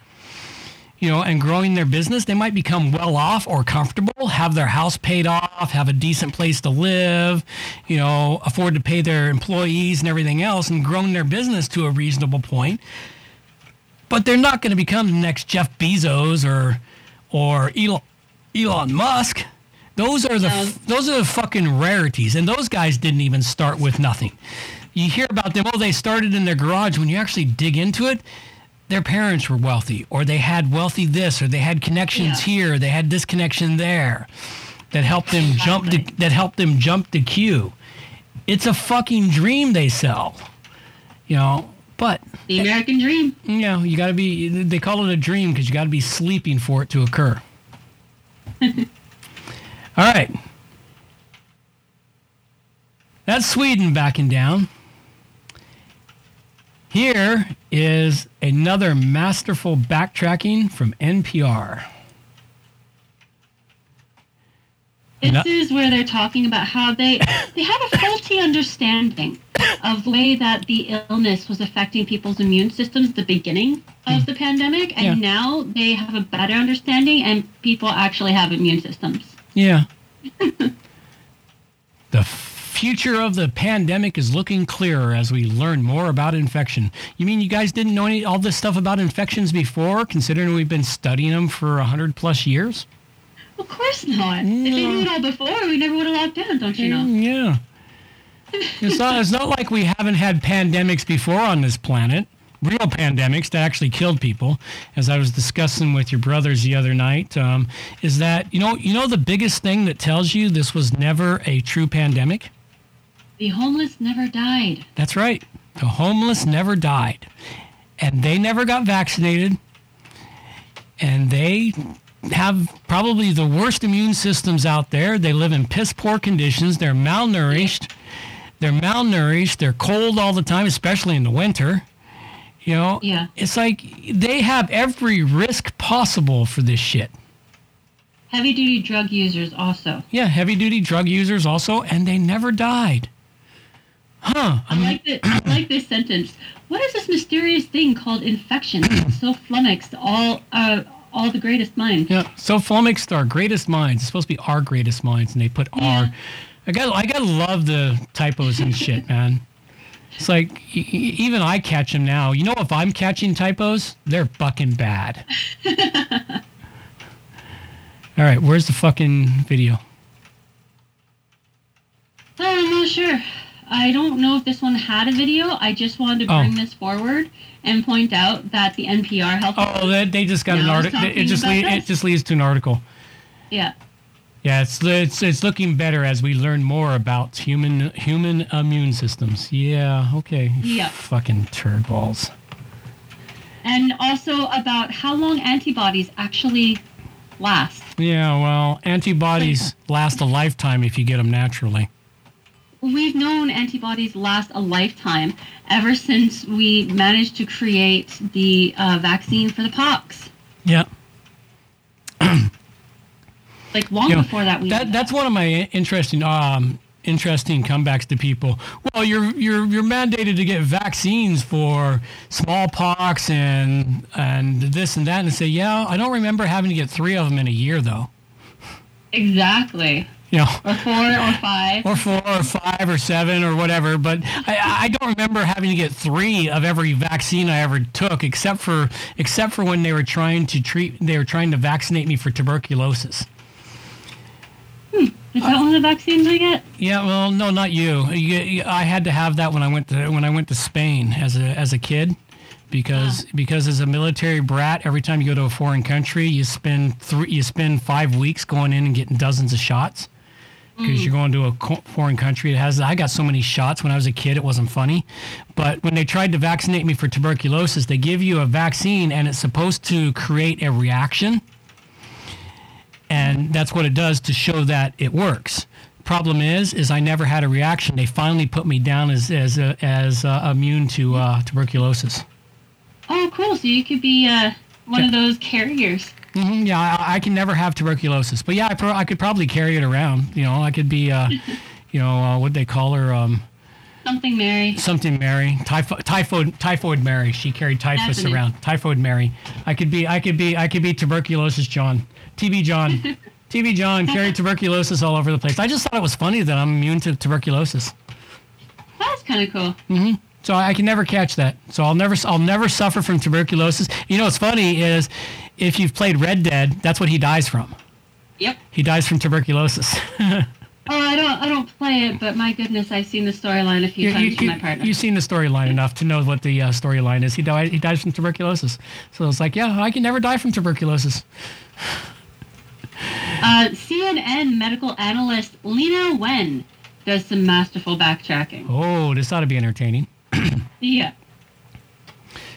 You know, and growing their business, they might become well off or comfortable, have their house paid off, have a decent place to live, you know, afford to pay their employees and everything else, and grown their business to a reasonable point. But they're not going to become the next Jeff Bezos or or Elon, Elon Musk. Those are the No. those are the fucking rarities, and those guys didn't even start with nothing. You hear about them, oh, they started in their garage. When you actually dig into it, their parents were wealthy, or they had wealthy this, or they had connections Yeah. here, they had this connection there, that helped them jump the, that helped them jump the queue. It's a fucking dream they sell, you know. But the American dream. you know, you got to be. They call it a dream because you got to be sleeping for it to occur. *laughs* All right. That's Sweden backing down. Here is another masterful backtracking from NPR. This No. is where they're talking about how they they had a faulty understanding of the way that the illness was affecting people's immune systems at the beginning of hmm. the pandemic, and Yeah. now they have a better understanding, and people actually have immune systems. Yeah. *laughs* the future of the pandemic is looking clearer as we learn more about infection. You mean you guys didn't know any all this stuff about infections before, considering we've been studying them for a hundred plus years? Of course not. If they knew it all before, we never would have locked down, don't you know? Mm, Yeah. It's not, it's not like we haven't had pandemics before on this planet, real pandemics that actually killed people. As I was discussing with your brothers the other night, um, is that you know you know the biggest thing that tells you this was never a true pandemic. The homeless never died. That's right. The homeless never died. And they never got vaccinated. And they have probably the worst immune systems out there. They live in piss poor conditions. They're malnourished. They're malnourished. They're cold all the time, especially in the winter. You know, Yeah. it's like they have every risk possible for this shit. Heavy duty drug users also. Yeah, heavy duty drug users also, and they never died. Huh. I like the, I like this sentence. What is this mysterious thing called infection? It's so flummoxed all uh, all the greatest minds. Yeah. So flummoxed our greatest minds. It's supposed to be our greatest minds, and they put Yeah. our. I got. I gotta love the typos and shit, *laughs* man. It's like even I catch them now. You know, if I'm catching typos, they're fucking bad. *laughs* All right, where's the fucking video? I'm not sure. I don't know if this one had a video. I just wanted to Oh. bring this forward and point out that the NPR health. Oh, they, they just got an article. It just lead, it just leads to an article. Yeah. Yeah, it's it's it's looking better as we learn more about human human immune systems. Yeah, okay. Yeah. Fucking turd balls. And also about how long antibodies actually last. Yeah, well, antibodies last a lifetime if you get them naturally. We've known antibodies last a lifetime ever since we managed to create the uh, vaccine for the pox. Yeah. *clears throat* Like long You know, before that, we that that's one of my interesting um interesting comebacks to people. Well, you're you're you're mandated to get vaccines for smallpox and and this and that, and say, yeah, I don't remember having to get three of them in a year though. exactly You know. or four or five. or four or five or seven or whatever. But I, I don't remember having to get three of every vaccine I ever took, except for except for when they were trying to treat they were trying to vaccinate me for tuberculosis. Is that one of the vaccines I get? Yeah, well, no, not you. You- you- I had to have that when I went to when I went to Spain as a as a kid. Because ah. because as a military brat, every time you go to a foreign country, you spend three you spend five weeks going in and getting dozens of shots. Because you're going to a co- foreign country. It has. I got so many shots when I was a kid. It wasn't funny, but when they tried to vaccinate me for tuberculosis, they give you a vaccine and it's supposed to create a reaction, and that's what it does to show that it works. Problem is, is I never had a reaction. They finally put me down as as uh, as uh, immune to uh, tuberculosis. Oh, cool. So you could be uh, one of those carriers. Hmm yeah, I, I can never have tuberculosis, but yeah, I, pro- I could probably carry it around. You know, I could be, uh, *laughs* you know, uh, what they call her, um, Something, Mary. something Mary, typho- typhoid, typhoid Mary. She carried typhus it. around. Typhoid Mary. I could be, I could be, I could be tuberculosis John, TB John, *laughs* TB John carried tuberculosis all over the place. I just thought it was funny that I'm immune to tuberculosis. That's kind of cool. Mhm. So I can never catch that. So I'll never, I'll never suffer from tuberculosis. You know what's funny is, if you've played Red Dead, that's what he dies from. Yep. He dies from tuberculosis. *laughs* Oh, I don't, I don't play it, but my goodness, I've seen the storyline a few You, times you, with my partner. you've seen the storyline enough to know what the uh, storyline is. He died. He dies from tuberculosis. So it's like, yeah, I can never die from tuberculosis. *laughs* Uh, CNN medical analyst Leana Wen does some masterful backtracking. Oh, this ought to be entertaining. Yeah,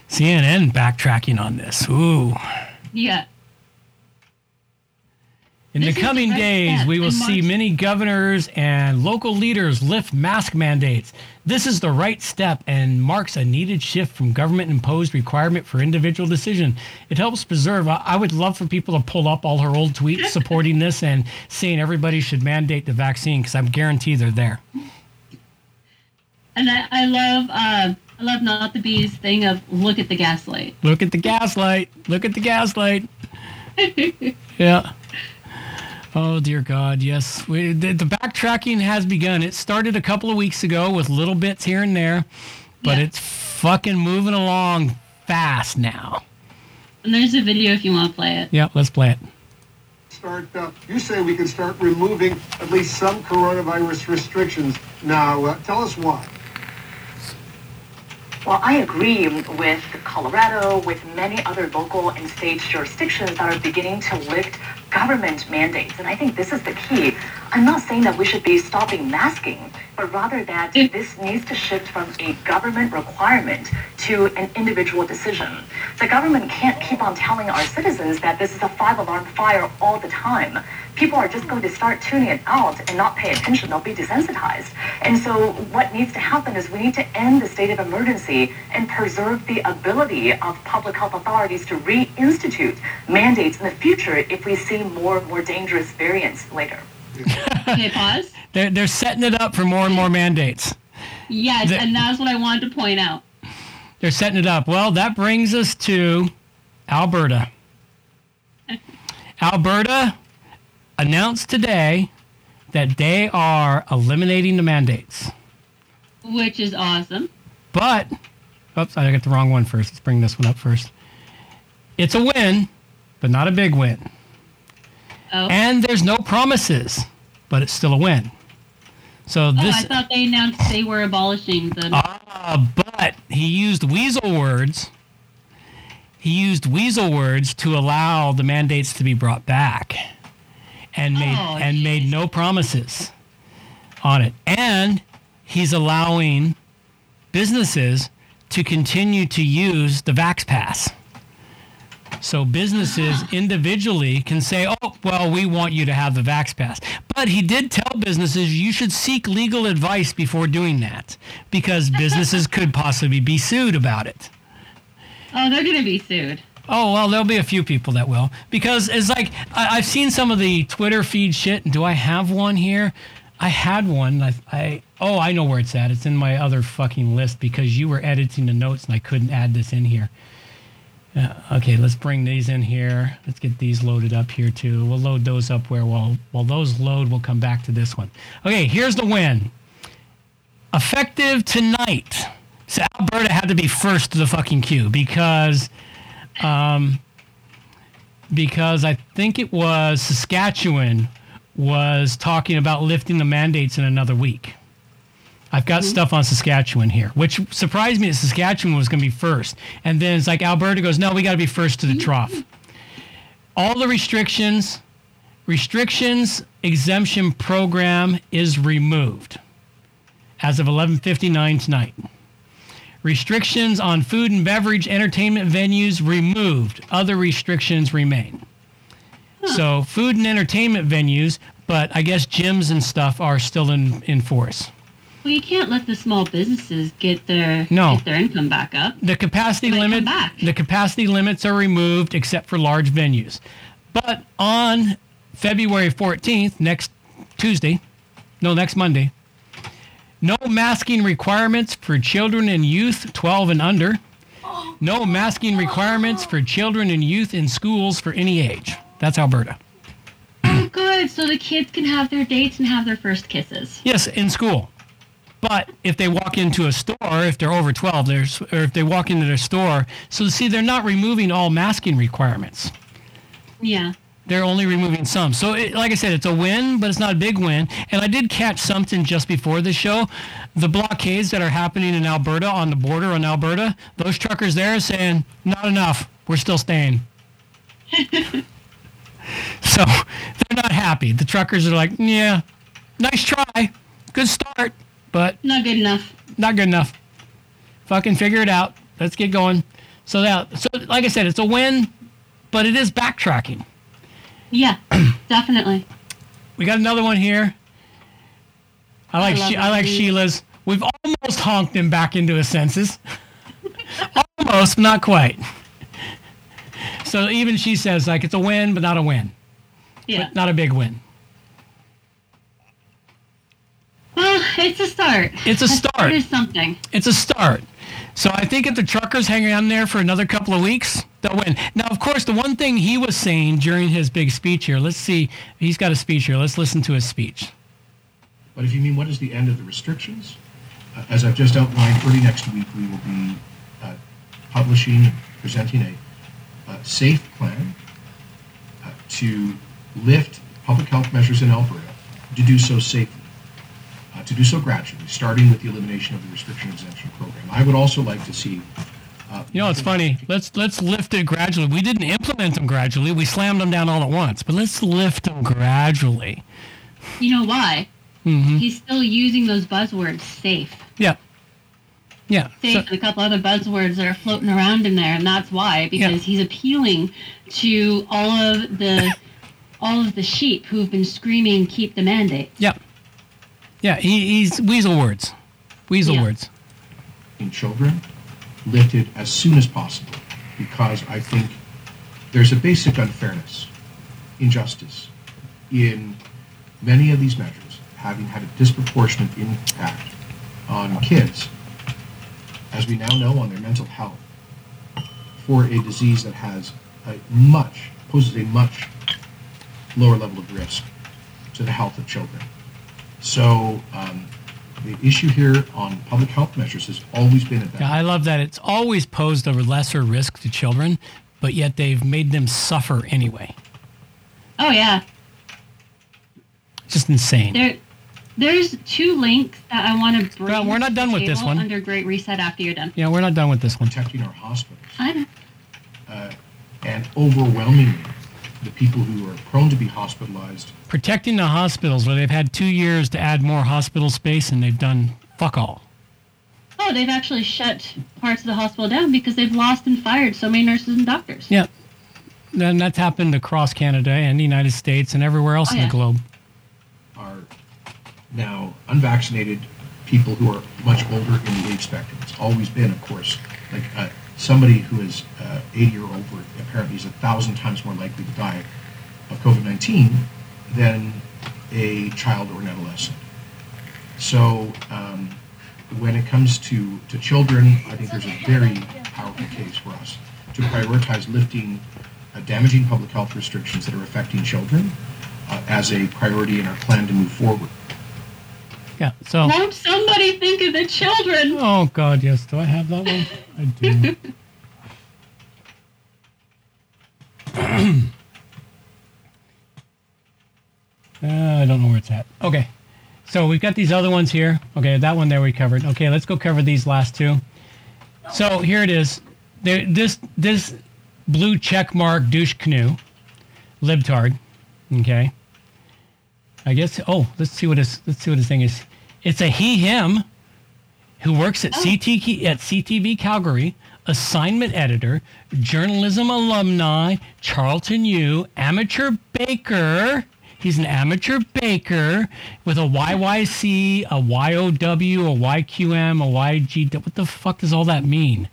CNN backtracking on this. Ooh. Yeah. In This the coming the right days, we will see many governors and local leaders lift mask mandates. This is the right step and marks a needed shift from government imposed requirement for individual decision. It helps preserve. I, I would love for people to pull up all her old tweets *laughs* supporting this and saying everybody should mandate the vaccine because I'm guaranteed they're there. And I, I love, uh, I love Not the Bee's thing of look at the gaslight. Look at the gaslight. Look at the gaslight. *laughs* yeah. Oh dear God, yes. We, the, the backtracking has begun. It started a couple of weeks ago with little bits here and there, but Yeah. it's fucking moving along fast now. And there's a video if you want to play it. Yeah, let's play it. start, uh, you say we can start removing at least some coronavirus restrictions. Now, uh, tell us why. Well, I agree with Colorado, with many other local and state jurisdictions that are beginning to lift government mandates. And I think this is the key. I'm not saying that we should be stopping masking, but rather that this needs to shift from a government requirement to an individual decision. The government can't keep on telling our citizens that this is a five alarm fire all the time. People are just going to start tuning it out and not pay attention. They'll be desensitized. And so what needs to happen is we need to end the state of emergency and preserve the ability of public health authorities to reinstitute mandates in the future if we see more and more dangerous variants later. Okay, pause. *laughs* They're, they're setting it up for more and more mandates. Yes, The- and that's what I wanted to point out. They're setting it up. Well, that brings us to Alberta. *laughs* Alberta announced today that they are eliminating the mandates. Which is awesome. But, oops, I got the wrong one first. Let's bring this one up first. It's a win, but not a big win. Oh, And there's no promises, but it's still a win. So this. oh I thought they announced they were abolishing the. ah, but he used weasel words. He used weasel words to allow the mandates to be brought back, and made Oh, and made no promises on it. And he's allowing businesses to continue to use the Vax Pass. So businesses individually can say, oh, well, we want you to have the Vax Pass. But he did tell businesses you should seek legal advice before doing that because *laughs* businesses could possibly be sued about it. Oh, they're gonna be sued. Oh well, there'll be a few people that will because it's like I, I've seen some of the Twitter feed shit. And do I have one here? I had one. I, I oh I know where it's at. It's in my other fucking list because you were editing the notes and I couldn't add this in here. Uh, okay, let's bring these in here. Let's get these loaded up here too. We'll load those up where while while those load, we'll come back to this one. Okay, here's the win. Effective tonight. So Alberta had to be first to the fucking queue because um, because I think it was Saskatchewan was talking about lifting the mandates in another week. I've got mm-hmm. stuff on Saskatchewan here, which surprised me that Saskatchewan was going to be first. And then it's like Alberta goes, no, we got to be first to the mm-hmm. trough. All the restrictions, restrictions exemption program is removed as of 11:59 tonight. Restrictions on food and beverage entertainment venues removed. Other restrictions remain. So food and entertainment venues, but I guess gyms and stuff are still in, in force. Well, you can't let the small businesses get their No. get their income back up. The capacity limit back. the capacity limits are removed except for large venues. But on February 14th, next Tuesday, no, next Monday, no masking requirements for children and youth 12 and under. No masking requirements for children and youth in schools for any age. That's Alberta. Oh, good. So the kids can have their dates and have their first kisses. Yes, in school. But if they walk into a store, if they're over 12, there's, or if they walk into their store, so see, they're not removing all masking requirements. Yeah. They're only removing some. So, it, like I said, it's a win, but it's not a big win. And I did catch something just before the show. The blockades that are happening in Alberta on the border on Alberta, those truckers there are saying, not enough. We're still staying. *laughs* so they're not happy. The truckers are like, yeah, nice try. Good start, but Not good enough. not good enough. Fucking figure it out. Let's get going. So that, so like I said, it's a win, but it is backtracking. Yeah, *clears throat* definitely. We got another one here. I like love she, I like. Sheila's. We've almost honked him back into his senses. *laughs* almost, not quite. So even she says like it's a win, but not a win. Yeah. But not a big win. Well, it's a start. It's a start. It is something. It's a start. So I think if the truckers hang on there for another couple of weeks, they'll win. Now, of course, the one thing he was saying during his big speech here, let's see, he's got a speech here. Let's listen to his speech. But if you mean what is the end of the restrictions, uh, as I've just outlined, early next week we will be uh, publishing and presenting a uh, safe plan uh, to lift public health measures in Alberta, to do so safely, to do so gradually, starting with the elimination of the restriction exemption program. I would also like to see. Uh, You know, it's funny. Let's let's lift it gradually. We didn't implement them gradually. We slammed them down all at once. But let's lift them gradually. You know why? Mm-hmm. He's still using those buzzwords safe. Yeah. Yeah. Safe So- and a couple other buzzwords that are floating around in there, and that's why because he's appealing to all of the all of the sheep who've been screaming "Keep the mandate." yeah. Yeah. He, he's weasel words. Weasel Yeah. words. in children lifted as soon as possible because I think there's a basic unfairness, injustice in many of these measures having had a disproportionate impact on kids, as we now know, on their mental health for a disease that has a much, poses a much lower level of risk to the health of children. So um, the issue here on public health measures has always been about Yeah, I love that. It's always posed a lesser risk to children, but yet they've made them suffer anyway. Oh yeah, Just insane. there. There's two links that I want to bring. Well, we're not done with this one. Under Great Reset after you're done. Yeah, we're not done with this one. protecting our hospitals. I know. Uh, and overwhelmingly, the people who are prone to be hospitalized Protecting the hospitals where they've had two years to add more hospital space and they've done fuck all. Oh, they've actually shut parts of the hospital down because they've lost and fired so many nurses and doctors. Yeah. And that's happened across Canada and the United States and everywhere else Oh, in yeah. the globe. are now unvaccinated people who are much older in the age spectrum. It's always been, of course, like uh, somebody who is uh, 80 or over apparently is a thousand times more likely to die of COVID-19 than a child or an adolescent. So um, when it comes to, to children, I think there's a very powerful case for us to prioritize lifting uh, damaging public health restrictions that are affecting children uh, as a priority in our plan to move forward. Yeah. So. Won't somebody think of the children? Oh God, yes. Do I have that one? I do. *laughs* *clears throat* Uh, I don't know where it's at. Okay. So we've got these other ones here. Okay, that one there we covered. Okay, let's go cover these last two. So here it is. There, this this blue check mark douche canoe, libtard. Okay. I guess. Oh, let's see what his let's see what his thing is. It's a he him who works at CT at CTV Calgary, assignment editor, journalism alumni, Carleton U, amateur baker. He's an amateur baker with a YYC, a YOW, a YQM, a YG. What the fuck does all that mean?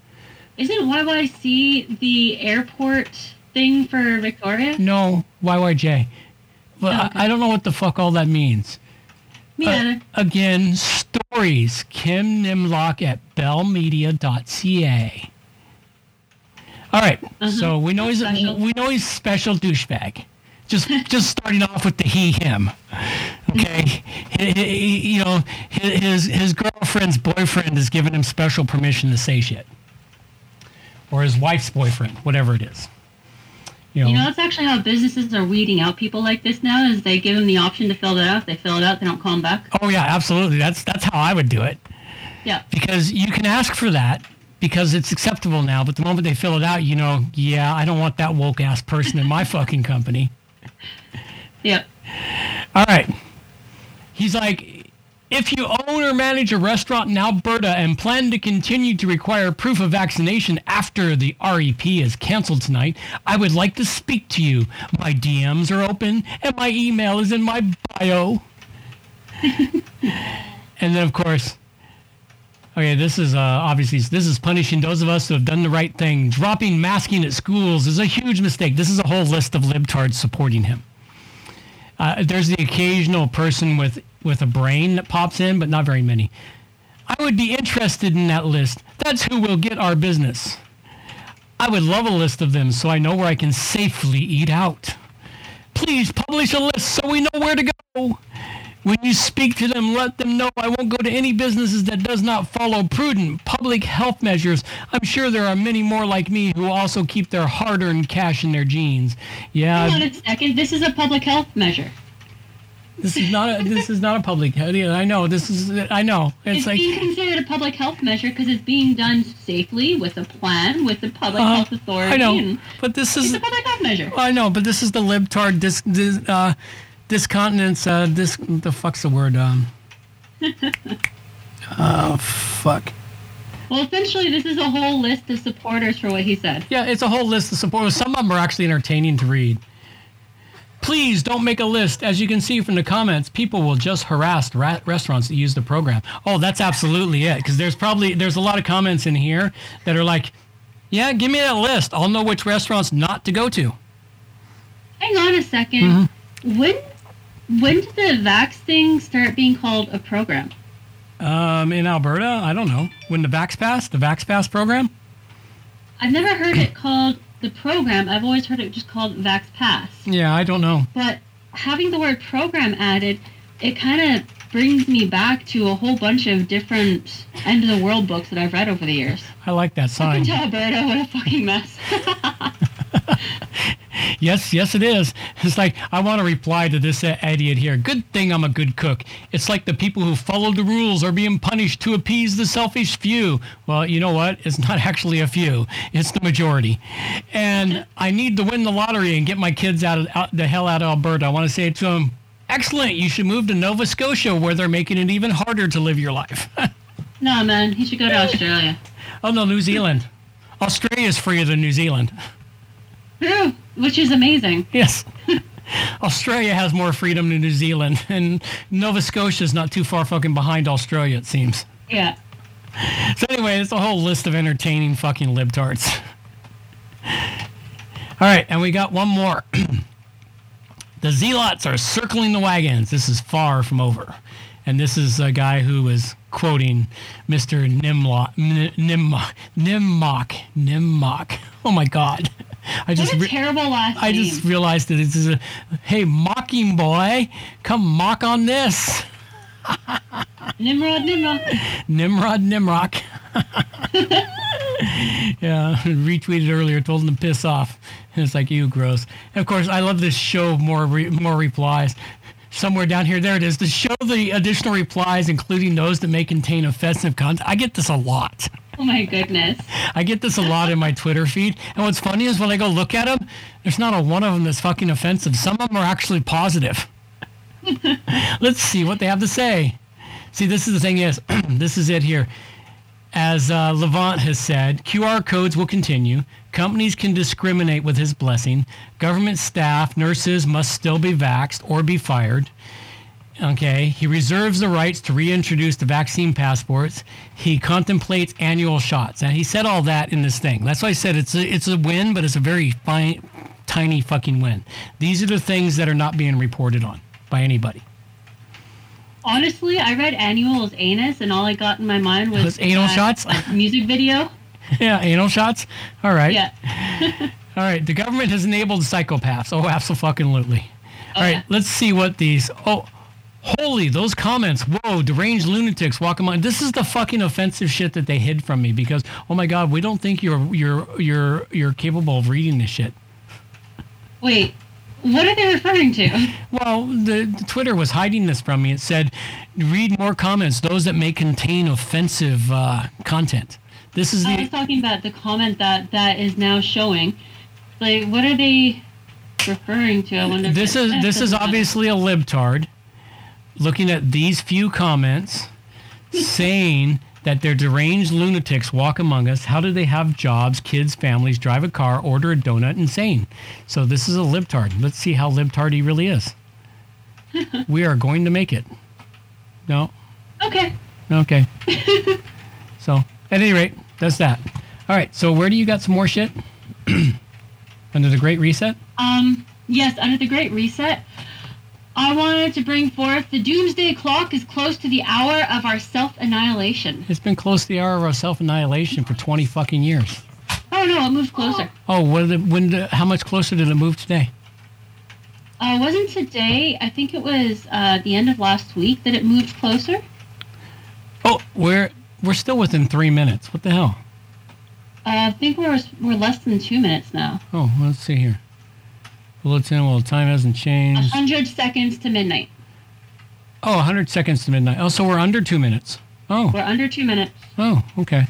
Isn't YYC the airport thing for Victoria? No, YYJ. Oh, I, okay. I don't know what the fuck all that means. Me Uh, again, stories. Kim Nimlock at bellmedia.ca. All right, so we know he's Uh-huh. Special. we know he's special douchebag. Just just starting off with the he him. Okay, He- he- you know his his girlfriend's boyfriend has given him special permission to say shit, or his wife's boyfriend, whatever it is. You know, You know, that's actually how businesses are weeding out people like this now. Is they give them the option to fill it out. If they fill it out, they don't call them back. oh yeah, absolutely. That's that's how I would do it. Yeah. because you can ask for that because it's acceptable now. But the moment they fill it out, you know, yeah, I don't want that woke ass person in my *laughs* fucking company. Yep. All right. He's like, if you own or manage a restaurant in Alberta and plan to continue to require proof of vaccination after the REP is canceled tonight, I would like to speak to you. My DMs are open and my email is in my bio. *laughs* and then, of course, Okay, this is uh, obviously this is punishing those of us who have done the right thing. Dropping masking at schools is a huge mistake. This is a whole list of libtards supporting him. Uh, there's the occasional person with with a brain that pops in, but not very many. I would be interested in that list. That's who will get our business. I would love a list of them so I know where I can safely eat out. Please publish a list so we know where to go. When you speak to them, let them know I won't go to any businesses that does not follow prudent public health measures. I'm sure there are many more like me who also keep their hard-earned cash in their jeans. Yeah, Hold on a second. This is a public health measure. this is not a, this is not a public health. Yeah, I know this is I know. It's, It's, like being considered a public health measure because it's being done safely with a plan with the public Uh, health authority. I know, but this It's is a public health measure. I know, but this is the libtard dis, dis uh discontinence uh dis the fuck's the word um Oh *laughs* fuck. Well, essentially, this is a whole list of supporters for what he said. Yeah, it's a whole list of supporters. Some of them are actually entertaining to read. Please don't make a list. As you can see from the comments, people will just harass ra- restaurants that use the program. Oh, that's absolutely it. Because there's probably there's a lot of comments in here that are like, "Yeah, give me that list. I'll know which restaurants not to go to." Hang on a 2nd Mm-hmm. When when did the Vax thing start being called a program? Um, in Alberta, I don't know when the Vax Pass, the Vax Pass program. I've never heard it called the program. I've always heard it just called Vax Pass. Yeah, I don't know. But having the word program added, it kind of brings me back to a whole bunch of different end of the world books that I've read over the years. I like that sign. to Alberta, what a fucking mess. *laughs* Yes, yes, it is. It's like I want to reply to this uh, idiot here. Good thing I'm a good cook. It's like the people who follow the rules are being punished to appease the selfish few. Well, you know what? It's not actually a few. It's the majority. And I need to win the lottery and get my kids out of out, the hell out of Alberta. I want to say it to them, excellent. You should move to Nova Scotia where they're making it even harder to live your life. *laughs* no, man, he should go to Australia. oh no, New Zealand. Australia is freer than New Zealand. True, which is amazing. Yes. *laughs* Australia has more freedom than New Zealand, and Nova Scotia is not too far fucking behind Australia, it seems. Yeah. So anyway, it's a whole list of entertaining fucking libtards. *laughs* All right, and we got one more. *clears throat* the zealots are circling the wagons. This is far from over. And this is a guy who was quoting Mr. Nimlock, Nimmock, Nimmock, Nimmock. *laughs* Oh my God. I just what a re- terrible last I name. just realized that this is a, hey, mocking boy, come mock on this. *laughs* Nimrod, Nimrod. Nimrod Nimrock. *laughs* *laughs* yeah, retweeted earlier, told him to piss off. And it's like, you gross. And of course, I love this show more re- more replies. Somewhere down here, there it is. To show the additional replies, including those that may contain offensive content. I get this a lot. Oh my goodness. I get this a lot in my Twitter feed. And what's funny is when I go look at them, there's not a one of them that's fucking offensive. Some of them are actually positive. *laughs* Let's see what they have to say. See, this is the thing is, *clears throat* this is it here. As uh, Levant has said, QR codes will continue. Companies can discriminate with his blessing. Government staff, nurses must still be vaxxed or be fired. Okay. He reserves the rights to reintroduce the vaccine passports. He contemplates annual shots. And he said all that in this thing. That's why I said it's a, it's a win, but it's a very fine, tiny fucking win. These are the things that are not being reported on by anybody. Honestly, I read annual as anus, and all I got in my mind was Was anal shots? like music video. *laughs* yeah, anal shots. All right. Yeah. *laughs* All right. The government has enabled psychopaths. Oh, absolutely. All right. Let's see what these. Oh, holy those comments. Whoa, deranged lunatics walk among. This is the fucking offensive shit that they hid from me because oh my god, we don't think you're you're you're you're capable of reading this shit. Wait, what are they referring to? Well, the, the Twitter was hiding this from me. It said, read more comments, those that may contain offensive uh, content. This is I the was talking about the comment that that is now showing. Like, what are they referring to? I wonder. this is this is obviously a libtard looking at these few comments *laughs* saying that they're deranged lunatics walk among us. How do they have jobs kids families drive a car order a donut insane. So this is a libtard. Let's see how libtard he really is. *laughs* We are going to make it. No? Okay. okay. *laughs* So at any rate that's that. All right so where do you got some more shit? *clears throat* Under the great reset? Um. Yes, under the Great Reset, I wanted to bring forth the Doomsday Clock is close to the hour of our self-annihilation. It's been close to the hour of our self-annihilation for 20 fucking years. Oh no, it moved closer. Oh, what did it, when? Did, how much closer did it move today? Uh, wasn't today? I think it was uh, the end of last week that it moved closer. Oh, we're we're still within three minutes. What the hell? Uh, I think we're we're less than two minutes now. Oh, let's see here. Bulletin. Well, time hasn't A changed. hundred seconds to midnight. Oh, 100 seconds to midnight. Oh, so we're under two minutes. Oh, We're under two minutes. oh, okay.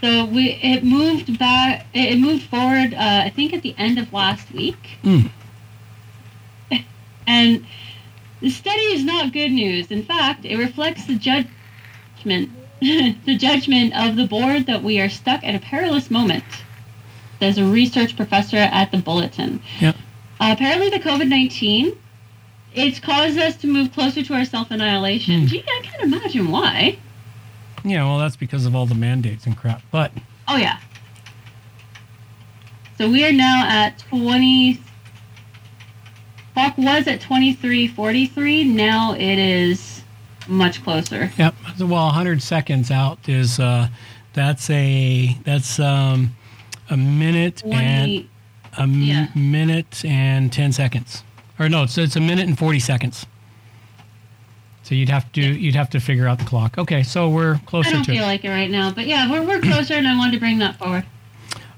So we it moved back. It it moved forward. Uh, I think at the end of last week. Mm. *laughs* And the study is not good news. In fact, it reflects the judgment, *laughs* the judgment of the board that we are stuck at a perilous moment. There's a research professor at the Bulletin. Yep. Uh, apparently, the COVID nineteen, it's caused us to move closer to our self annihilation. Hmm. Gee, I can't imagine why. Yeah, well, that's because of all the mandates and crap. But Oh yeah. So we are now at twenty. Clock was at twenty three forty three. Now it is much closer. Yep. Well, 100 seconds out is uh, that's a that's um, a minute and a m- yeah. minute and 10 seconds. Or no, it's it's a minute and 40 seconds. So you'd have to you'd have to figure out the clock. Okay, so we're closer. I don't to feel it. like it right now, but yeah, we're we're closer, and I wanted to bring that forward.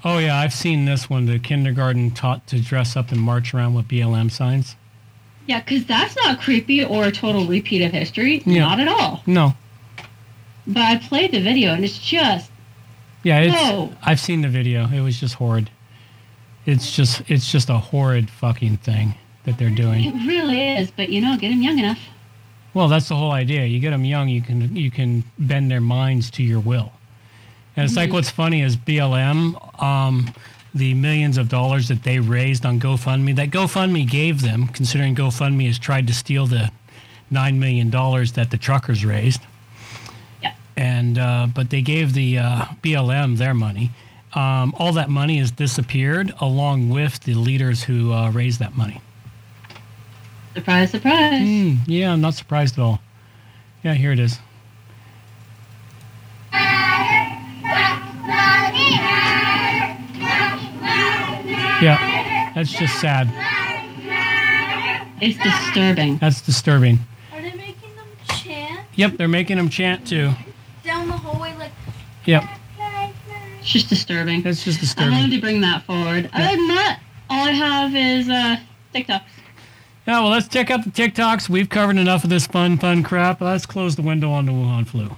Oh yeah, I've seen this one. The kindergarten taught to dress up and march around with BLM signs. Yeah, because that's not creepy or a total repeat of history. Yeah. Not at all. No. But I played the video, and it's just Yeah, it's No. I've seen the video. It was just horrid. It's just it's just a horrid fucking thing that they're doing. it really is. But you know, get them young enough. Well, that's the whole idea. You get them young, you can you can bend their minds to your will. And it's like Mhm. what's funny is BLM. Um, the millions of dollars that they raised on GoFundMe. That GoFundMe gave them, considering GoFundMe has tried to steal the nine million dollars that the truckers raised. Yeah. And uh, but they gave the uh, BLM their money. Um, all that money has disappeared, along with the leaders who uh, raised that money. Surprise, surprise. Mm, yeah, I'm not surprised at all. Yeah, here it is. Yeah, that's just sad. It's disturbing. That's disturbing. Are they making them chant Yep, they're making them chant too. down the hallway like? Yep, It's just disturbing. that's just disturbing. I wanted to bring that forward. Other than that, all I have is uh, TikToks. Yeah, well, let's check out the TikToks. We've covered enough of this fun, fun crap. Let's close the window on the Wuhan flu.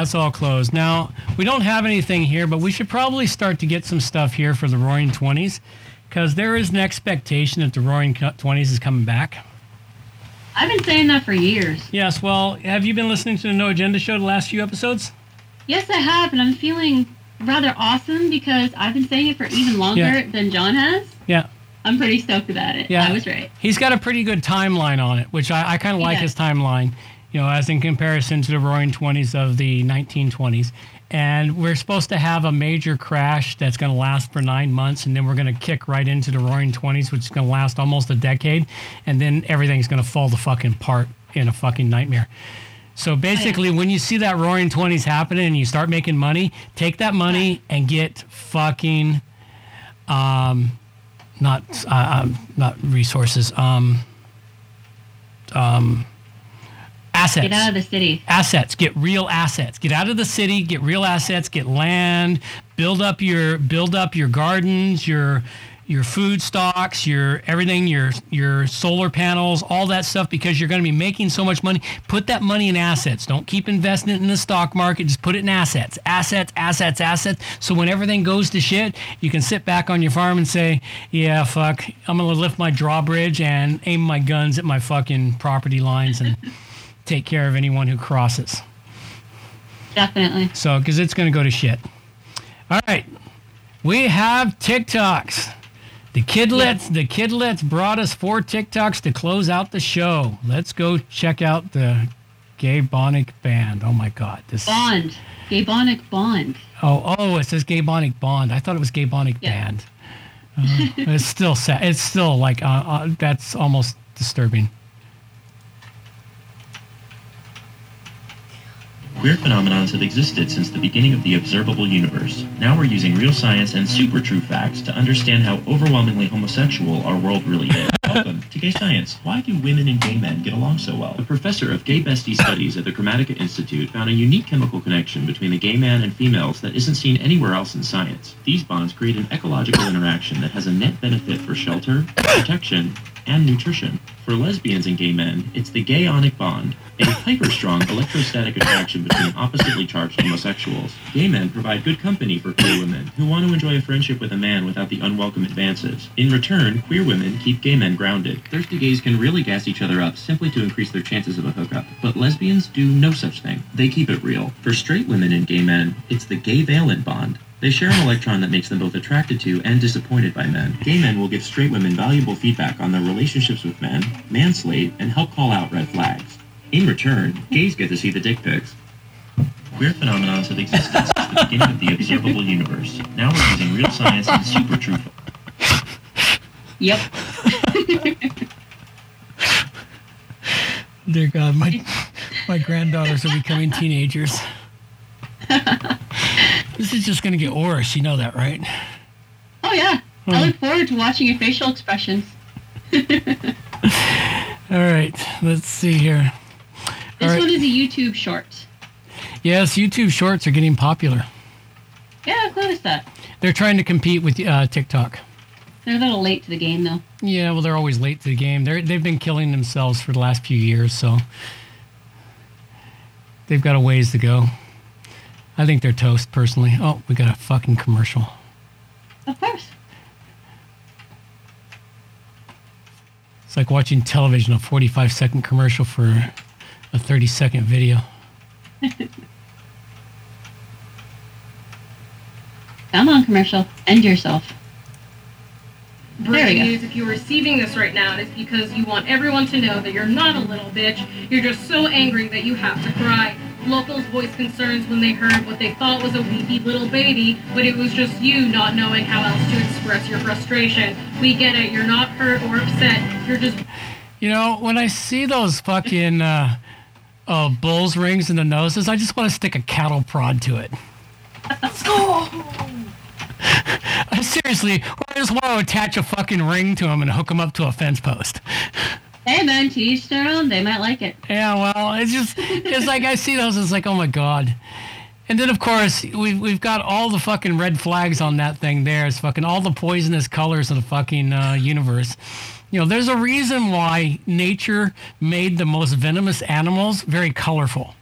That's all closed. Now, we don't have anything here, but we should probably start to get some stuff here for the Roaring 20s because there is an expectation that the Roaring 20s is coming back. I've been saying that for years. Yes, well, have you been listening to the No Agenda show the last few episodes? Yes, I have, and I'm feeling rather awesome because I've been saying it for even longer Yeah. than John has. Yeah. I'm pretty stoked about it. Yeah. I was right. He's got a pretty good timeline on it, which I, I kind of like does. his timeline, you know, as in comparison to the roaring 20s of the 1920s. And we're supposed to have a major crash that's going to last for nine months, and then we're going to kick right into the roaring 20s, which is going to last almost a decade. And then everything's going to fall the fucking part in a fucking nightmare. So basically, when you see that roaring 20s happening and you start making money, take that money and get fucking, um, not, uh, um, not resources, um, um, assets. Get out of the city. assets. Get real assets. Get out of the city. Get real assets. Get land. Build up your build up your gardens your your food stocks your everything your your solar panels all that stuff because you're going to be making so much money. Put that money in assets. Don't keep investing it in the stock market. Just put it in assets. Assets assets assets. So when everything goes to shit you can sit back on your farm and say yeah fuck. I'm going to lift my drawbridge and aim my guns at my fucking property lines and take care of anyone who crosses. Definitely. So, because it's going to go to shit. All right. We have TikToks. The kidlets, the kidlets brought us four TikToks to close out the show. Let's go check out the Gay Bonic band. Oh my God, this. Bond. Gaybonic Bond. Oh, oh, it says Gay Bonic Bond. I thought it was Gay Bonic Yeah. band. Uh, it's still sad. It's still like uh, uh, that's almost disturbing. Queer phenomenons have existed since the beginning of the observable universe. Now we're using real science and super true facts to understand how overwhelmingly homosexual our world really is. *laughs* Welcome to Gay Science. Why do women and gay men get along so well? A professor of gay bestie studies at the Chromatica Institute found a unique chemical connection between the gay man and females that isn't seen anywhere else in science. These bonds create an ecological interaction that has a net benefit for shelter, protection, and nutrition. For lesbians and gay men, it's the gay-onic bond, a hyper-strong electrostatic attraction between oppositely charged homosexuals. Gay men provide good company for queer women who want to enjoy a friendship with a man without the unwelcome advances. In return, queer women keep gay men grounded. Thirsty gays can really gas each other up simply to increase their chances of a hookup, but lesbians do no such thing. They keep it real. For straight women and gay men, it's the gay-valent bond. They share an electron that makes them both attracted to and disappointed by men. Gay men will give straight women valuable feedback on their relationships with men, manslate, and help call out red flags. In return, gays get to see the dick pics. Queer phenomenons have existed since the beginning of the observable universe. Now we're using real science and super true. Yep. Dear God, my my granddaughters are becoming teenagers. *laughs* this is just gonna get worse. You know that, right? Oh yeah. Hmm. I look forward to watching your facial expressions. *laughs* All right, let's see here. All This right. one is a YouTube short. Yes, YouTube Shorts are getting popular. Yeah, I've noticed that. They're trying to compete with uh, TikTok. They're a little late to the game, though. Yeah, well, they're always late to the game. They're, they've been killing themselves for the last few years, so they've got a ways to go. I think they're toast, personally. Oh, we got a fucking commercial. Of course. It's like watching television, a 45 second commercial for a 30 second video. *laughs* Come on, commercial. End yourself. Breaking news if you're receiving this right now, it's because you want everyone to know that you're not a little bitch. You're just so angry that you have to cry. Locals voiced concerns when they heard what they thought was a weepy little baby, but it was just you not knowing how else to express your frustration. We get it. You're not hurt or upset. You're just You know, when I see those fucking uh, uh, bull's rings in the noses, I just want to stick a cattle prod to it. *laughs* I seriously, I just want to attach a fucking ring to him and hook him up to a fence post. *laughs* Hey, man, to each their own. They might like it. Yeah, well, it's just, it's like I see those, it's like, oh my god. And then, of course, we've, we've got all the fucking red flags on that thing there. It's fucking all the poisonous colors of the fucking uh, universe. You know, there's a reason why nature made the most venomous animals very colorful.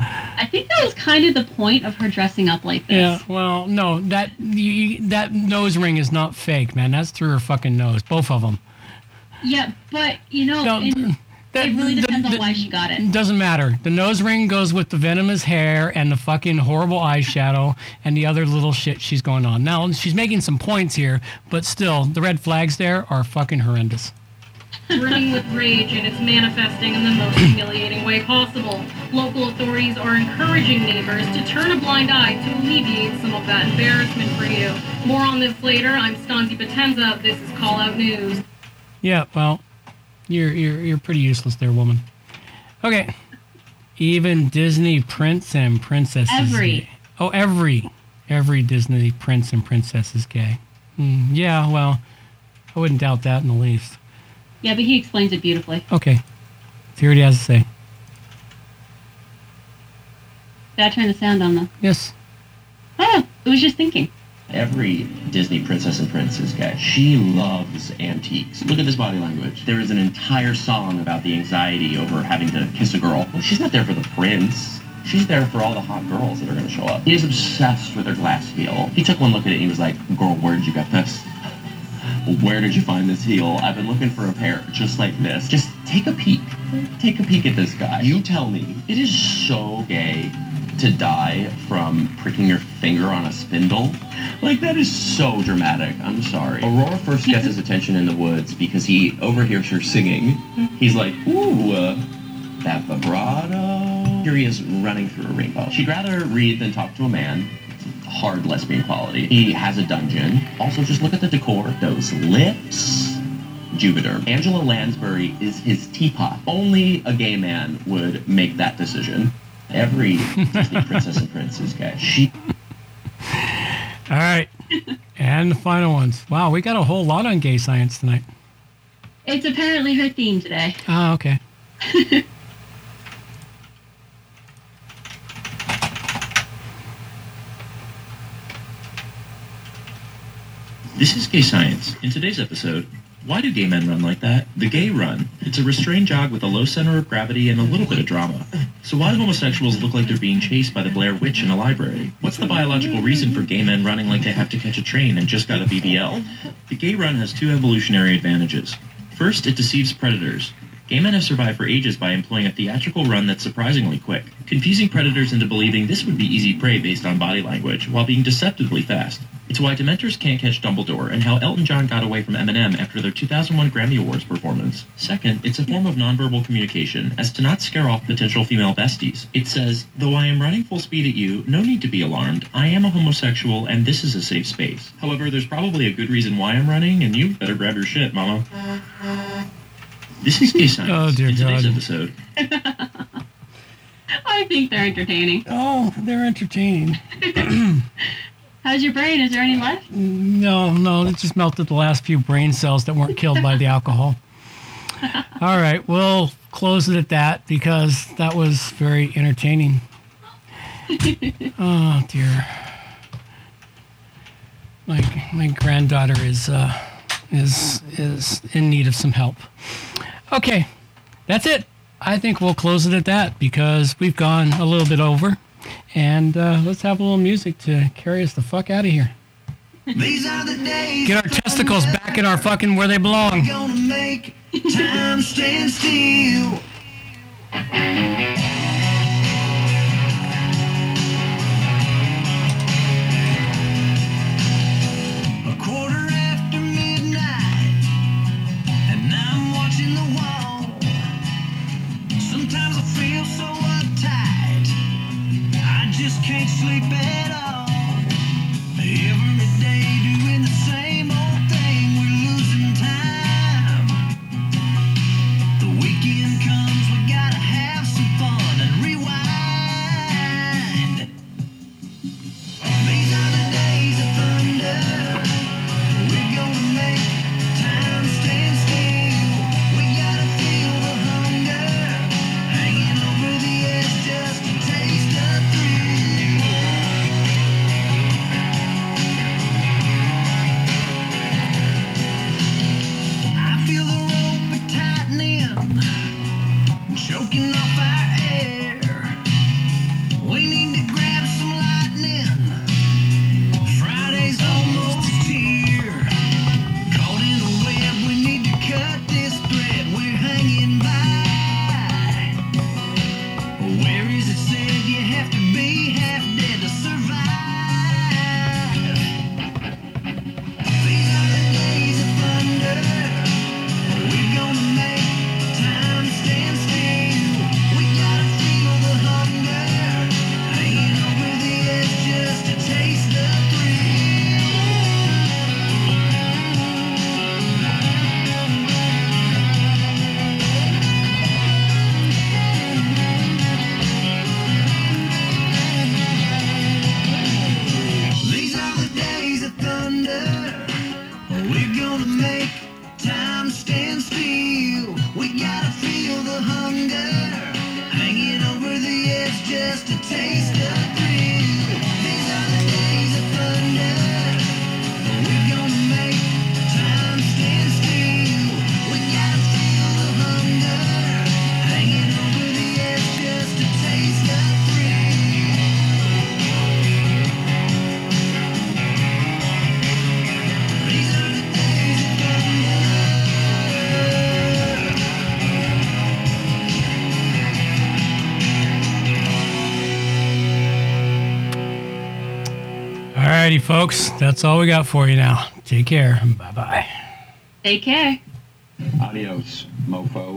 I think that was kind of the point of her dressing up like this. Yeah, well, no, that you, that nose ring is not fake, man. That's through her fucking nose, both of them. Yeah, but you know, No, in- *clears throat* that- it really the- depends on why she got it. It doesn't matter. The nose ring goes with the venomous hair and the fucking horrible eyeshadow and the other little shit she's going on. Now, she's making some points here, but still, the red flags there are fucking horrendous. brimming with rage and it's manifesting in the most *clears throat* humiliating way possible. Local authorities are encouraging neighbors to turn a blind eye to alleviate some of that embarrassment for you. More on this later. I'm Skanzi Potenza. This is Call Out News. Yeah, well, you're you're you're pretty useless there, woman. Okay. Even Disney prince and princess is Every. gay. Oh, every every Disney prince and princess is gay. Mm, yeah, well, I wouldn't doubt that in the least. Yeah, but he explains it beautifully. Okay. Let's hear what he has to say. Did I turn the sound on though. Yes. Oh, it was just thinking. Every Disney princess and prince is gay. She loves antiques. Look at this body language. There is an entire song about the anxiety over having to kiss a girl. Well, she's not there for the prince. She's there for all the hot girls that are going to show up. He is obsessed with her glass heel. He took one look at it and he was like, girl, where did you get this? Where did you find this heel? I've been looking for a pair just like this. Just take a peek. Take a peek at this guy. You tell me. It is so gay to die from pricking your finger on a spindle. Like, that is so dramatic. I'm sorry. Aurora first gets his *laughs* attention in the woods because he overhears her singing. He's like, ooh, uh, that vibrato. Here he is running through a rainbow. She'd rather read than talk to a man. Hard lesbian quality. He has a dungeon. Also, just look at the decor. Those lips. Jupiter. Angela Lansbury is his teapot. Only a gay man would make that decision. Every *laughs* Disney princess and prince is gay. She *laughs* All right. *laughs* and the final ones. Wow, we got a whole lot on gay science tonight. It's apparently her theme today. Ah, okay. *laughs* This is Gay Science. In today's episode, why do gay men run like that? The gay run. It's a restrained jog with a low center of gravity and a little bit of drama. So why do homosexuals look like they're being chased by the Blair Witch in a library? What's the biological reason for gay men running like they have to catch a train and just got a BBL? The gay run has two evolutionary advantages. First, it deceives predators. Gay men have survived for ages by employing a theatrical run that's surprisingly quick, confusing predators into believing this would be easy prey based on body language, while being deceptively fast. It's why Dementors can't catch Dumbledore, and how Elton John got away from Eminem after their 2001 Grammy Awards performance. Second, it's a form of nonverbal communication, as to not scare off potential female besties. It says, Though I am running full speed at you, no need to be alarmed. I am a homosexual, and this is a safe space. However, there's probably a good reason why I'm running, and you better grab your shit, mama. This is Gay Science. Oh, dear In today's God. episode, *laughs* I think they're entertaining. Oh, they're entertaining. *clears throat* How's your brain? Is there any left? No, no, it just melted the last few brain cells that weren't killed by the *laughs* alcohol. All right, we'll close it at that because that was very entertaining. *laughs* Oh dear. My my granddaughter is uh, is is in need of some help. Okay, that's it. I think we'll close it at that because we've gone a little bit over, and uh, let's have a little music to carry us the fuck out of here. These are the days Get our testicles back in our fucking where they belong. gonna make time stand still. Just can't sleep at all. Folks, that's all we got for you now. Take care. Bye bye. Take care. Adios, mofo.